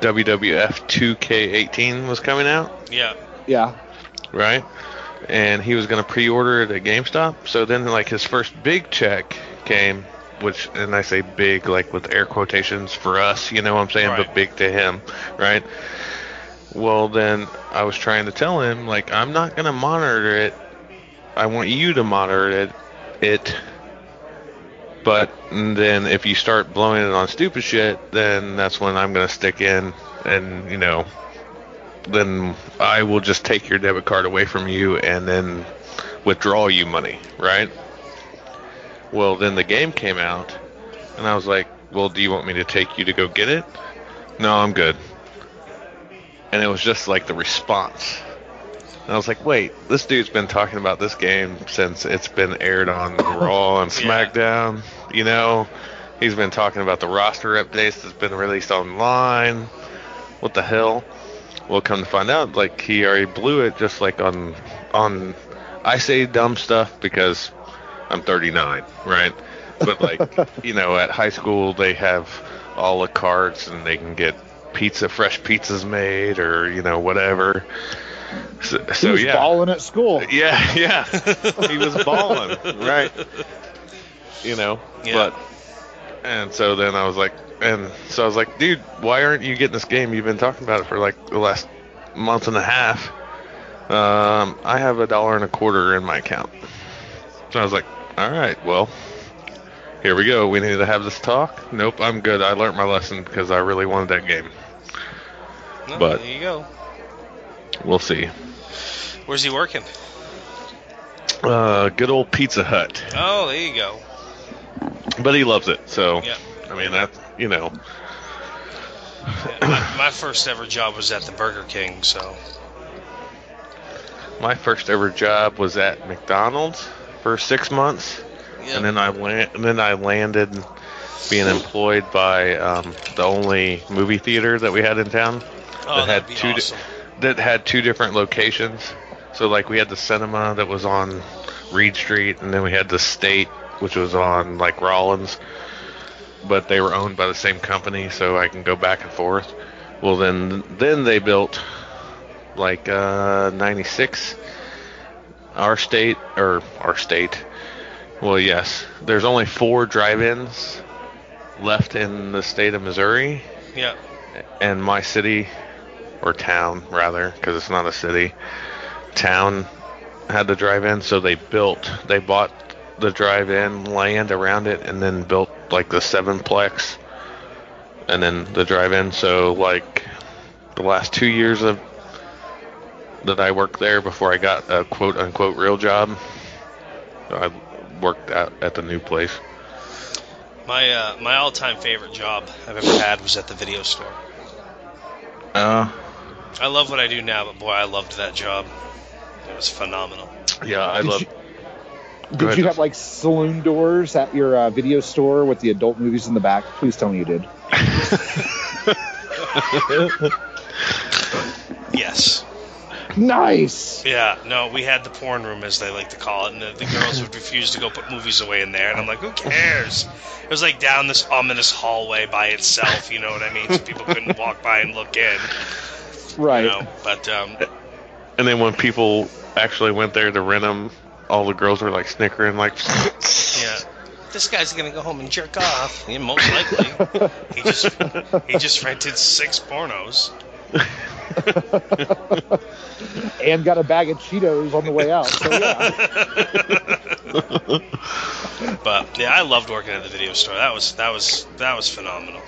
[SPEAKER 2] WWF 2K18 was coming out
[SPEAKER 5] yeah
[SPEAKER 6] yeah.
[SPEAKER 2] right? And he was going to pre-order it at GameStop. So then, like his first big check came, which, and I say big, like with air quotations for us, you know what I'm saying,
[SPEAKER 5] Right.
[SPEAKER 2] but big to him, right? Well, then I was trying to tell him, like, I'm not going to monitor it. I want you to monitor it. It. But then if you start blowing it on stupid shit, then that's when I'm going to stick in and, you know, then I will just take your debit card away from you and then withdraw you money, right? Well, then the game came out, and I was like, well, do you want me to take you to go get it? No, I'm good. And it was just like the response. And I was like, wait, this dude's been talking about this game since it's been aired on <laughs> Raw and
[SPEAKER 5] Yeah.
[SPEAKER 2] SmackDown. You know, he's been talking about the roster updates that's been released online. What the hell? Well, come to find out, like he already blew it just like on on. I say dumb stuff because I'm 39, right? But like <laughs> you know, at high school they have all the carts and they can get pizza, fresh pizzas made, or you know whatever. So,
[SPEAKER 6] He
[SPEAKER 2] so
[SPEAKER 6] was
[SPEAKER 2] yeah,
[SPEAKER 6] balling at school.
[SPEAKER 2] yeah, yeah, he was <laughs> balling, right? You know,
[SPEAKER 5] Yeah.
[SPEAKER 2] but and so then I was like, and so I was like, dude, why aren't you getting this game? You've been talking about it for like the last month and a half. Um, I have a dollar and a quarter in my account. So I was like, all right, well, Here we go. We need to have this talk. Nope, I'm good. I learned my lesson because I really wanted that game.
[SPEAKER 5] No,
[SPEAKER 2] But-
[SPEAKER 5] there you go.
[SPEAKER 2] We'll see.
[SPEAKER 5] Where's he working?
[SPEAKER 2] Uh, good old Pizza Hut.
[SPEAKER 5] Oh, there you go.
[SPEAKER 2] But he loves it, so
[SPEAKER 5] Yeah.
[SPEAKER 2] I mean that you know.
[SPEAKER 5] My, my first ever job was at the Burger King, so
[SPEAKER 2] My first ever job was at McDonald's for six months,
[SPEAKER 5] yeah.
[SPEAKER 2] and then I land, and then I landed being <laughs> employed by um, the only movie theater that we had in town
[SPEAKER 5] oh,
[SPEAKER 2] that had two di- that had two different locations. So like we had the cinema that was on Reed Street, and then we had the State, which was on like Rollins, but they were owned by the same company, so I can go back and forth. Well, then then they built like uh, '96 our state or our state. Well, yes, there's only four drive-ins left in the state of Missouri
[SPEAKER 5] Yeah.
[SPEAKER 2] and my city or town rather because it's not a city town had the drive-in so they built they bought the drive-in land around it and then built like the sevenplex and then the drive-in so like the last two years of that I worked there before I got a quote unquote real job I worked at, at the new place
[SPEAKER 5] My uh, my all time favorite job I've ever had was at the video store.
[SPEAKER 2] uh
[SPEAKER 5] I love what I do now, but boy, I loved that job. It was phenomenal.
[SPEAKER 2] yeah I love
[SPEAKER 6] you-
[SPEAKER 2] Go
[SPEAKER 6] Did
[SPEAKER 2] ahead,
[SPEAKER 6] you have like saloon doors at your uh, video store with the adult movies in the back? Please tell me you did. <laughs>
[SPEAKER 5] Yes.
[SPEAKER 6] Nice.
[SPEAKER 5] Yeah. No, we had the porn room, as they like to call it, and the, the girls would refuse to go put movies away in there, and I'm like, who cares? It was like down this ominous hallway by itself. You know what I mean? So people couldn't <laughs> walk by and look in.
[SPEAKER 6] Right.
[SPEAKER 5] You know, but um,
[SPEAKER 2] And then when people actually went there to rent them, all the girls were like snickering, like, <laughs>
[SPEAKER 5] yeah. This guy's gonna go home and jerk off. Yeah, most likely. he just he just rented six pornos. <laughs>
[SPEAKER 6] And got a bag of Cheetos on the way out. So yeah. <laughs>
[SPEAKER 5] But yeah, I loved working at the video store. That was that was that was phenomenal.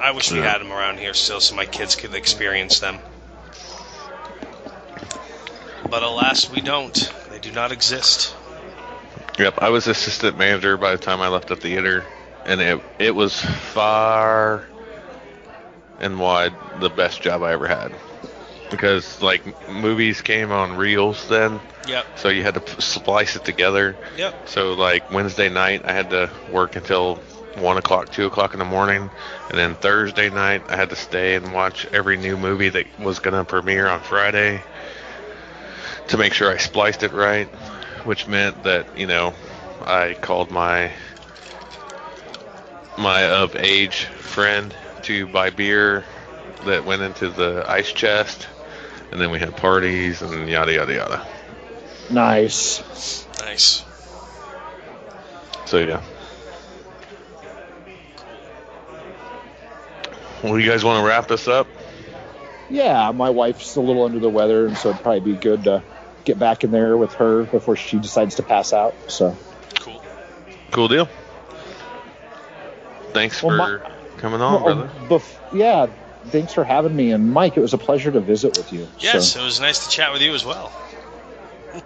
[SPEAKER 5] I wish we had them around here still, so my kids could experience them. But alas, we don't. Do not exist.
[SPEAKER 2] Yep, I was assistant manager by the time I left the theater, and it it was far and wide the best job I ever had. Because like movies came on reels then,
[SPEAKER 5] Yep.
[SPEAKER 2] so you had to splice it together.
[SPEAKER 5] Yep.
[SPEAKER 2] So like Wednesday night, I had to work until one o'clock, two o'clock in the morning, and then Thursday night, I had to stay and watch every new movie that was gonna premiere on Friday to make sure I spliced it right, which meant that you know I called my my of age friend to buy beer that went into the ice chest, and then we had parties and yada yada yada.
[SPEAKER 6] nice.
[SPEAKER 5] Nice.
[SPEAKER 2] So yeah. Well, you guys want to wrap this up?
[SPEAKER 6] Yeah, my wife's a little under the weather, and so it'd probably be good to get back in there with her before she decides to pass out. So
[SPEAKER 5] Cool.
[SPEAKER 2] Cool deal. Thanks
[SPEAKER 6] Well,
[SPEAKER 2] for coming on,
[SPEAKER 6] Well,
[SPEAKER 2] brother.
[SPEAKER 6] Oh, bef- yeah, thanks for having me. And Mike, it was a pleasure to visit with you.
[SPEAKER 5] Yes,
[SPEAKER 6] So,
[SPEAKER 5] it was nice to chat with you as well. <laughs>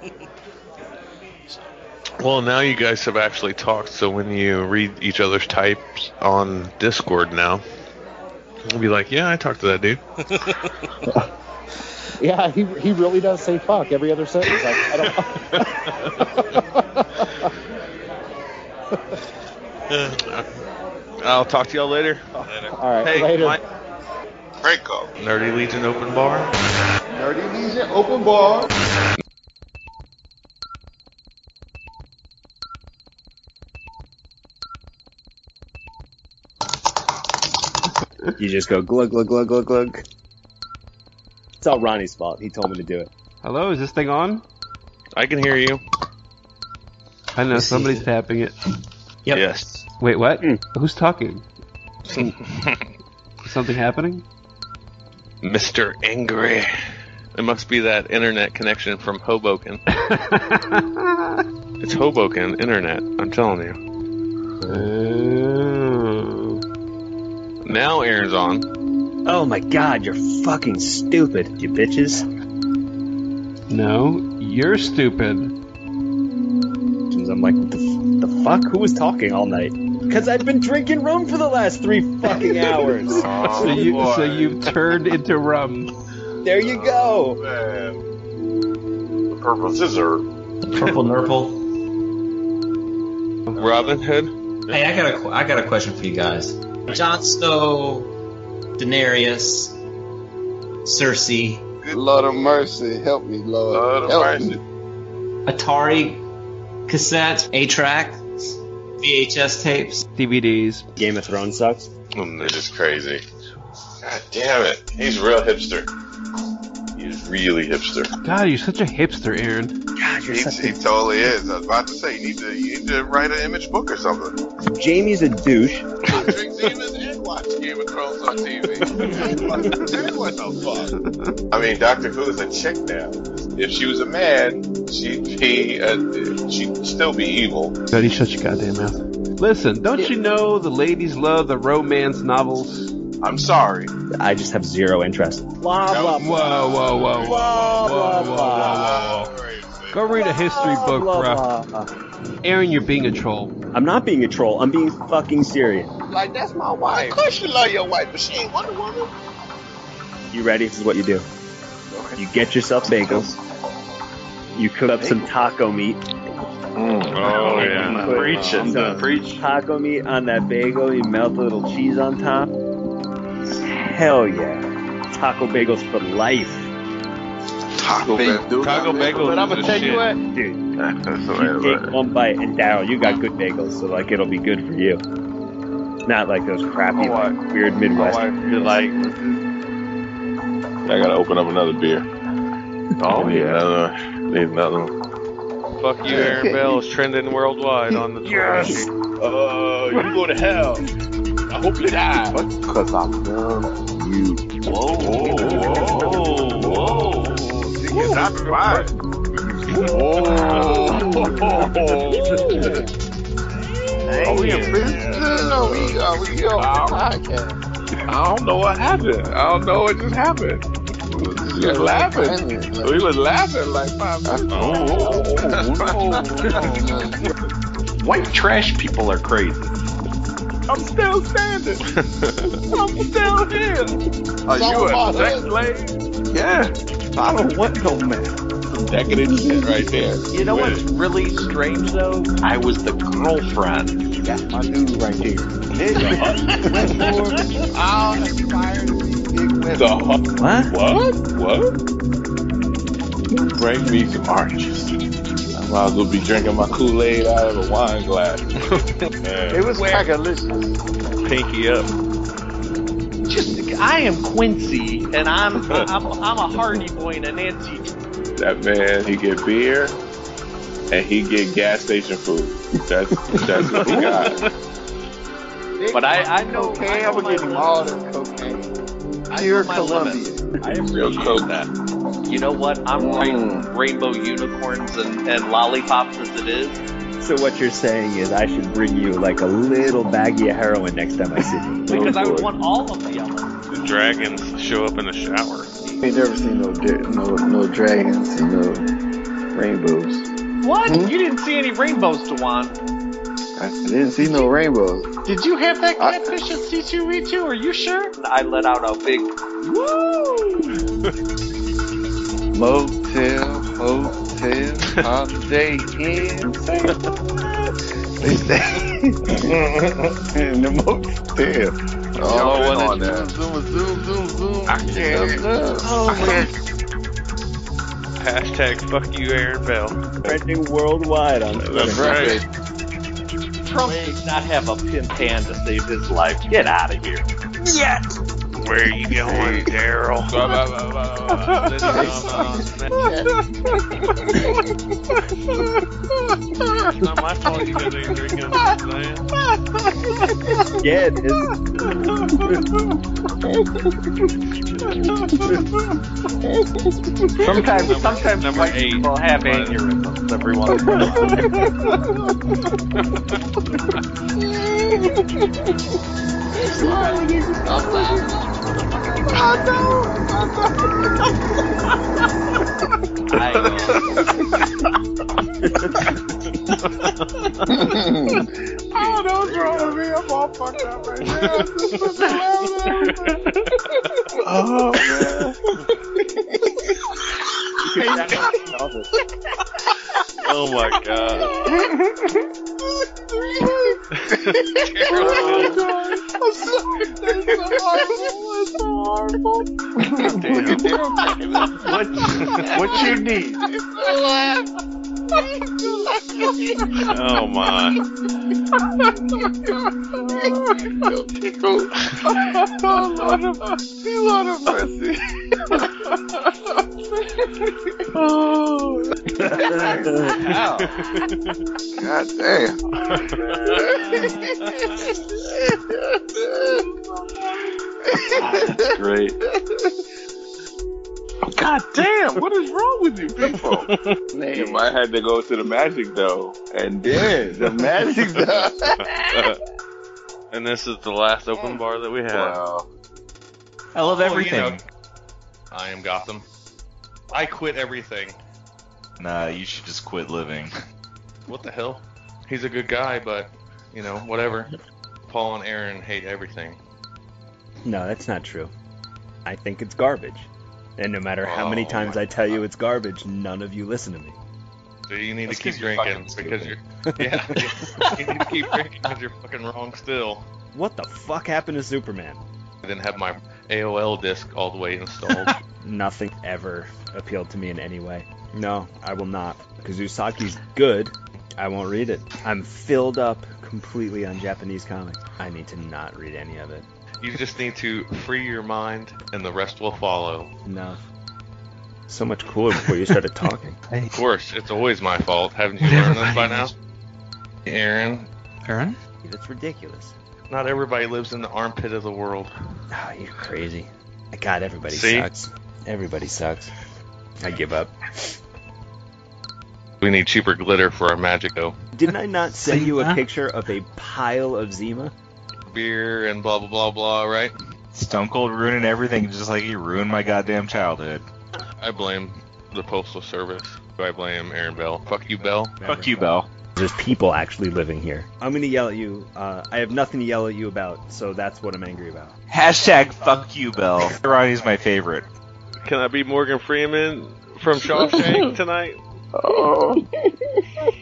[SPEAKER 2] Well, now you guys have actually talked, so when you read each other's types on Discord now, you'll be like, "Yeah, I talked to that dude." <laughs> <laughs>
[SPEAKER 6] yeah, he, he really does say fuck every other sentence. I, I don't. <laughs>
[SPEAKER 2] I'll talk to y'all later.
[SPEAKER 5] Later. <laughs>
[SPEAKER 6] All right,
[SPEAKER 2] Hey,
[SPEAKER 6] later.
[SPEAKER 2] Mike,
[SPEAKER 4] Franco.
[SPEAKER 2] Nerdy Legion open bar.
[SPEAKER 4] Nerdy Legion open bar.
[SPEAKER 7] You just go glug glug glug glug glug. It's all Ronnie's fault. He told me to do it.
[SPEAKER 8] Hello, is this thing on?
[SPEAKER 2] I can hear you.
[SPEAKER 8] I know somebody's tapping it.
[SPEAKER 7] Yep.
[SPEAKER 2] Yes.
[SPEAKER 8] Wait, what?
[SPEAKER 7] Mm.
[SPEAKER 8] Who's talking? <laughs> Something happening?
[SPEAKER 2] Mr. Angry. It must be that internet connection from Hoboken. <laughs> It's Hoboken internet. I'm telling you.
[SPEAKER 8] Uh,
[SPEAKER 9] Now Aaron's on.
[SPEAKER 7] Oh my god, you're fucking stupid, you bitches.
[SPEAKER 8] No, you're stupid.
[SPEAKER 7] I'm like, what the, the fuck? Who was talking all night? Because I've been drinking rum for the last three fucking hours. <laughs>
[SPEAKER 9] Oh,
[SPEAKER 8] so you
[SPEAKER 9] boy.
[SPEAKER 8] so you've turned into rum.
[SPEAKER 7] there you go.
[SPEAKER 9] Oh, man. The purple scissor.
[SPEAKER 10] Purple Nurple.
[SPEAKER 9] Robin Hood.
[SPEAKER 10] Hey, I got a qu- I got a question for you guys. Jon Snow, Daenerys, Cersei,
[SPEAKER 4] Lord of mercy, help me, Lord.
[SPEAKER 9] Lord of
[SPEAKER 4] help
[SPEAKER 9] mercy.
[SPEAKER 4] me.
[SPEAKER 10] Atari cassette, A track, VHS tapes.
[SPEAKER 8] DVDs.
[SPEAKER 7] Game of Thrones sucks.
[SPEAKER 9] Mm, It is crazy. God damn it. He's real hipster. He's really hipster.
[SPEAKER 8] God, you're such a hipster, Aaron.
[SPEAKER 7] God, you're
[SPEAKER 9] He,
[SPEAKER 7] such
[SPEAKER 9] he
[SPEAKER 7] a...
[SPEAKER 9] totally is. I was about to say, you need to, you need to write an image book or something.
[SPEAKER 7] Jamie's a douche.
[SPEAKER 9] Drink demons and watch Game of Thrones on TV. What the fuck. I mean, Doctor Who is a chick now. If she was a man, she'd be, uh, she'd still be evil.
[SPEAKER 8] Buddy, shut your goddamn mouth. Listen, don't you know the ladies love the romance novels?
[SPEAKER 9] I'm sorry.
[SPEAKER 7] I just have zero interest. Blah, blah,
[SPEAKER 8] Whoa, whoa, whoa, whoa,
[SPEAKER 7] blah, blah,
[SPEAKER 8] whoa,
[SPEAKER 7] blah.
[SPEAKER 8] Go read a history book,
[SPEAKER 7] Blah,
[SPEAKER 8] bruh.
[SPEAKER 7] blah.
[SPEAKER 8] Aaron, you're being a troll.
[SPEAKER 7] I'm not being a troll. I'm being fucking serious.
[SPEAKER 9] Like, that's my wife. Of course you love your wife, but she ain't Wonder Woman.
[SPEAKER 7] You ready? This is what you do. Okay. You get yourself bagels. You cook up some taco meat.
[SPEAKER 9] Oh,
[SPEAKER 7] You put some Taco meat on that bagel. You melt a little cheese on top. Hell yeah. Taco bagels for life.
[SPEAKER 9] Taco Bell.
[SPEAKER 11] Taco bagels
[SPEAKER 9] But I'm gonna
[SPEAKER 11] the
[SPEAKER 9] tell you
[SPEAKER 11] shit.
[SPEAKER 9] what.
[SPEAKER 7] Dude, you take one bite and Daryl, you got good bagels, so like it'll be good for you. Not like those crappy,
[SPEAKER 11] My
[SPEAKER 7] like, weird
[SPEAKER 11] My
[SPEAKER 7] Midwest.
[SPEAKER 11] wife is like, I gotta open up another beer.
[SPEAKER 9] Oh, yeah.
[SPEAKER 11] another, need another one.
[SPEAKER 12] Fuck you, Aaron Bell is trending worldwide on the Twitter
[SPEAKER 11] Yes. Uh, you go to hell. I hope you die.
[SPEAKER 4] Because I'm done. You.
[SPEAKER 9] Whoa, whoa, whoa, whoa. Niggas not fine.
[SPEAKER 11] Oh, we in business? No, we, uh, we on the podcast. I don't know what happened. I don't know what just happened. We was laughing. We was laughing like five minutes.
[SPEAKER 13] White trash people are crazy.
[SPEAKER 11] I'm still standing. <laughs> I'm still here.
[SPEAKER 9] Are you a
[SPEAKER 11] sex
[SPEAKER 9] sex slave?
[SPEAKER 11] Yeah. I don't want no man. Some decadent shit right there.
[SPEAKER 13] You know what's really strange though? I was the girlfriend.
[SPEAKER 4] That's my dude right there.
[SPEAKER 9] I'll aspire to be Big West.
[SPEAKER 11] The hu-
[SPEAKER 7] What?
[SPEAKER 11] What? What? Bring me some oranges. I might as well be drinking my Kool-Aid out of a wine glass. <laughs>
[SPEAKER 4] It was cragalicious.
[SPEAKER 12] Pinky up.
[SPEAKER 13] Just I am Quincy, and I'm <laughs> I'm I'm a Hardy Boy and a Nancy.
[SPEAKER 11] That man, he get beer and he get gas station food. That's that's what he <laughs> got.
[SPEAKER 13] But I I know
[SPEAKER 4] cocaine.
[SPEAKER 13] I
[SPEAKER 4] I'm
[SPEAKER 13] know
[SPEAKER 4] gonna
[SPEAKER 13] my
[SPEAKER 4] give him
[SPEAKER 13] limits.
[SPEAKER 4] all the cocaine.
[SPEAKER 13] I
[SPEAKER 4] Pure
[SPEAKER 13] know my
[SPEAKER 4] Colombian.
[SPEAKER 13] limits. I
[SPEAKER 11] Real
[SPEAKER 13] appreciate
[SPEAKER 11] coke.
[SPEAKER 13] that. You know what? I'm mm. writing rainbow unicorns and, and lollipops as it is.
[SPEAKER 7] So what you're saying is I should bring you like a little baggie of heroin next time I see you.
[SPEAKER 13] Because I oh, would want all of the elements.
[SPEAKER 12] The dragons show up in the shower.
[SPEAKER 4] Ain't never seen no no no dragons and no rainbows.
[SPEAKER 13] What? Hmm? You didn't see any rainbows, Dewan.
[SPEAKER 4] I didn't see no rainbows.
[SPEAKER 13] Did you have that
[SPEAKER 4] I-
[SPEAKER 13] catfish at C2E2? Are you sure? I let out a big woo! <laughs>
[SPEAKER 4] Motel, hotel, holiday inn. they stay in <laughs> the motel.
[SPEAKER 9] Y'all
[SPEAKER 4] Oh,
[SPEAKER 9] in on
[SPEAKER 4] zoom, zoom, zoom, zoom, zoom.
[SPEAKER 9] I can't.
[SPEAKER 4] Oh,
[SPEAKER 9] I can't.
[SPEAKER 12] Hashtag fuck you, Aaron Bell.
[SPEAKER 7] Trending worldwide on
[SPEAKER 12] That's
[SPEAKER 7] Twitter.
[SPEAKER 12] right.
[SPEAKER 13] Trump does not have a pimp hand to save his life. Get out of here. Yet.
[SPEAKER 12] Where are you going, Daryl? It's not my fault you guys ain't drinking.
[SPEAKER 7] Yeah, it is.
[SPEAKER 13] Sometimes, sometimes
[SPEAKER 12] Number
[SPEAKER 13] white
[SPEAKER 12] eight.
[SPEAKER 13] people have aneurysms every once in <laughs> a <laughs> while. Laughing. I'm laughing. I
[SPEAKER 11] oh, don't wrong with me. I'm all fucked up right now. Oh, Fucking laughing. <laughs> Oh,
[SPEAKER 14] my god.
[SPEAKER 11] oh, God. I'm sorry. That's so horrible. That's so horrible.
[SPEAKER 15] What, what you need?
[SPEAKER 14] Oh my.
[SPEAKER 11] Lord of, Lord of mercy. oh. God damn.
[SPEAKER 16] Great.
[SPEAKER 11] God damn, what is wrong with you people? <laughs>
[SPEAKER 4] You might have to go to the Magic though, and then the <laughs> Magic
[SPEAKER 14] and this is the last open bar that we have.
[SPEAKER 4] Wow.
[SPEAKER 17] I love
[SPEAKER 2] Well, you
[SPEAKER 17] everything.
[SPEAKER 2] know, I am Gotham. I quit everything.
[SPEAKER 17] Nah, you should just quit living. <laughs>
[SPEAKER 2] What the hell? He's a good guy, but you know, whatever. Paul and Aaron hate everything.
[SPEAKER 7] No, that's not true. I think it's garbage. And no matter how many
[SPEAKER 2] Oh
[SPEAKER 7] times I tell you it's garbage, none of you listen to me.
[SPEAKER 2] So you need
[SPEAKER 17] That's
[SPEAKER 2] to keep
[SPEAKER 17] 'cause you're
[SPEAKER 2] drinking
[SPEAKER 17] fucking
[SPEAKER 2] because you're <laughs> yeah. you need to keep drinking because you're fucking wrong still.
[SPEAKER 7] What the fuck happened to Superman?
[SPEAKER 2] I didn't have my AOL disc all the way installed. <laughs>
[SPEAKER 7] Nothing ever appealed to me in any way. No, I will not. Kazusaki's good. I won't read it. I'm filled up completely on Japanese comics. I need to not read any of it.
[SPEAKER 2] You just need to free your mind, and the rest will follow.
[SPEAKER 7] No. So much cooler before you started talking. <laughs>
[SPEAKER 2] Of course, it's always my fault. Haven't you learned this by now? Aaron,
[SPEAKER 17] Aaron?
[SPEAKER 7] That's ridiculous.
[SPEAKER 2] not everybody lives in the armpit of the world.
[SPEAKER 7] Oh, you're crazy. God, everybody
[SPEAKER 2] See?
[SPEAKER 7] sucks. Everybody sucks. I give up.
[SPEAKER 2] We need cheaper glitter for our magic, though.
[SPEAKER 7] Didn't I not send you a picture of a pile of Zima?
[SPEAKER 2] Beer and blah blah blah blah. Right?
[SPEAKER 17] Stone Cold ruining everything just like he ruined my goddamn childhood.
[SPEAKER 2] I blame the postal service. Do I blame Aaron Bell. Fuck you, Bell.
[SPEAKER 17] Fuck you, Bell.
[SPEAKER 7] There's people actually living here. I'm gonna yell at you. Uh, I have nothing to yell at you about, so that's what I'm angry about.
[SPEAKER 17] Hashtag fuck you, Bell. Ronnie's my favorite.
[SPEAKER 14] Can I be Morgan Freeman from Shawshank <laughs> tonight?
[SPEAKER 11] Oh. <laughs>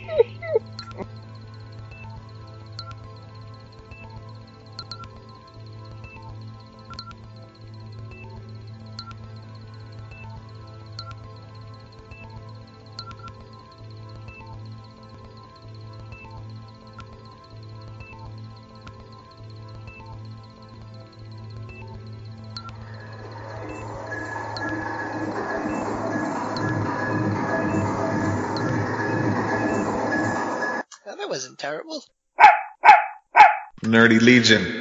[SPEAKER 18] Oh,